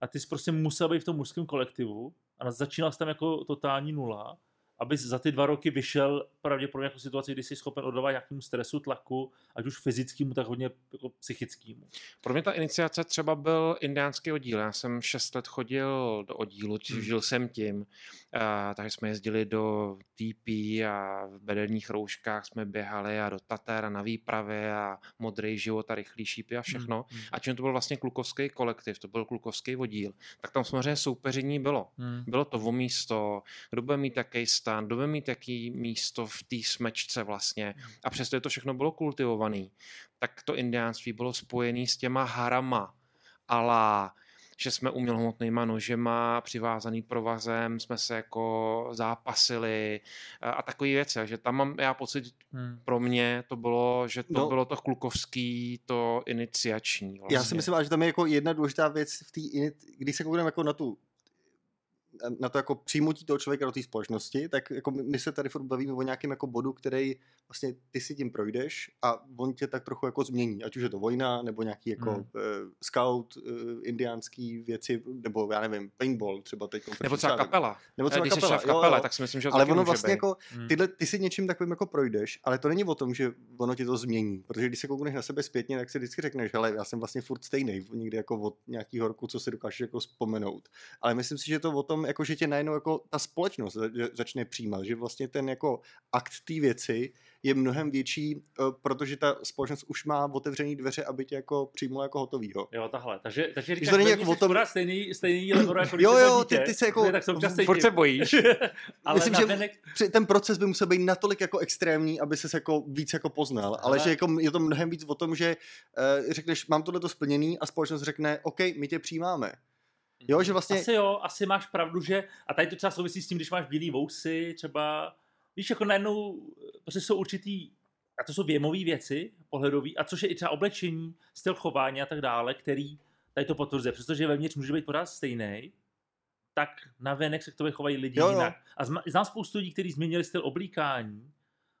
a ty jsi prostě musel být v tom mužském kolektivu a začínal jsi tam jako totální nula, aby za ty dva roky vyšel pravděpodobně jako situaci, kdy jsi schopen oddávat nějakému stresu, tlaku, ať už fyzickému, tak hodně jako psychickému. Pro mě ta iniciace třeba byl indiánský oddíl. Já jsem šest let chodil do oddílu, Hmm. žil jsem tím. A, takže jsme jezdili do TP a v bederních rouškách jsme běhali a do Tater a na výpravě a modrý život a rychlý šípy a všechno. Hmm. A čím to byl vlastně klukovský kolektiv, to byl klukovský oddíl, tak tam samozřejmě soupeření bylo. Hmm. Bylo to o místo, kdo bude mít jaký stan, kdo bude mít jaký místo v té smečce vlastně. A přesto to všechno bylo kultivovaný. Tak to indiánství bylo spojené s těma harama, ala že jsme umělohmotnýma nožema, přivázaný provazem, jsme se jako zápasili a, takové věci. že tam mám já pocit, Hmm. pro mě to bylo, že to No. bylo to klukovský, to iniciační. Vlastně. Já si myslím, ale že tam je jako jedna důležitá věc, v té, když se koukneme jako na tu na to jako přijmutí toho člověka do té společnosti, tak jako my se tady furt bavíme o nějakém jako bodu, který vlastně ty si tím projdeš a on tě tak trochu jako změní, ať už je to vojna, nebo nějaký jako Hmm. uh, scout, uh, indiánský věci, nebo já nevím, paintball třeba teď. Nebo třeba kapela. Nebo třeba Když jsi kapela, v kapele, jo, jo. tak si myslím, že to ale ono vlastně být. jako, Hmm. tyhle, ty si něčím takovým jako projdeš, ale to není o tom, že ono ti to změní, protože když se koukneš na sebe zpětně, tak si vždycky řekneš, hele, já jsem vlastně furt stejný, někdy jako od nějakého roku, co si dokážeš jako vzpomenout. Ale myslím si, že to o tom, jako, že tě najednou jako ta společnost začne přijímat, že vlastně ten jako akt té věci je mnohem větší, eh, protože ta společnost už má otevřený dveře, aby tě jako přijmula jako hotovýho. Jo, takhle. Takže, takže to říkáš, není že jako o tom- stejný, stejný lemoro, jako když Jo, jo, dítě, ty- ty se jako- že tak Furt se bojíš. ale Myslím, že- Při- Ten proces by musel být natolik jako extrémní, aby se jako víc jako poznal, ale, Ale- že jako je to mnohem víc o tom, že uh, řekneš, mám tohle splněný a společnost řekne, OK, my tě přijímáme. Jo, že vlastně... Asi jo, asi máš pravdu, že, a tady to třeba souvisí s tím, když máš bílý vousy, třeba, víš, jako najednou, prostě jsou určitý, a to jsou věmové věci, pohledový, a což je i třeba oblečení, styl chování a tak dále, který tady to potvrzuje, přestože vevnitř může být pořád stejný, tak na venek se k tobě chovají lidi Jo, jo. jinak. A znám spoustu lidí, kteří změnili styl oblíkání,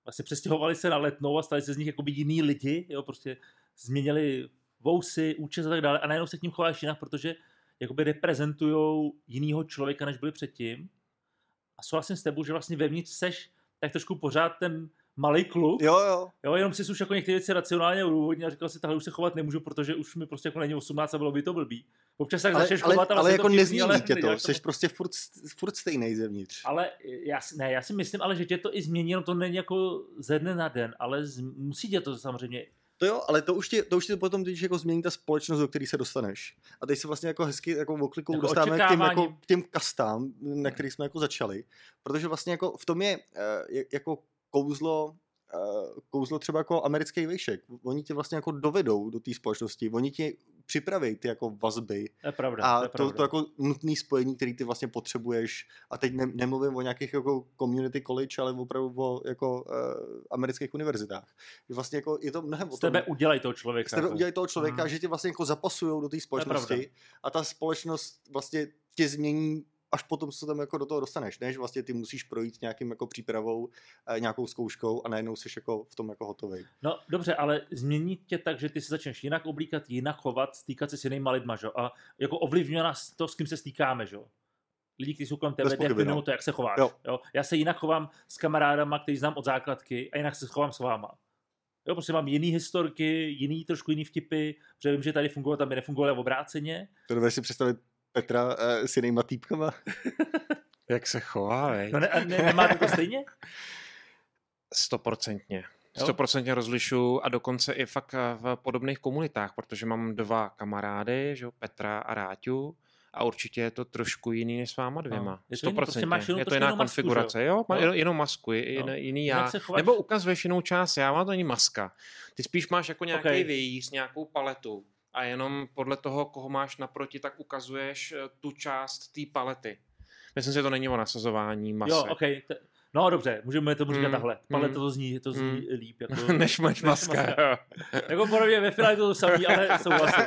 vlastně přestěhovali se na letnou a stali se z nich jakoby jiný lidi, jo, prostě změnili vousy, účes a tak dále a najednou se k ním chováš jinak, protože jakoby reprezentují jinýho člověka, než byli předtím. A souhlasím s tebou, že vlastně vevnitř seš tak trošku pořád ten malý kluk, Jo, jo. jo, jenom si už jako některé věci racionálně udůvodnil a říkal si, tahle už se chovat nemůžu, protože už mi prostě jako není 18 a bylo by to blbý. Občas tak Ale, začneš ale, chovat, ale, vlastně je jako to nezmění ale tě to, jsi prostě furt, furt stejný zevnitř. ale já, si- ne, já si myslím, ale že tě to i změní, no to není jako ze dne na den, ale z, musí tě to samozřejmě. To jo, ale to už tě, to už tě potom teď jako změní ta společnost, do které se dostaneš. A teď se vlastně jako hezky jako oklikou Jako dostáváme k těm, jako, k těm kastám, na kterých jsme jako začali. Protože vlastně jako v tom je uh, jako kouzlo uh, kouzlo třeba jako americký vejšek. Oni tě vlastně jako dovedou do té společnosti, oni ti připraví ty jako vazby je pravda. a to, je to, pravda. to jako nutné spojení, který ty vlastně potřebuješ. A teď ne, nemluvím o nějakých jako community college, ale opravdu o jako uh, amerických univerzitách. Vlastně jako je to mnohem o z tom, tebe udělají toho člověka. z tebe jako. udělají toho člověka, Mhm. že tě vlastně jako zapasujou do té společnosti a ta společnost vlastně tě změní až potom, se tam jako do toho dostaneš, ne? Že vlastně ty musíš projít nějakým jako přípravou, eh, nějakou zkouškou a najednou jsi jako v tom jako hotový. No dobře, ale změní tě tak, že ty se začneš jinak oblíkat, jinak chovat, stýkat se s jinýma lidma, že? jo? A jako ovlivňuje nás to, s kým se stýkáme, že? jo? Lidi, kteří jsou kolem tebe, definují no. to, jak se chováš. Jo. Jo. Já se jinak chovám s kamarádama, který znám od základky a jinak se chovám s váma. Jo, prostě mám jiný historky, jiný, trošku jiný vtipy, protože vím, že tady funguje, tam by nefungovalo obráceně. To dovedeš si představit Petra eh, s jinýma týpkama? Jak se chová, vej? No ne, ne, nemáte to stejně? Stoprocentně. Jo? Stoprocentně rozlišu a dokonce i fakt v podobných komunitách, protože mám dva kamarády, že jo, Petra a Ráťu, a určitě je to trošku jiný než s váma dvěma. No, je to jiný, Stoprocentně. prostě máš jenom je to jiná masku, jo? konfigurace, jo? Má No. jenom, masku, je, No. jiný, jiný já. chováš- Nebo ukazuješ jinou část, já mám to není maska. Ty spíš máš jako nějaký Okay. výjíz, nějakou paletu a jenom podle toho, koho máš naproti, tak ukazuješ eh, tu část té palety. Myslím si, že to není o nasazování masek. Jo, ok. T- no dobře, můžeme tomu říkat Hmm, takhle. Ale hmm, to zní, to zní hmm. líp. Jako, než máš maska. maska. jako podle mě ve finále to to samé, ale souhlasím.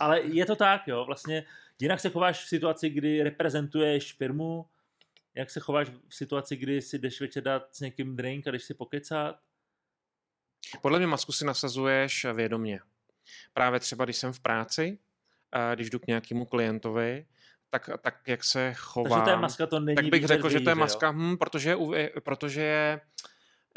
ale je to tak, jo, vlastně jinak se chováš v situaci, kdy reprezentuješ firmu, Jak se chováš v situaci, kdy si jdeš večer dát s někým drink a jdeš si pokecat? Podle mě masku si nasazuješ vědomě. Právě třeba, když jsem v práci, když jdu k nějakému klientovi, tak, tak jak se chovám, Takže to je maska, to není tak bych řekl, že to je maska, hm, protože, protože je,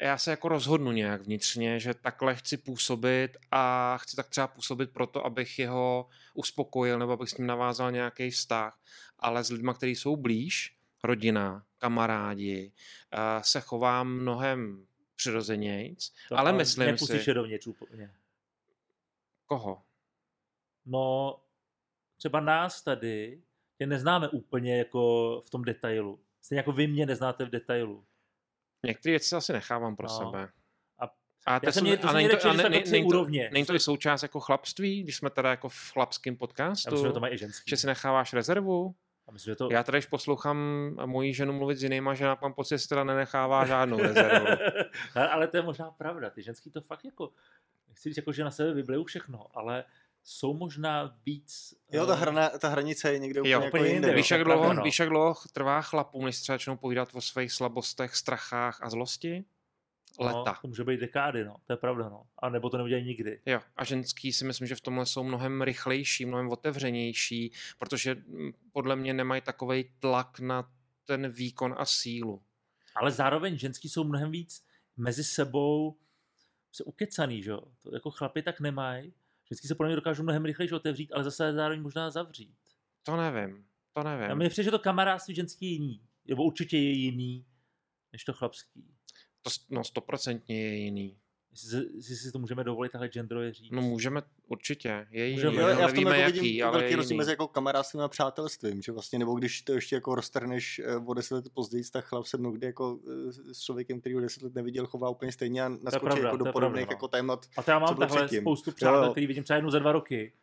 já se jako rozhodnu nějak vnitřně, že takhle chci působit a chci tak třeba působit proto, abych jeho uspokojil nebo abych s ním navázal nějaký vztah. Ale s lidmi, kteří jsou blíž, rodina, kamarádi, se chovám mnohem přirozenějc, To ale myslím nepustíš si... je dovnitř úplně. Koho? No, třeba nás tady, tě neznáme úplně jako v tom detailu. Stejně jako vy mě neznáte v detailu. Některé věci asi nechávám pro No. sebe. A a já jsem mě- to jsme na tři úrovně. není to i součást jako chlapství, když jsme teda jako v chlapském podcastu, Já myslím, že to mají i ženský. že si necháváš rezervu? Já myslím, že to... Já tady, když poslouchám moji ženu mluvit s jinýma ženama, mám pocit, že teda nenechává žádnou rezervu. ale to je možná pravda. Ty ženský to fakt jako, nechci říct jako, že na sebe vyblejou všechno, ale jsou možná víc... Jo, ta, eh, hrana, ta hranice je někde úplně, Jo, jako úplně jinde. Víš, jak dlouho, no. víš, jak dlouho trvá chlapům, než třeba začnou povídat o svých slabostech, strachách a zlosti? Leta. No, to může být dekády, no. To je pravda, no. A nebo to neudělají nikdy. Jo, a ženský si myslím, že v tomhle jsou mnohem rychlejší, mnohem otevřenější, protože mm, podle mě nemají takový tlak na ten výkon a sílu. Ale zároveň ženský jsou mnohem víc mezi sebou se ukecaný, že jo. To jako chlapi tak nemají. Ženský se podle mě dokážou mnohem rychleji otevřít, ale zase zároveň možná zavřít. To nevím, to A nevím. mně přijde, že to kamarádství ženský je jiný. Nebo určitě je jiný, než to chlapský. To, no, stoprocentně je jiný. Jestli, si to můžeme dovolit takhle genderově říct. No můžeme, určitě, je jiný, Můžeme. Jenom já v tom nevíme jako vidím jaký, ale je velký rozdíl mezi jako kamarádstvím a přátelstvím, že vlastně, nebo když to ještě jako roztrhneš eh, o deset let později, tak chlap se mnohdy jako eh, s člověkem, který ho deset let neviděl, chová úplně stejně a naskočí pravda, jako to do podobných pravda, no. jako témat. A to já mám takhle předtím. spoustu přátel, jo. který vidím třeba jednou za dva roky.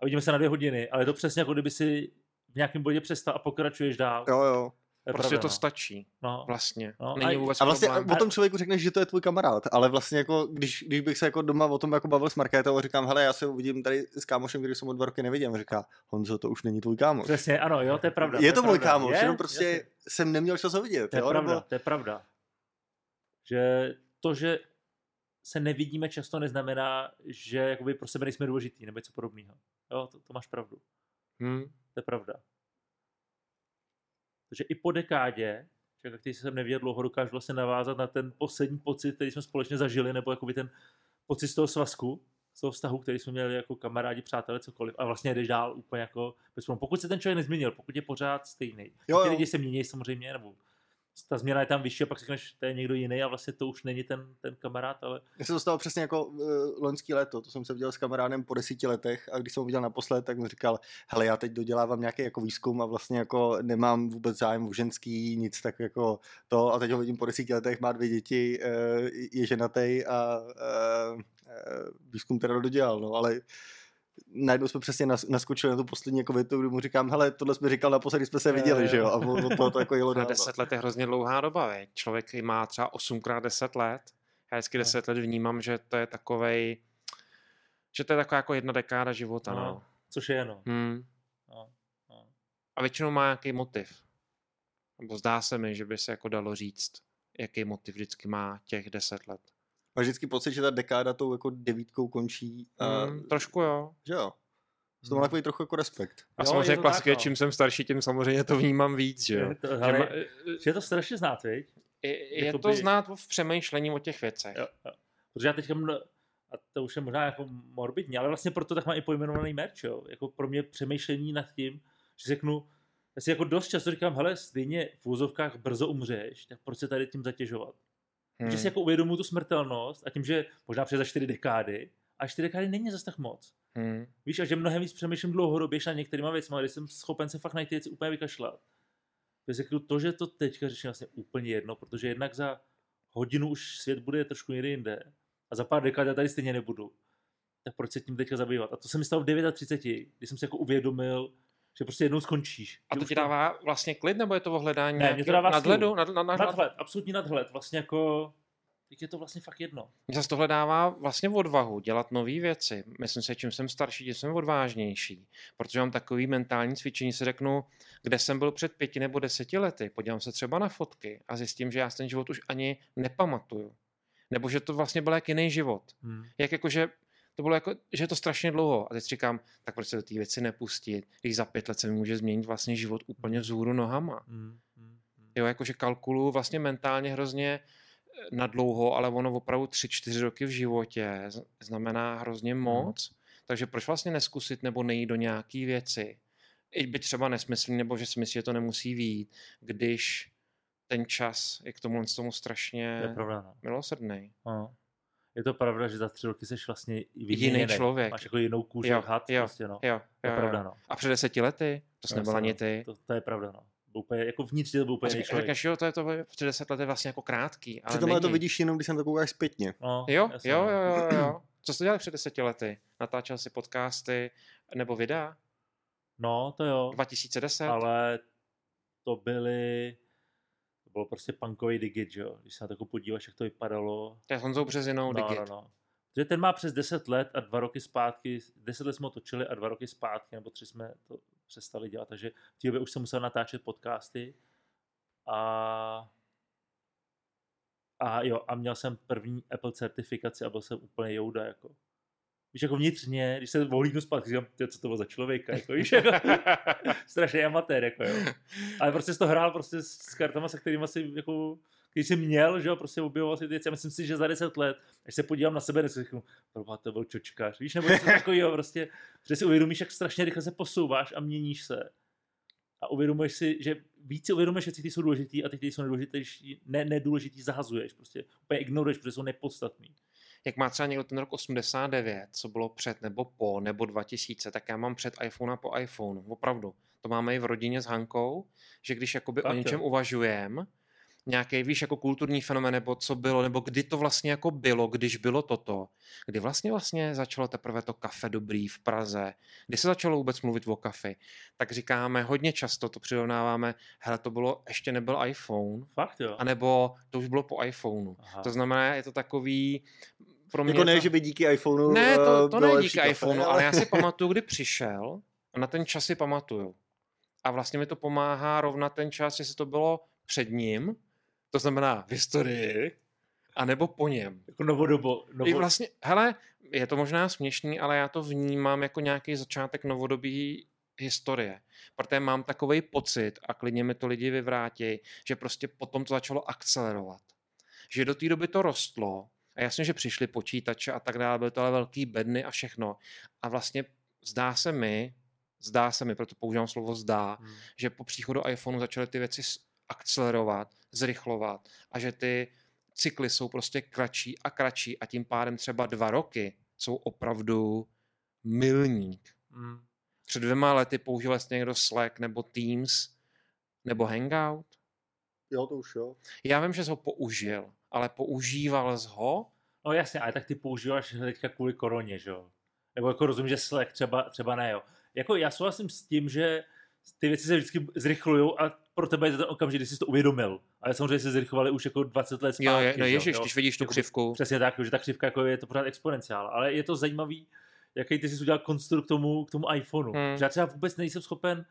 A vidíme se na dvě hodiny, ale je to přesně jako kdyby si v nějakém bodě přestal a pokračuješ dál. Jo, jo. Je Prostě pravda, to no. stačí, No. vlastně. No, Není a- vůbec A vlastně problém. o tom člověku řekneš, že to je tvůj kamarád, ale vlastně jako, když, když bych se jako doma o tom jako bavil s Markétou a říkám, hele, já se uvidím tady s kámošem, který jsem o dva roky neviděl, a říká, Honzo, to už není tvůj kámoš. Přesně, ano, jo, to je pravda. je to můj pravda. kámoš, Je, jenom prostě jasně. jsem neměl čas ho vidět. To je jo, pravda, nebo- to je pravda. Že to, že se nevidíme často neznamená, že jakoby pro sebe nejsme důležitý nebo něco podobného. Jo, to, to máš pravdu. Hm. To je pravda. Takže i po dekádě, člověk, který jsem neviděl dlouho, dokážu vlastně navázat na ten poslední pocit, který jsme společně zažili, nebo jakoby ten pocit z toho svazku, z toho vztahu, který jsme měli jako kamarádi, přátelé, cokoliv. A vlastně jdeš dál úplně jako bez. Pokud se ten člověk nezměnil, pokud je pořád stejný. Jo, Ty jo. lidi se mění samozřejmě, nebo ta změna je tam vyšší a pak řekneš, to je někdo jiný a vlastně to už není ten, ten kamarád, ale Mně se to stalo přesně jako uh, loňský léto, to jsem se viděl s kamarádem po desíti letech a když jsem ho viděl naposled, tak mi říkal, hele, já teď dodělávám nějaký jako výzkum a vlastně jako nemám vůbec zájem o ženský, nic tak jako to. A teď ho vidím po desíti letech, má dvě děti, uh, je ženatý a uh, výzkum teda dodělal, no, ale najednou jsme přesně nas, naskočili na tu poslední jako větu, kdy mu říkám, hele, tohle jsme říkal naposledy, když jsme se viděli, jo. že jo, a od toho to jako jelo dál. no. 10 let je hrozně dlouhá doba, veď. Člověk má třeba 8x10 let. Já vždycky No. 10 let vnímám, že to je takovej, že to je taková jako jedna dekáda života, no. no, což je jenom. Hmm. No, no. A většinou má nějaký motiv. Nebo zdá se mi, že by se jako dalo říct, jaký motiv vždycky má těch 10 let. Máš vždycky pocit, že ta dekáda tou jako devítkou končí. A, Hmm, trošku jo. Že jo. Z toho má takový trochu jako respekt. A Jo, samozřejmě to klasicky, tak, no. čím jsem starší, tím samozřejmě to vnímám víc, že jo. Je to, Že hele, ma- že je to strašně znát, viď? je, je jakoby- to znát v přemýšlení o těch věcech. Jo, jo. Protože já teďka, mno- a to už je možná jako morbidní, ale vlastně proto tak mám i pojmenovaný merch, jo. Jako pro mě přemýšlení nad tím, že řeknu, já si jako dost často říkám, hele, stejně v úzovkách brzo umřeš, tak proč se tady tím zatěžovat? Hmm. Že si jako uvědomuji tu smrtelnost a tím, že možná přes za čtyři dekády, a čtyři dekády není zase tak moc. Hmm. Víš, a že mnohem víc přemýšlím dlouhodobě na některýma věcmi, kdy jsem schopen se fakt na ty věci úplně vykašlat. To, řeknu, to, že to teďka řeším vlastně úplně jedno, protože jednak za hodinu už svět bude trošku někde jinde a za pár dekád já tady stejně nebudu. Tak proč se tím teďka zabývat? A to se mi stalo v 39, kdy jsem si jako uvědomil, že prostě jednou skončíš. A to ti dává vlastně klid, nebo je to o hledání Ne, mě to dává nadhledu? Nad, nad, nad, nadhled, absolutní nadhled, vlastně jako Teď je to vlastně fakt jedno. Mě zase tohle dává vlastně odvahu dělat nové věci. Myslím si, čím jsem starší, tím jsem odvážnější. Protože mám takový mentální cvičení, si řeknu, kde jsem byl před pěti nebo deseti lety. Podívám se třeba na fotky a zjistím, že já ten život už ani nepamatuju. Nebo že to vlastně byl jak jiný život. Hmm. Jak jako, že to bylo jako, že je to strašně dlouho. A teď říkám, tak proč se do té věci nepustit, když za pět let se mi může změnit vlastně život úplně vzhůru nohama. Hmm. Hmm. hmm. Jo, jakože kalkuluju vlastně mentálně hrozně eh, na dlouho, ale ono opravdu tři, čtyři roky v životě znamená hrozně moc. Takže proč vlastně neskusit nebo nejít do nějaký věci? I by třeba nesmyslný, nebo že si myslí, že to nemusí výjít, když ten čas je k tomu, tomu To je strašně pravda, no. milosrdný. no. Je to pravda, že za tři roky jsi vlastně Jiný člověk. Máš jako jinou kůži, Jo, had, jo, prostě, no. Jo, To je jo, pravda, jo. no. A před deseti lety? To jsi No, nebyl ani no. ty. To, to je pravda, no. Byl úplně, jako vnitř to byl úplně jiný člověk. Řekneš, jo, to je to, před deset let je vlastně jako krátký, ale Přitom ale to vidíš jenom, když se na to koukáš zpětně. No, Jo, jasně, jo, no. jo, jo, jo. Co jsi dělal před deseti lety? Natáčel jsi podcasty nebo videa? No, to jo. 2010? Ale to byly, bylo prostě punkový digit, že jo. Když se na to jako podíváš, jak to vypadalo. To je Honzou Březinou, No, Digit. no, no. Že ten má přes 10 let a dva roky zpátky, 10 let jsme ho točili a dva roky zpátky, nebo tři jsme to přestali dělat, takže v té době už jsem musel natáčet podcasty a a jo, a měl jsem první Apple certifikaci a byl jsem úplně jouda, jako. Víš, jako vnitřně, když se ohlídnu zpátky, říkám, "Ty, co to bylo za člověka, jako, víš, jako, strašný amatér, jako, jo. Ale prostě jsi to hrál prostě s kartama, se kterými si, jako, když jsi měl, že jo, prostě objevoval si ty věci. Já myslím si, že za 10 let, až se podívám na sebe, tak si řeknu, to byl čočkář, víš, nebo něco takového, prostě, že si uvědomíš, jak strašně rychle se posouváš a měníš se. A uvědomuješ si, že víc si uvědomuješ věci, které jsou důležité a ty, které jsou nedůležitý, ne, nedůležitý, zahazuješ, prostě úplně ignoruješ, protože jsou nepodstatný. Jak má třeba někdo ten rok 89, co bylo před nebo po, nebo 2000, tak já mám před iPhone a po iPhone. Opravdu. To máme i v rodině s Hankou, že když jakoby o Fakt jo. něčem uvažujeme, nějaký, víš, jako kulturní fenomén, nebo co bylo, nebo kdy to vlastně jako bylo, když bylo toto. Kdy vlastně vlastně začalo teprve to kafe dobrý v Praze, kdy se začalo vůbec mluvit o kafe, tak říkáme hodně často, to přirovnáváme, hele, to bylo, ještě nebyl iPhone, Fakt jo. anebo to už bylo po iPhoneu. Aha. To znamená, je to takový, pro mě Jako ne, to... že by díky iPhoneu Ne, eh, to, to bylo ne lepší díky kafe, iPhoneu, ale já si pamatuju, kdy přišel a na ten čas si pamatuju. A vlastně mi to pomáhá rovnat ten čas, jestli to bylo před ním, to znamená v historii, anebo po něm. Jako novodobo. Novo... I vlastně, hele, je to možná směšný, ale já to vnímám jako nějaký začátek novodobí historie. Protože mám takový pocit, a klidně mi to lidi vyvrátí, že prostě potom to začalo akcelerovat. Že do té doby to rostlo, a jasně, že přišly počítače a tak dále, byly to ale velký bedny a všechno. A vlastně zdá se mi, zdá se mi, proto používám slovo zdá, Hmm. že po příchodu iPhoneu začaly ty věci akcelerovat, zrychlovat a že ty cykly jsou prostě kratší a kratší a tím pádem třeba dva roky jsou opravdu milník. Hmm. Před dvěma lety používal jste někdo Slack nebo Teams nebo Hangout? Jo, to už jo. Já vím, že jsi ho použil, ale používal jsi ho? No jasně, ale tak ty používáš teďka kvůli koroně, že jo? Nebo jako rozumím, že Slack třeba, třeba ne, jo. Jako já souhlasím s tím, že ty věci se vždycky zrychlují a pro tebe je to ten okamžik, kdy jsi to uvědomil. Ale samozřejmě se zrychlovali už jako 20 let zpátky. Jo, je, no ježiš, jo? když vidíš tu Jako- křivku. Přesně tak, že ta křivka jako je to pořád exponenciál. Ale je to zajímavý, jaký ty jsi udělal konstrukt k tomu, k tomu iPhoneu. Hmm. Že já třeba vůbec nejsem schopen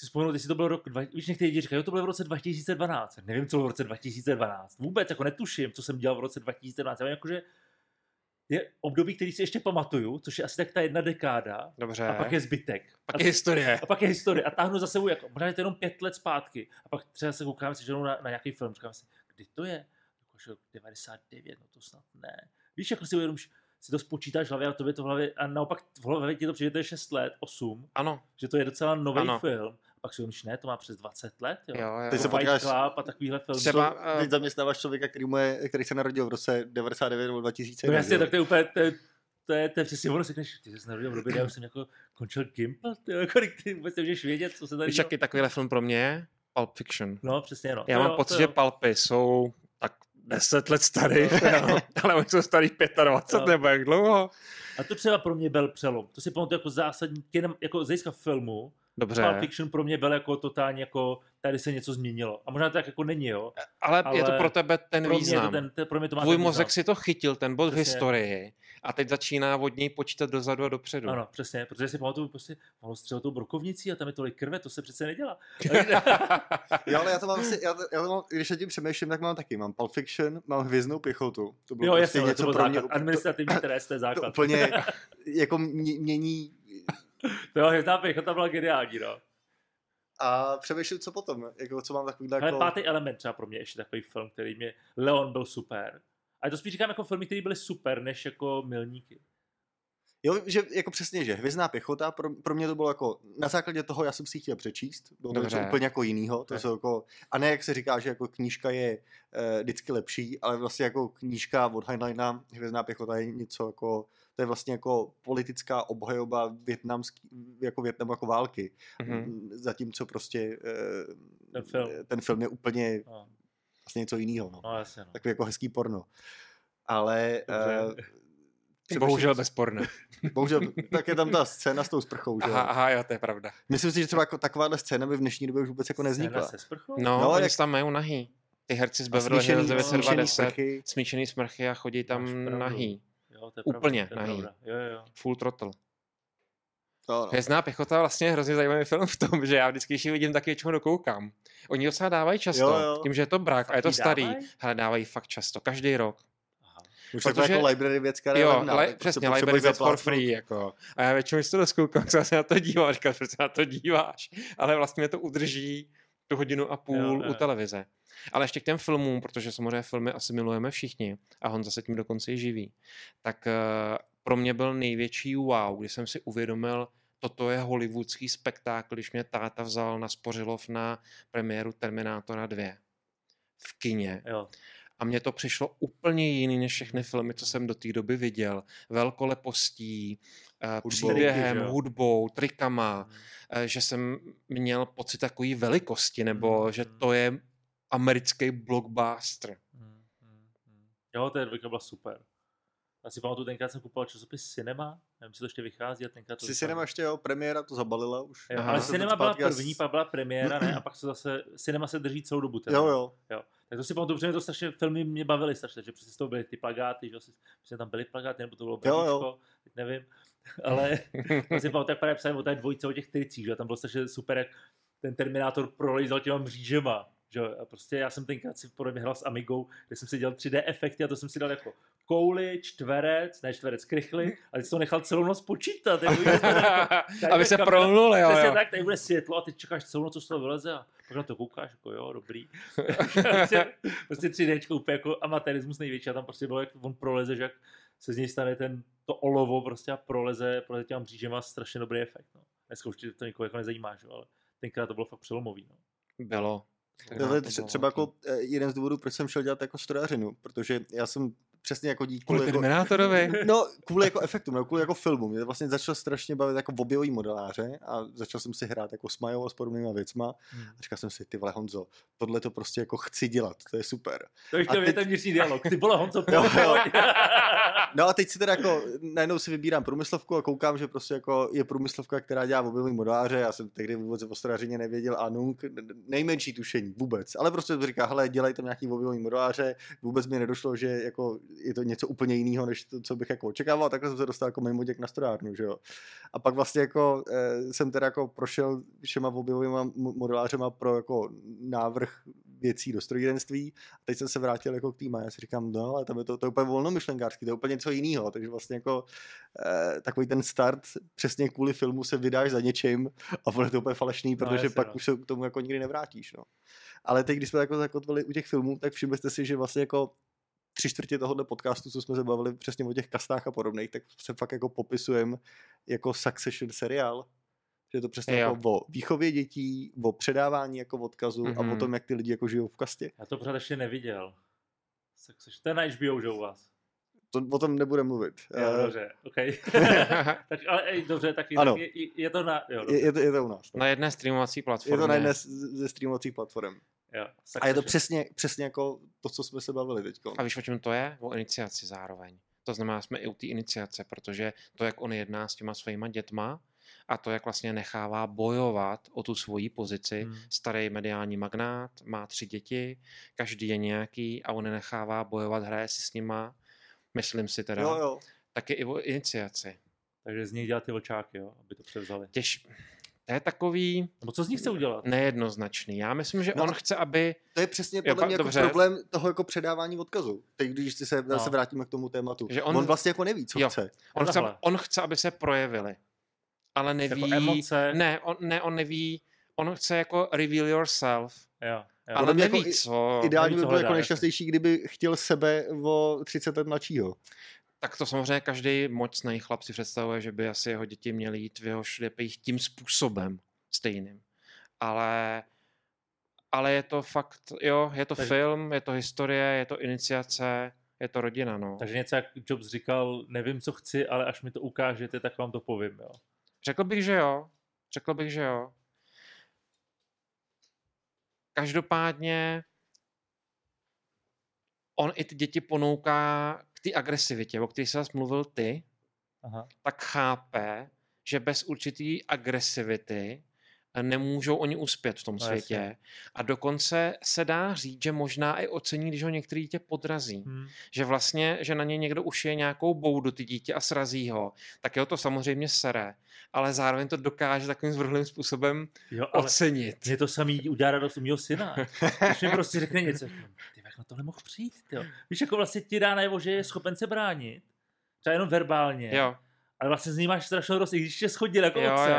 si vzpomenout, jestli to byl rok, dva, víš, někteří lidi říkají, jo, to bylo v roce 2012. Nevím, co bylo v roce 2012. Vůbec jako netuším, co jsem dělal v roce 2012. Já vím, jakože je období, který si ještě pamatuju, což je asi tak ta jedna dekáda, Dobře. a pak je zbytek. pak a, je historie. a pak je historie. A táhnu za sebou, jako, možná je to jenom pět let zpátky. A pak třeba se koukám si ženou na, na nějaký film, říkám si, kdy to je? Jako, že 99, no to snad ne. Víš, jako si uvědomíš, si to spočítáš v hlavě a tobě to v hlavě, a naopak v hlavě ti to přijde, to je 6 let, 8, Ano, že to je docela nový Ano. film. A pak si uvědomíš, ne, to má přes 20 let, jo. jo, jo. Teď se potkáš- Club a takovýhle film. Třeba, Co, eh, teď zaměstnáváš člověka, který, mu je, který se narodil v roce 99 nebo 2000. No jasně, tak to je úplně, to je, to je, to je přesně ono, si řekneš, ty jsi narodil v době, já už jsem jako končil Gimple, ty, jako, ty vůbec nemůžeš vědět, co se tady víš, jaký takovýhle film pro mě je? Pulp Fiction. No, přesně, no. Já To mám jo, pocit, že jo. palpy jsou tak 10 let starý, Jo. ale oni jsou starý 25 Jo. nebo jak dlouho. A to třeba pro mě byl přelom. To si pamatuju jako zásadní, jenom jako z hlediska filmu, Dobře, Pulp Fiction pro mě byl jako totálně jako, tady se něco změnilo. A možná to tak jako není, jo. ale, je to ale pro tebe ten pro mě, význam. to ten, ten, pro mě to má Tvůj ten mozek význam. si to chytil, ten bod v historii a teď začíná od něj počítat dozadu a dopředu. Ano, přesně, protože si pamatuju prostě, mohlo střelit tou brokovnicí a tam je tolik krve, to se přece nedělá. Jo, ale já to mám asi, já to, já to mám, když nad tím přemýšlím, tak mám taky. Mám Pulp Fiction, mám Hvězdnou pěchotu. To bylo jo, prostě jasně, ale to byl pro mě základ. Administrativní trest, to je to základ. úplně jako mě- mění To jo, hvězdná pěchota byla geniální, no. a přemýšlím, co potom, jako, co mám takovýhle Ale jako... pátý element třeba pro mě ještě takový film, který mě, Leon byl super. A to spíš říkám jako filmy, které byly super, než jako milníky. Jo, že jako přesně, že Hvězdná pěchota, pro, pro mě to bylo jako, na základě toho já jsem si ji chtěl přečíst, bylo to něco úplně jako jinýho, to Ne. jsou jako, a ne jak se říká, že jako knížka je uh, vždycky lepší, ale vlastně jako knížka od Heinleina, Hvězdná pěchota je něco jako, to je vlastně jako politická obhajoba větnamský, jako Větnamu jako války, Mhm. mm. zatímco prostě uh, Ten film. ten film je úplně No, vlastně něco jiného, no. no jasně, no. takový jako hezký porno. Ale Dobře. uh, Bohužel bezporné. bohužel, tak je tam ta scéna s tou sprchou, že? Aha, aha, jo, to je pravda. Myslím si, že třeba jako takováhle scéna by v dnešní době už vůbec jako nevznikla. Scéna se sprchou? No, No, oni jak- tam mají nahý. Ty herci z Beverly smíšený- Hills smíšený 920, sprchy. smíšený smrchy a chodí tam nahý. Jo, to je Úplně pravda, to je pravda. Jo, jo, jo. Full throttle. No, no. Hvězdná pěchota vlastně je hrozně zajímavý film v tom, že já vždycky, když ji vidím, tak většinou dokoukám. Oni docela dávají často, Jo, jo. tím, že je to brak Fakt a je to starý. dávají? Hele, dávají fakt často, každý rok. Aha. Už protože- jako library věc, která je Jo, levná, li, tak přesně, prostě library věc for free, jako. A já většinou, když to doskoukám, tak se na to dívám, a říkám, proč se na to díváš. Ale vlastně mě to udrží tu hodinu a půl Jo, u jo. Ale ještě k těm filmům, protože samozřejmě filmy asi milujeme všichni a Honza se tím dokonce i živí, tak uh, pro mě byl největší wow, když jsem si uvědomil, toto je hollywoodský spektákl, když mě táta vzal na Spořilov na premiéru Terminátora 2 v kině. Jo. A mně to přišlo úplně jiný než všechny filmy, co jsem do té doby viděl. Velkolepostí, eh, Hudbou. příběhem, že hudbou, trikama, eh, že jsem měl pocit takové velikosti, nebo Mhm. že to je americký blockbuster. Mm, mm, mm. Jo, ta dvojka byla super. Já si pamatuju, tenkrát jsem kupoval časopis Cinema, nevím, jestli to ještě vychází, a tenkrát to Si. Cinema ještě, jo, premiéra to zabalila už. Jo, Aha. ale Cinema byla první, pak byla premiéra, ne? A pak se zase, Cinema se drží celou dobu. Teda. Jo, jo. jo. Tak to si pamatuju, protože mě to strašně, filmy mě bavily strašně, že přesně z toho byly ty plagáty, že že tam byly plagáty, nebo to bylo Jo, jo. brníčko, teď nevím. Ale to si pamatuju, jak právě psali o té dvojce, o těch tricích, že tam bylo strašně super, jak ten Terminátor prolejzal těma mřížema. Že? jo. A prostě já jsem tenkrát si podle mě hrál s Amigou, kde jsem si dělal 3D efekty a to jsem si dal jako kouli, čtverec, ne čtverec, krychly, a teď jsem to nechal celou noc počítat. Jako, Aby se prolnuli, jo, Přesně jo. tak, tady bude světlo a ty čekáš celou noc, co z toho vyleze a pak na to koukáš, jako jo, dobrý. prostě, prostě 3D úplně jako amatérismus největší a tam prostě bylo, jak on proleze, že jak se z něj stane ten, to olovo prostě a proleze, proleze těma mřížema strašně dobrý efekt. No. Dneska už to nikoho jako nezajímá, že? ale tenkrát to bylo fakt přelomový. No. Bylo. To je třeba jako eh, jeden z důvodů, proč jsem šel dělat jako strojařinu, protože já jsem přesně jako díky Kvůli jako, Terminátorovi. No, kvůli jako efektům, no, kvůli jako filmu. Mě vlastně začal strašně bavit jako objevový modeláře a začal jsem si hrát jako s Majou a s podobnýma věcma. Hmm. A říkal jsem si, ty vole Honzo, tohle to prostě jako chci dělat, to je super. To je teď- ten vnitřní dialog. Ty vole, Honzo, Jo, pojď, jo. No a teď si teda jako, najednou si vybírám průmyslovku a koukám, že prostě jako je průmyslovka, která dělá objevový modeláře. Já jsem tehdy vůbec o strojařině nevěděl a nunk, nejmenší tušení vůbec. Ale prostě to říká, hele, dělej tam nějaký objevový modeláře. Vůbec mi nedošlo, že jako je to něco úplně jiného, než to, co bych jako očekával. Takhle jsem se dostal jako mimo děk na strojárnu, že jo. A pak vlastně jako eh, jsem teda jako prošel všema objevovými mo- modelářema pro jako návrh věcí do strojírenství. A teď jsem se vrátil jako k týma. Já si říkám, no, ale tam je to, to je úplně volnomyšlenkářský, to je úplně něco jiného. Takže vlastně jako eh, takový ten start, přesně kvůli filmu se vydáš za něčím a bude to úplně falešný, protože jasně, pak no. už se k tomu jako nikdy nevrátíš. No. Ale teď, když jsme jako zakotvili u těch filmů, tak všimli jste si, že vlastně jako tři čtvrtě tohohle podcastu, co jsme se bavili přesně o těch kastách a podobných, tak se fakt jako popisujeme jako Succession seriál. Že je to přesně Jo. jako o výchově dětí, o předávání jako odkazu mm-hmm. a o Mhm. tom, jak ty lidi jako žijou v kastě. Já to pořád ještě neviděl. Tak seš- To je na HBO, že u vás. To, o tom nebude mluvit. Jo, Eh, dobře, OK. tak, ale ej, dobře, tak, Ano. tak je, je, je, to na... Jo, je, dobře, je, to, je to u nás. No. Na jedné streamovací Je platformě. to na jedné z- ze streamovacích platform. Jo, A je to přesně, přesně jako to, co jsme se bavili teď. A víš, o čem to je? O iniciaci zároveň. To znamená, jsme i u té iniciace, protože to, jak on jedná s těma svýma dětma a to, jak vlastně nechává bojovat o tu svoji pozici. Hmm. Starý mediální magnát, má tři děti, každý je nějaký a on nechává bojovat, hraje si s nima, myslím si teda, Jo, jo. taky i o iniciaci. Takže z nich dělat ty vlčáky, jo, aby to převzali. Těž, to je takový Nebo co z nich chce udělat? nejednoznačný. Já myslím, že No. on chce, aby... To je přesně Jo, podle mě jako dobře. problém toho jako předávání odkazu. Teď, když si se, No. se vrátíme k tomu tématu. Že on, on- vlastně jako neví, co Jo. chce. On chce, on chce, aby se projevili. Ale neví... Jako emoce. Ne, on, ne, on neví... On chce jako reveal yourself, Jo, jo. ale neví jako co. Ideální neví, by bylo jako nejšťastnější, kdyby chtěl sebe o 30 let mladšího. Tak to samozřejmě každý mocný chlap si představuje, že by asi jeho děti měly jít v jeho šlepích tím způsobem stejným. Ale, ale je to fakt, jo, je to Takže- film, je to historie, je to iniciace, je to rodina, no. Takže něco jak Jobs říkal, nevím, co chci, ale až mi to ukážete, tak vám to povím, jo. Řekl bych, že jo. Řekl bych, že jo. Každopádně on i ty děti ponouká k té agresivitě, o které jsi zase mluvil ty, Aha. tak chápe, že bez určitý agresivity nemůžou oni uspět v tom No, světě. jasně. A dokonce se dá říct, že možná i ocení, když ho některý dítě podrazí. Hm. Že vlastně, že na něj někdo ušije nějakou boudu ty dítě a srazí ho, tak jeho to samozřejmě sere. Ale zároveň to dokáže takovým zvrhlým způsobem Jo, ale ocenit. mě to samý udělá radost u mého syna. Když mi prostě řekne něco, ty na tohle mohl přijít, tyjo. Víš, jako vlastně ti dá najevo, že je schopen se bránit, třeba jenom verbálně, Jo, ale vlastně z ní máš strašnou radost, i když tě schodil jako jo, jo, otce. jo,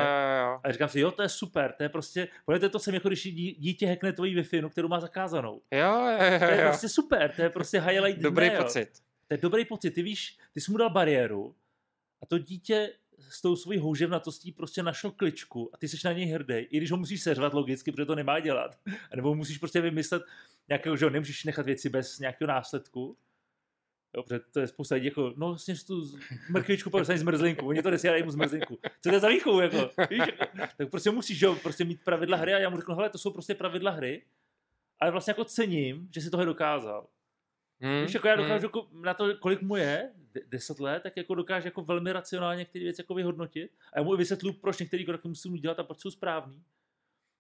jo. A říkám si, jo, to je super, to je prostě, podle to jsem jako když dí- dítě hackne tvoji wi kterou má zakázanou. Jo, jo, jo, To je jo. prostě super, to je prostě highlight Dobrý dne, jo. pocit. To je dobrý pocit, ty víš, ty jsi mu dal bariéru a to dítě s tou svojí houževnatostí prostě našlo kličku a ty jsi na něj hrdý, i když ho musíš seřvat logicky, protože to nemá dělat. A nebo musíš prostě vymyslet nějakého, že jo, nemůžeš nechat věci bez nějakého následku. Jo, protože to je spousta lidí jako, no vlastně tu mrkvičku podepsaný zmrzlinku, oni to nesílají mu zmrzlinku. Co to je za výchovu, jako, víš, jako, tak prostě musíš, že jo, prostě mít pravidla hry a já mu řeknu, hele, to jsou prostě pravidla hry, ale vlastně jako cením, že si tohle dokázal. Hmm, Víš, jako já hmm. dokážu jako na to, kolik mu je, de- 10 let, tak jako dokáže jako velmi racionálně některé věci jako vyhodnotit. A já mu i vysvětluji, proč některé kroky musím udělat a proč jsou správný.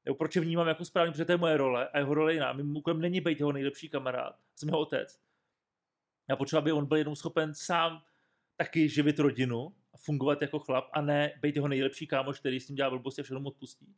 Jo, proč je vnímám jako správný, protože to je moje role a jeho role je jiná. Mým úkolem není být jeho nejlepší kamarád, jsem jeho otec. Já potřebuji, aby on byl jenom schopen sám taky živit rodinu a fungovat jako chlap a ne být jeho nejlepší kámoš, který s tím dělá blbosti a všechno mu odpustí.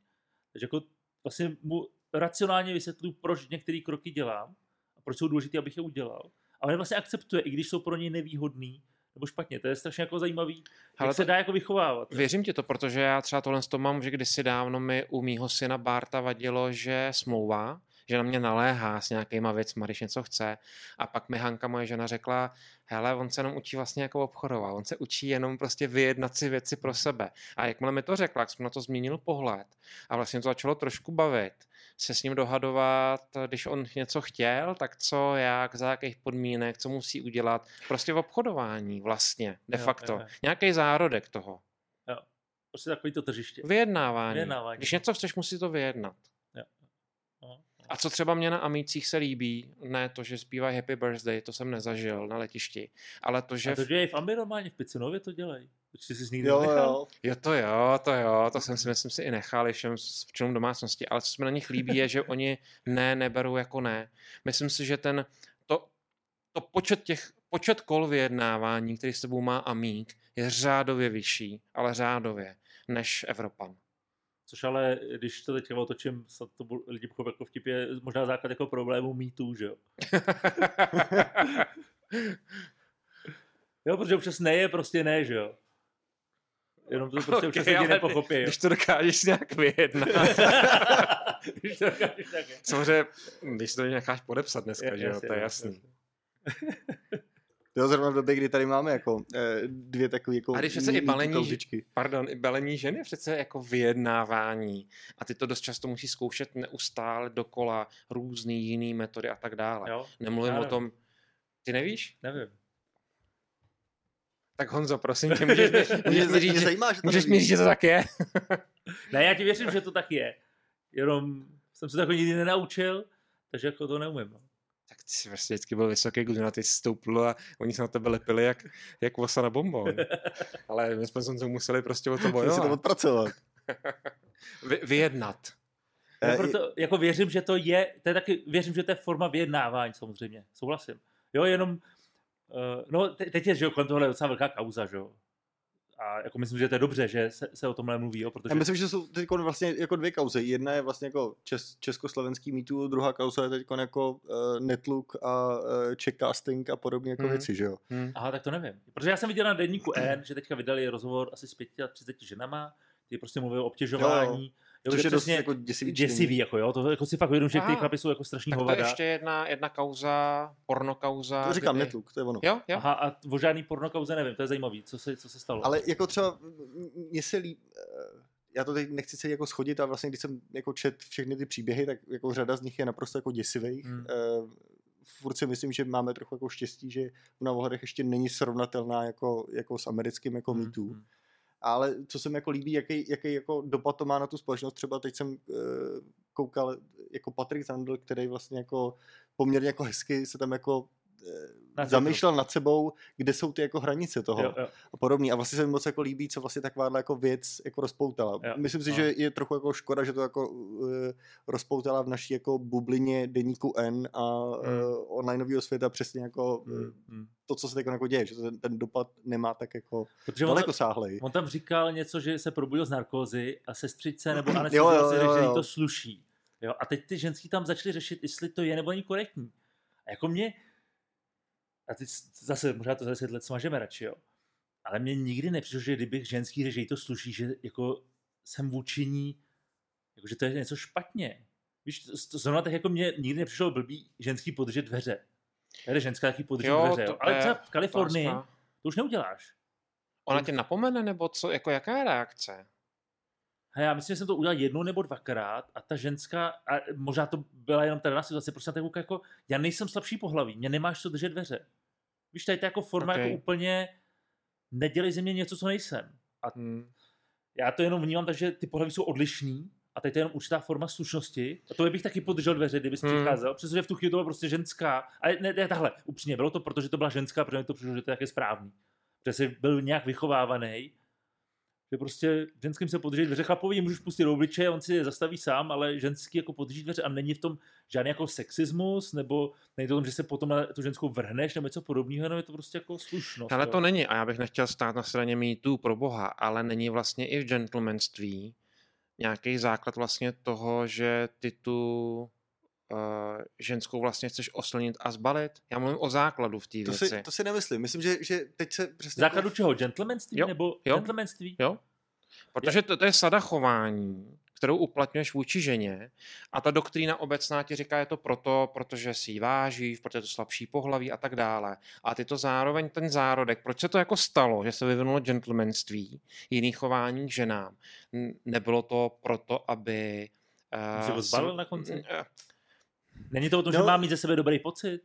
Takže jako vlastně mu racionálně vysvětluji, proč některé kroky dělám a proč jsou důležité, abych je udělal. A on vlastně akceptuje, i když jsou pro něj nevýhodný nebo špatně. To je strašně jako zajímavý, Ale jak se to- dá jako vychovávat. Věřím ti to, protože já třeba tohle to mám, že kdysi dávno mi u mýho syna Barta vadilo, že smlouvá, že na mě naléhá s nějakýma věcma, když něco chce. A pak mi Hanka, moje žena, řekla, hele, on se jenom učí vlastně jako obchodovat, on se učí jenom prostě vyjednat si věci pro sebe. A jakmile mi to řekla, jak jsem na to změnil pohled a vlastně to začalo trošku bavit, se s ním dohadovat, když on něco chtěl, tak co, jak, za jakých podmínek, co musí udělat. Prostě v obchodování vlastně, de Jo, facto. jo, jo. Nějaký zárodek toho. Prostě takový to tržiště. Vyjednávání. Vyjednávání. Když něco chceš, musí to vyjednat. A co třeba mě na Amících se líbí, ne to, že zpívají Happy Birthday, to jsem nezažil na letišti, ale to, že... A to dělají v Ambi normálně, v Picinově to dělají. Určitě jsi nikdy Jo, nenechal. jo. Jo, to jo, to jo, to jsem si myslím si i nechal i všem v členům domácnosti, ale co se mi na nich líbí je, že oni ne, neberou jako ne. Myslím si, že ten, to, to počet těch, počet kol vyjednávání, který s tebou má Amík, je řádově vyšší, ale řádově, než Evropan. Což ale, když to teďka otočím, snad to bu- lidi pochopí jako vtip, je možná základ jako problému mýtů, že jo. Jo, protože občas ne je prostě ne, že jo. Jenom to prostě Okay, lidi ale nepochopí. Když to dokážeš nějak vyjednat. Když to dokážeš. Samozřejmě, když to necháš podepsat dneska, Je- že jo, to je jasný. Jo, zrovna v době, kdy tady máme jako eh, dvě takové jako A když přece i balení, kauzičky. pardon, i balení ženy je přece jako vyjednávání. A ty to dost často musí zkoušet neustále dokola různý jiný metody a tak dále. Jo, Nemluvím já o tom, ty nevíš? nevím. Tak Honzo, prosím tě, můžeš, mi- můžeš, mi říct, zajímá, že to můžeš mi říct, že to tak je? Ne, já ti věřím, že to tak je. Jenom jsem se to jako nikdy nenaučil, takže jako to neumím. No. Tak jsi vlastně vždycky byl vysoký, kdo na ty stoupl a oni se na tebe lepili jak, jak vosa na bombon. Ale my jsme se museli prostě o to Musím si to bojovat. odpracovat. Vy, vyjednat. No, proto, jako věřím, že to je, to je taky, věřím, že to je forma vyjednávání samozřejmě, souhlasím. Jo, jenom, uh, no te, teď je, že jo, kolem tohle je docela velká kauza, že jo. A jako myslím, že to je dobře, že se, se o tomhle mluví, jo, protože... Já myslím, že jsou teď vlastně jako dvě kauzy. Jedna je vlastně jako čes, československý mýtu, druhá kauza je teď jako uh, Netlook a uh, checkcasting a podobné jako Mhm. věci, že jo. Hm. Aha, tak to nevím. Protože já jsem viděl na denníku N, že teďka vydali rozhovor asi s 35 ženama, ty prostě mluví o obtěžování. Jo, Což kde je dost jako děsivý děsivý, jako jo, to jako si fakt uvědomím, že ty Aha. chlapi jsou jako strašný Tak to je ještě jedna, jedna kauza, pornokauza. To říkám kdy- Netlook, to je ono. Jo, jo. Aha, a o žádný pornokauze nevím, to je zajímavý, co se, co se stalo. Ale jako třeba, mně se líb, eh, já to teď nechci se jako schodit a vlastně když jsem jako čet všechny ty příběhy, tak jako řada z nich je naprosto jako děsivých. Hmm. Hmm. Furt si myslím, že máme trochu jako štěstí, že v mnoha ohledech ještě není srovnatelná jako, jako s americkým jako Hmm, mýtů. hmm. Ale co se mi jako líbí, jaký, jaký jako dopad to má na tu společnost, třeba teď jsem uh, koukal jako Patrick Zandl, který vlastně jako poměrně jako hezky se tam jako eh, Nad zamýšlel nad sebou, kde jsou ty jako hranice toho Jo, jo. a podobný. A vlastně se mi moc jako líbí, co vlastně takováhle jako věc jako rozpoutala. Jo, Myslím si, no. že je trochu jako škoda, že to jako uh, rozpoutala v naší jako bublině deníku N a uh, onlineového světa přesně jako Hmm, hmm. hmm. to, co se teď jako děje, že ten, ten dopad nemá tak jako Protože on, daleko sáhlej. on tam říkal něco, že se probudil z narkózy a sestřice nebo Jo, jo, jo, řekl, že jí jo. to sluší. Jo? A teď ty ženský tam začaly řešit, jestli to je nebo není korektní. A jako mě, a teď zase možná to zase let smažeme radši, jo. Ale mně nikdy nepřišlo, že kdybych ženský řekl, že jí to sluší, že jako jsem vůči ní, jako že to je něco špatně. Víš, zrovna tak jako mě nikdy nepřišlo blbý ženský podržet dveře. Tady ženská taky podrží Jo, dveře, to. Ale třeba v Kalifornii to už neuděláš. Ona tě napomene, nebo co, jako jaká je reakce? A já myslím, že jsem to udělal jednou nebo dvakrát a ta ženská, a možná to byla jenom ta situace, prostě tak jako, já nejsem slabší pohlaví, mě nemáš co držet dveře. Víš, tady to je jako forma Ok. jako úplně, nedělej ze mě něco, co nejsem. A Hm. já to jenom vnímám tak, že ty pohlaví jsou odlišný a tady to je jenom určitá forma slušnosti. A to bych taky podržel dveře, kdyby Hmm. přicházel, přestože v tu chvíli to byla prostě ženská. A ne, ne takhle, upřímně, bylo to proto, že to byla ženská, protože to přišlo, že to je také správný. Protože jsi byl nějak vychovávaný, že prostě ženským se podrží dveře, chlapovi můžeš pustit do obličeje, on si je zastaví sám, ale ženský jako podrží dveře a není v tom žádný jako sexismus, nebo není to tom, že se potom na tu ženskou vrhneš, nebo něco podobného, jenom je to prostě jako slušnost. Ale jo. to není, a já bych nechtěl stát na straně mýtů pro boha, ale není vlastně i v gentlemanství nějaký základ vlastně toho, že ty tu ženskou vlastně chceš oslnit a zbalit? Já mluvím o základu v té To věci. si, to si nemyslím. Myslím, že, že teď se přesně... Základu čeho? Gentlemanství? Jo, Nebo jo. gentlemanství? Jo? Protože to, to je sada chování, kterou uplatňuješ vůči ženě a ta doktrína obecná ti říká, je to proto, protože si ji vážíš, protože je to slabší pohlaví a tak dále. A ty to zároveň, ten zárodek, proč se to jako stalo, že se vyvinulo gentlemanství, jiný chování k ženám? Nebylo to proto, aby... Uh, na konci? eh, Není to o tom, že No. má mít ze sebe dobrý pocit?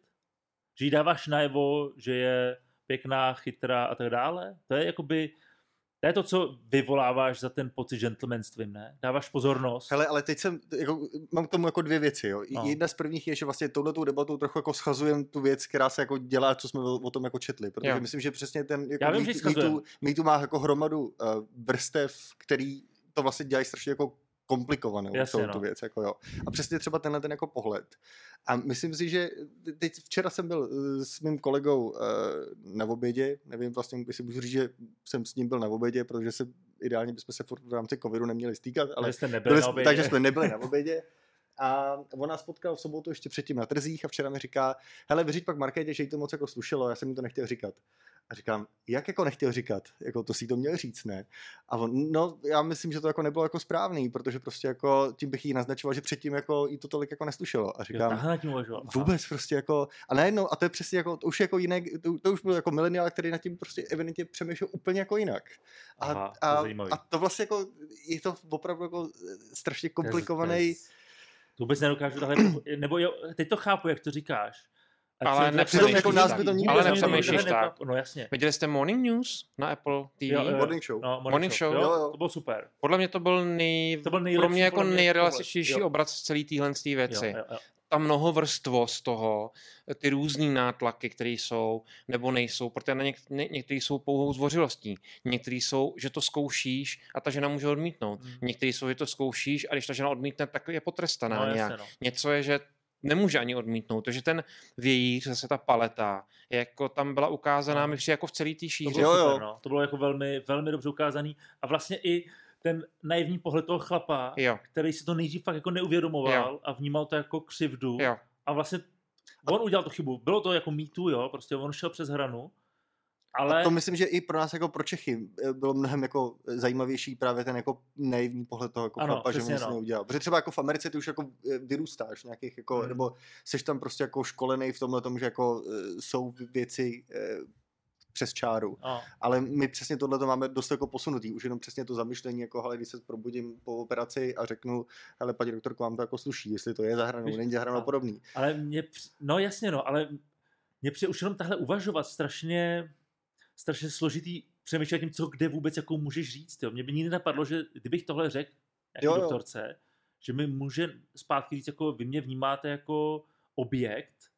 Že jí dáváš najevo, že je pěkná, chytrá a tak dále? To je jakoby, to je to, co vyvoláváš za ten pocit gentlemanstvím, ne? Dáváš pozornost. Hele, ale teď jsem, jako, mám k tomu jako dvě věci, jo. No. Jedna z prvních je, že vlastně touhletou debatou trochu jako schazujem tu věc, která se jako dělá, co jsme o, tom jako četli, protože Jo. myslím, že přesně ten, jako Já vím, že má jako hromadu uh, vrstev, který to vlastně dělají strašně jako komplikovanou Jasně, celou no. tu věc, jako jo. A přesně třeba tenhle ten jako pohled. A myslím si, že teď včera jsem byl eh, s mým kolegou uh, na obědě, nevím vlastně, jestli můžu říct, že jsem s ním byl na obědě, protože se ideálně bychom se furt v rámci covidu neměli stýkat, ale jste nebyli byli, na obědě. takže jsme nebyli na obědě. A on nás potkal v sobotu ještě předtím na trzích a včera mi říká, hele, vyříď pak Markétě, že jí to moc jako slušelo, já jsem jí to nechtěl říkat. A říkám, jak jako nechtěl říkat? Jako to si to měl říct, ne? A on, no, já myslím, že to jako nebylo jako správný, protože prostě jako tím bych jí naznačoval, že předtím jako jí to tolik jako neslušelo. A Jo, říkám, nad tím uvažoval. Aha. Vůbec prostě jako, a najednou, a to je přesně jako, to už jako jiné, to, to už byl jako mileniál, který nad tím prostě evidentně přemýšlel úplně jako jinak. A, Aha, to a, zajímavý. a to vlastně jako, je to opravdu jako strašně komplikovaný, to vůbec nedokážu takhle, nebo jo, teď to chápu, jak to říkáš. Ale nepřemýšlíš jako nás by to nikdo Ale nepřemýšlíš tak. No jasně. Viděli jste Morning News na Apple TV? Jo, jo. Morning show. No, Morning show, Jo, jo, jo. to bylo super. Podle mě to byl, nej... To byl pro mě jako jo. obraz z celé téhle věci. Jo, jo, jo. ta mnohovrstvost toho, ty různý nátlaky, které jsou nebo nejsou, protože na něk, ně, některý jsou pouhou zdvořilostí, některý jsou, že to zkoušíš a ta žena může odmítnout, Hmm. některý jsou, že to zkoušíš a když ta žena odmítne, tak je potrestaná No, nějak. jasně, no. Něco je, že nemůže ani odmítnout, takže ten vějíř, zase ta paleta, jako tam byla ukázaná, No. mi přijde jako v celý té To šíři. bylo Jo, super, jo. no. To bylo jako velmi, velmi dobře ukázaný. A vlastně i ten naivní pohled toho chlapa, Jo, který si to nejdřív fakt jako neuvědomoval Jo. a vnímal to jako křivdu. jo. A vlastně on udělal tu chybu. Bylo to jako mýtu, jo, prostě on šel přes hranu. Ale A to myslím, že i pro nás jako pro Čechy eh, bylo mnohem jako zajímavější právě ten jako naivní pohled toho jako Ano, chlapa, že nic no. neudělal. Protože třeba jako v Americe ty už jako eh, vyrůstáš nějakých jako, Hmm. nebo seš tam prostě jako školený v tomhle tom, že jako eh, jsou věci přes čáru. no, Ale my přesně tohle to máme dost jako posunutý. Už jenom přesně to zamyšlení, jako hele, když se probudím po operaci a řeknu, hele, paní doktorko, vám to jako sluší, jestli to je za hranou, Víš, není za hranou a- a podobný. ale mě, no jasně, no, ale mě přijde už jenom tahle uvažovat strašně, strašně složitý přemýšlet tím, co kde vůbec jako můžeš říct. Jo. Mě by nikdy napadlo, že kdybych tohle řekl nějaký Jo, jo. doktorce, že mi může zpátky říct, jako vy mě vnímáte jako objekt,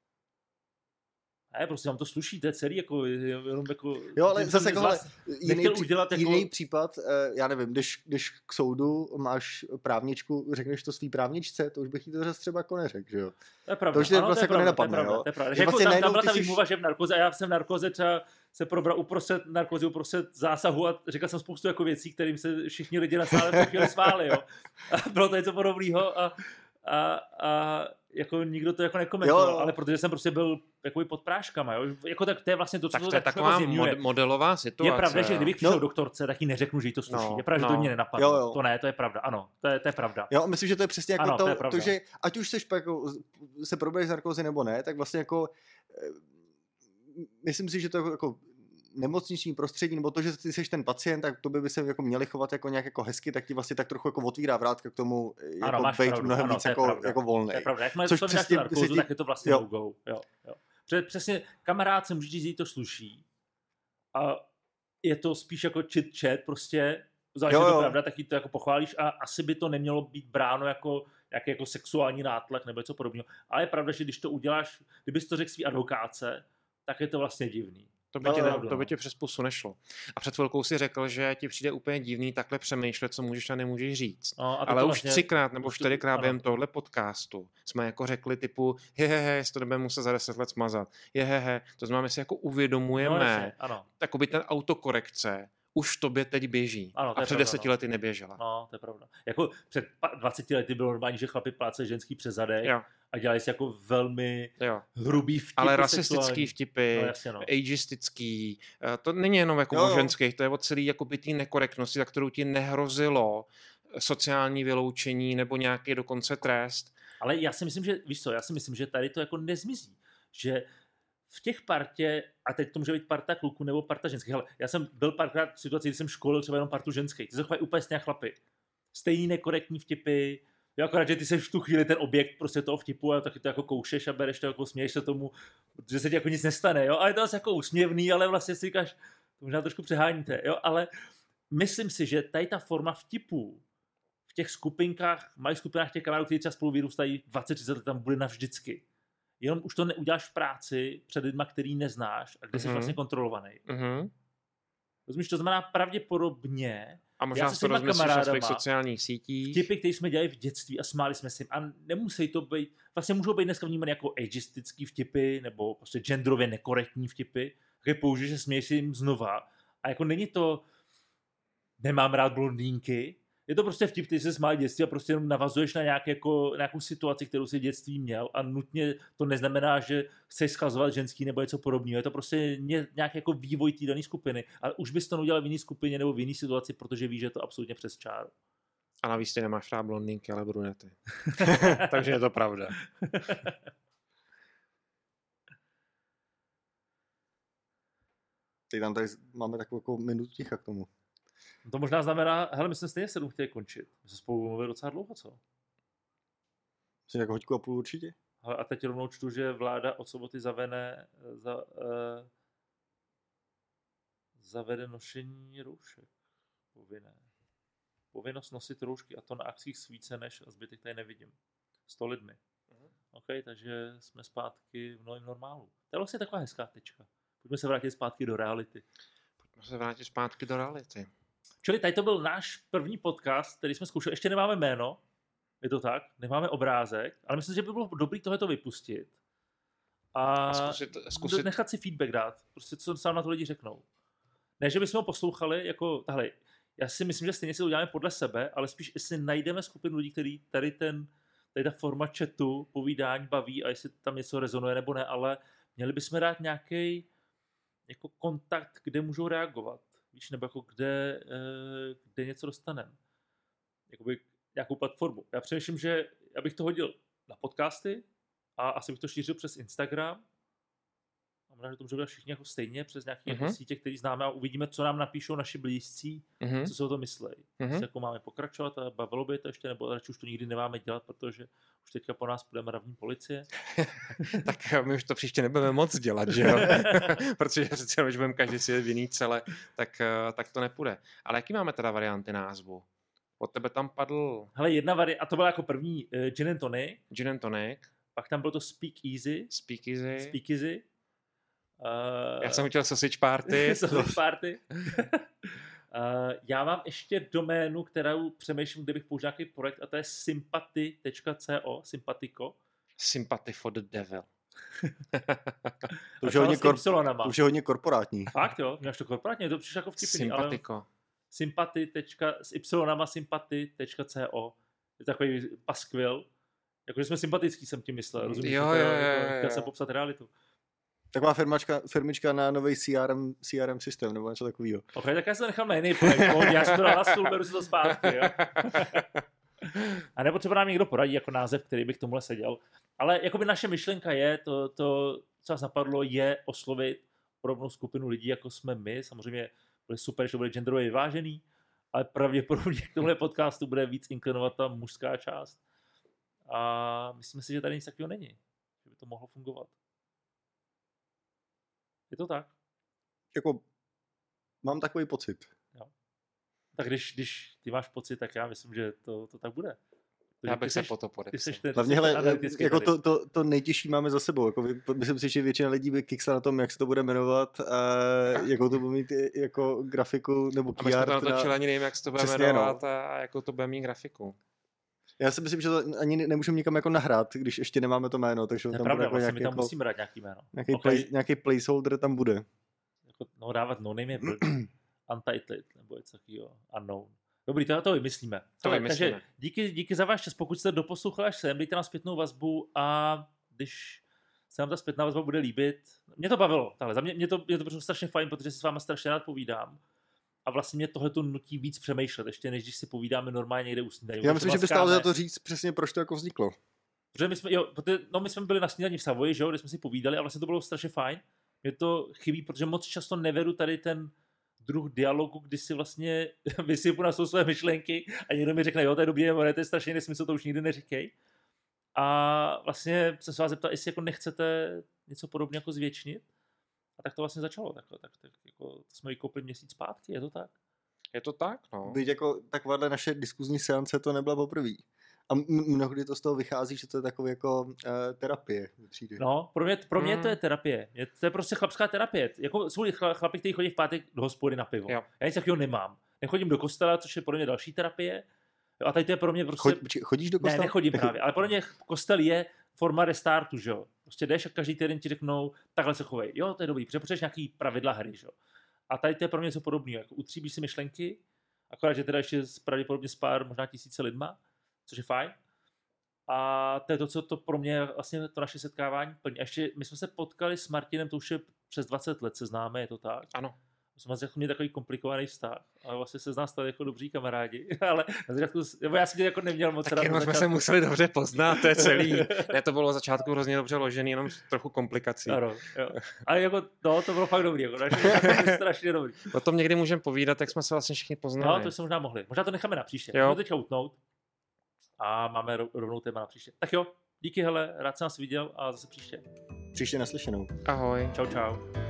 ne, prostě vám to sluší, to je celý, jako, jenom jako... Jo, ale zase jako, hele, nechtěl pří- udělat jako... jiný případ, eh, já nevím, když, když k soudu máš právničku, řekneš to svý právničce, to už bych jí to zase třeba jako neřekl, že jo. To je pravda. To už tě ano, vlastně to je jako pravda, nenapadne, to je pravda, jo? To je pravda. Že Že jako vlastně tam, najednou tam byla ta jsi- výmluva, že v narkoze, a já jsem v narkoze třeba se probral uprostřed narkozy, uprostřed zásahu a říkal jsem spoustu jako věcí, kterým se všichni lidi na sále chvíli sváli, jo. A bylo to něco podobného a, a, a jako nikdo to jako nekomentoval, Jo, jo. ale protože jsem prostě byl jako pod práškama, jo. Jako tak, to je vlastně to, co Tak to, to je tak taková mod, modelová situace. Je pravda, že jo. kdybych přišel No. no. doktorce, tak jí neřeknu, že jí to sluší. No, je pravda, že to no. mě nenapadlo. Jo, jo. To ne, to je pravda. Ano, to je, to je pravda. Jo, myslím, že to je přesně jako Ano, to, to je to, že ať už seš jako, se probereš z narkózy nebo ne, tak vlastně jako eh, myslím si, že to jako nemocniční prostředí, nebo to, že ty jsi ten pacient, tak to by, by se jako měli chovat jako nějak jako hezky, tak ti vlastně tak trochu jako otvírá vrátka k tomu, eh, Ano, jako být pravdu, mnohem ano, víc to je jako, pravda. jako volný. To je pravda. Jakmile Což to přesně narkózu, ti- tak je to vlastně jo. go. Jo, jo. Protože přesně kamarád se může říct, to sluší. A je to spíš jako chit chat, prostě záleží Jo, to jo. pravda, tak jí to jako pochválíš a asi by to nemělo být bráno jako nějaký jako sexuální nátlak nebo něco podobného. Ale je pravda, že když to uděláš, kdybys to řekl svý advokátce, tak je to vlastně divný. To by, No, ti, no, ne, no, to by no. ti přes pusu nešlo. A před chvilkou si řekl, že ti přijde úplně divný takhle přemýšlet, co můžeš a nemůžeš říct. No, a Ale už vlastně, třikrát nebo to- čtyřikrát během tohle podcastu jsme jako řekli typu hehehe, jestli to nebudeme muset za deset let smazat. Jehehe, to znamená, my si jako no, uvědomujeme, jasně, ano, takoby ten autokorekce už tobě teď běží. Ano, to a před pravda, deseti no. lety neběžela. no, to je pravda. Jako před pa- 20 lety bylo normální, že chlapi pláce ženský přes zadek Jo, a dělali si jako velmi jo. hrubý vtipy Ale rasistický vtipy, No, jasně, no. ageistický, eh, to není jenom jako Jo, jo. ženských, to je o celý jako té nekorektnosti, za kterou ti nehrozilo sociální vyloučení nebo nějaký dokonce trest. Ale já si myslím, že, víš co, já si myslím, že tady to jako nezmizí. Že v těch partě, a teď to může být parta kluků nebo parta ženských, ale já jsem byl párkrát v situaci, kdy jsem školil třeba jenom partu ženských. Ty se chovají úplně stejně chlapy. Stejný nekorektní vtipy, Jo, akorát, že ty jsi v tu chvíli ten objekt prostě toho vtipu a taky to jako koušeš a bereš to jako směješ se tomu, protože se ti jako nic nestane, jo, a je to asi jako úsměvný, ale vlastně si říkáš, to možná trošku přeháníte, jo, ale myslím si, že tady ta forma vtipů v těch skupinkách, mají skupinách těch kamarádů, kteří třeba spolu vyrůstají 20-30 let, tam bude navždycky. Jenom už to neuděláš v práci před lidma, který neznáš a kde jsi Mhm. vlastně kontrolovaný. Mhm. Rozumíš, to znamená pravděpodobně A Já možná se si s to rozmyslíš na svých sociálních sítích. vtipy, které jsme dělali v dětství a smáli jsme si. A nemusí to být, vlastně můžou být dneska vnímané jako ageistický vtipy nebo prostě genderově nekorektní vtipy, je použiješ a směješ si jim znova. A jako není to, nemám rád blondýnky, je to prostě vtip, který se smál dětství a prostě jenom navazuješ na nějak jako, nějakou situaci, kterou si v dětství měl a nutně to neznamená, že chceš schazovat ženský nebo něco podobného. Je to prostě ně, nějaký jako vývoj té dané skupiny. A už bys to neudělal v jiné skupině nebo v jiné situaci, protože víš, že je to absolutně přes čáru. A navíc ty nemáš rád blondýnky, ale brunety. Takže je to pravda. Teď tam tady máme takovou jako minutu ticha k tomu. To možná znamená, hele, my jsme stejně sedm chtěli končit. My jsme spolu mluvili docela dlouho, co? Myslím, jako hoďku a půl určitě. Hele, a teď rovnou čtu, že vláda od soboty zavene, za, uh, zavede nošení roušek. Povinné. Povinnost nosit roušky a to na akcích s více než a zbytek tady nevidím. 100 lidmi. OK, takže jsme zpátky v novém normálu. To je vlastně taková hezká tečka. Pojďme se vrátit zpátky do reality. Pojďme se vrátit zpátky do reality. Čili tady to byl náš první podcast, který jsme zkoušeli. Ještě nemáme jméno, je to tak, nemáme obrázek, ale myslím, že by bylo dobré tohleto vypustit. A, A zkusit, zkusit nechat si feedback dát. Prostě co sám na to lidi řeknou. Ne, že bychom ho poslouchali, jako tahle, já si myslím, že stejně si to uděláme podle sebe, ale spíš jestli najdeme skupinu lidí, který tady ten, tady ta forma chatu, povídání baví a jestli tam něco rezonuje nebo ne, ale měli bychom dát nějaký jako kontakt, kde můžou reagovat. Víš, nebo jako kde, eh, kde něco dostaneme. Jakoby nějakou platformu. Já přemýšlím, že já bych to hodil na podcasty a asi bych to šířil přes Instagram. Možná, že to dělat všichni jako stejně přes nějaké mm-hmm. Mhm. jako sítě, které známe a uvidíme, co nám napíšou naši blízcí, Mhm. co si o to. Mhm. Jestli jako máme pokračovat a bavilo by to ještě, nebo radši už to nikdy nemáme dělat, protože už teďka po nás půjde mravní policie. tak eh, my už to příště nebudeme moc dělat, že jo? Protože přece když budeme každý si v jiný cele, tak, eh, tak to nepůjde. Ale jaký máme teda varianty názvu? Od tebe tam padl Hele, jedna varianta, a to byla jako první uh, Gin and Tonic, Gin and Tonic, pak tam bylo to Speak Easy, Speakeasy, Speak Easy. Uh, já jsem chtěl Sausage Party, Sausage Party. Uh, já mám ještě doménu, kterou přemýšlím, kde bych použil nějaký projekt, a to je sympaty.co, sympatiko. Sympathy for the Devil. To už, je hodně kor, to už je hodně korporátní. Fakt jo, máš to korporátně, to přišlo jako vtipný, ale Sympatiko. sympaty. s y sympaty.co. Je to takový paskvil. Jakože jsme sympatický, jsem tím myslel. Rozumíš? Jo, Jako, jo, jo, jako, jo, Chtěl jo. jsem popsat realitu. Taková firmačka, firmička na nový CRM, CRM systém nebo něco takového. Ok, tak já to nechám na jiný projekt. Já si to dal na stůl, beru si to zpátky. Jo? A nebo třeba nám někdo poradí jako název, který bych tomuhle seděl. Ale jakoby naše myšlenka je, to, to co nás napadlo, je oslovit podobnou skupinu lidí, jako jsme my. Samozřejmě bude super, že to bude genderově vyvážený, ale pravděpodobně k tomuhle podcastu bude víc inklinovat ta mužská část. A myslím si, že tady nic takového není. Že by to mohlo fungovat. Je to tak? Jako, mám takový pocit. Tak když, když ty máš pocit, tak já myslím, že to, to tak bude. Já bych se po to podepsal. ten, Hlavně, hele, jako to, to, to nejtěžší máme za sebou. Jako, myslím si, že většina lidí by kiksla na tom, jak se to bude jmenovat, a jakou to bude mít jako grafiku nebo A my jsme PR. to natočili, ani nevím, jak se to bude Přesně, no. jmenovat a, a jako to bude mít grafiku. Já si myslím, že to ani ne- nemůžeme nikam jako nahrát, když ještě nemáme to jméno, takže To tam pravda, bude jako vlastně nějaký, my tam jako, musíme dát nějaký jméno. nějaký, Ok, place, nějaký placeholder tam bude. jako, no dávat no name je blbý. Untitled, nebo něco takového, unknown. Dobrý, to, to vymyslíme. To Ale, vymyslíme. Takže díky, díky za váš čas, pokud jste doposlouchali až sem, dejte nám zpětnou vazbu a když se nám ta zpětná vazba bude líbit, mě to bavilo, tahle, za mě, mě, to, mě to přišlo strašně fajn, protože si s váma strašně rád povídám. A vlastně mě tohle to nutí víc přemýšlet, ještě než když si povídáme normálně někde u snídaní. Já myslím, že by stálo za to říct přesně, proč to jako vzniklo. Protože my jsme, jo, protože, no, my jsme byli na snídani v Savoji, že jo, kde jsme si povídali a vlastně to bylo strašně fajn. Mě to chybí, protože moc často nevedu tady ten druh dialogu, kdy si vlastně vysypu na své myšlenky a někdo mi řekne, jo, to je dobrý, nebo ne, to je strašně nesmysl, to už nikdy neříkej. A vlastně jsem se vás zeptal, jestli jako nechcete něco podobně jako zvětšnit. A tak to vlastně začalo. Tak, tak, tak jako, to jsme vykoupili měsíc zpátky, je to tak? Je to tak, no. Byť jako takováhle naše diskuzní seance to nebyla poprvé. A mnohdy to z toho vychází, že to je takové jako uh, terapie. přijde. No, pro mě, pro mě Hmm. to je terapie. Je, to je prostě chlapská terapie. Jako jsou chla- chlapi, kteří chodí v pátek do hospody na pivo. Jo. Já nic takového nemám. Nechodím do kostela, což je pro mě další terapie. A tady to je pro mě prostě... Chod, chodíš do ne, kostela? nechodím právě. Ale pro mě kostel je forma restartu, že jo. Prostě jdeš a každý týden ti řeknou, takhle se chovej. Jo, to je dobrý, protože nějaký pravidla hry, že jo. A tady to je pro mě něco podobného. Jako utříbíš si myšlenky, akorát, že teda ještě pravděpodobně s pár, možná tisíce lidma, což je fajn. A to je to, co to pro mě vlastně to naše setkávání plní. A ještě my jsme se potkali s Martinem, to už je přes 20 let se známe, je to tak. Ano. Jsme jako měli takový komplikovaný vztah, ale vlastně se z nás stali jako dobří kamarádi, ale na začátku, nebo já jsem tě jako neměl moc Tak rád jenom jsme se museli dobře poznat, to je celý. Ne, to bylo od začátku hrozně dobře ložený, jenom s trochu komplikací. Ano, jo. Ale jako to, to bylo fakt dobrý, jako byly strašně dobrý. O tom někdy můžeme povídat, jak jsme se vlastně všichni poznali. No, to jsme možná mohli. Možná to necháme na příště. Jo. Můžeme teďka utnout a máme rov- rovnou téma na příště. Tak jo, díky hele, rád jsem vás viděl a zase příště. Příště naslyšenou. Ahoj. Čau, čau.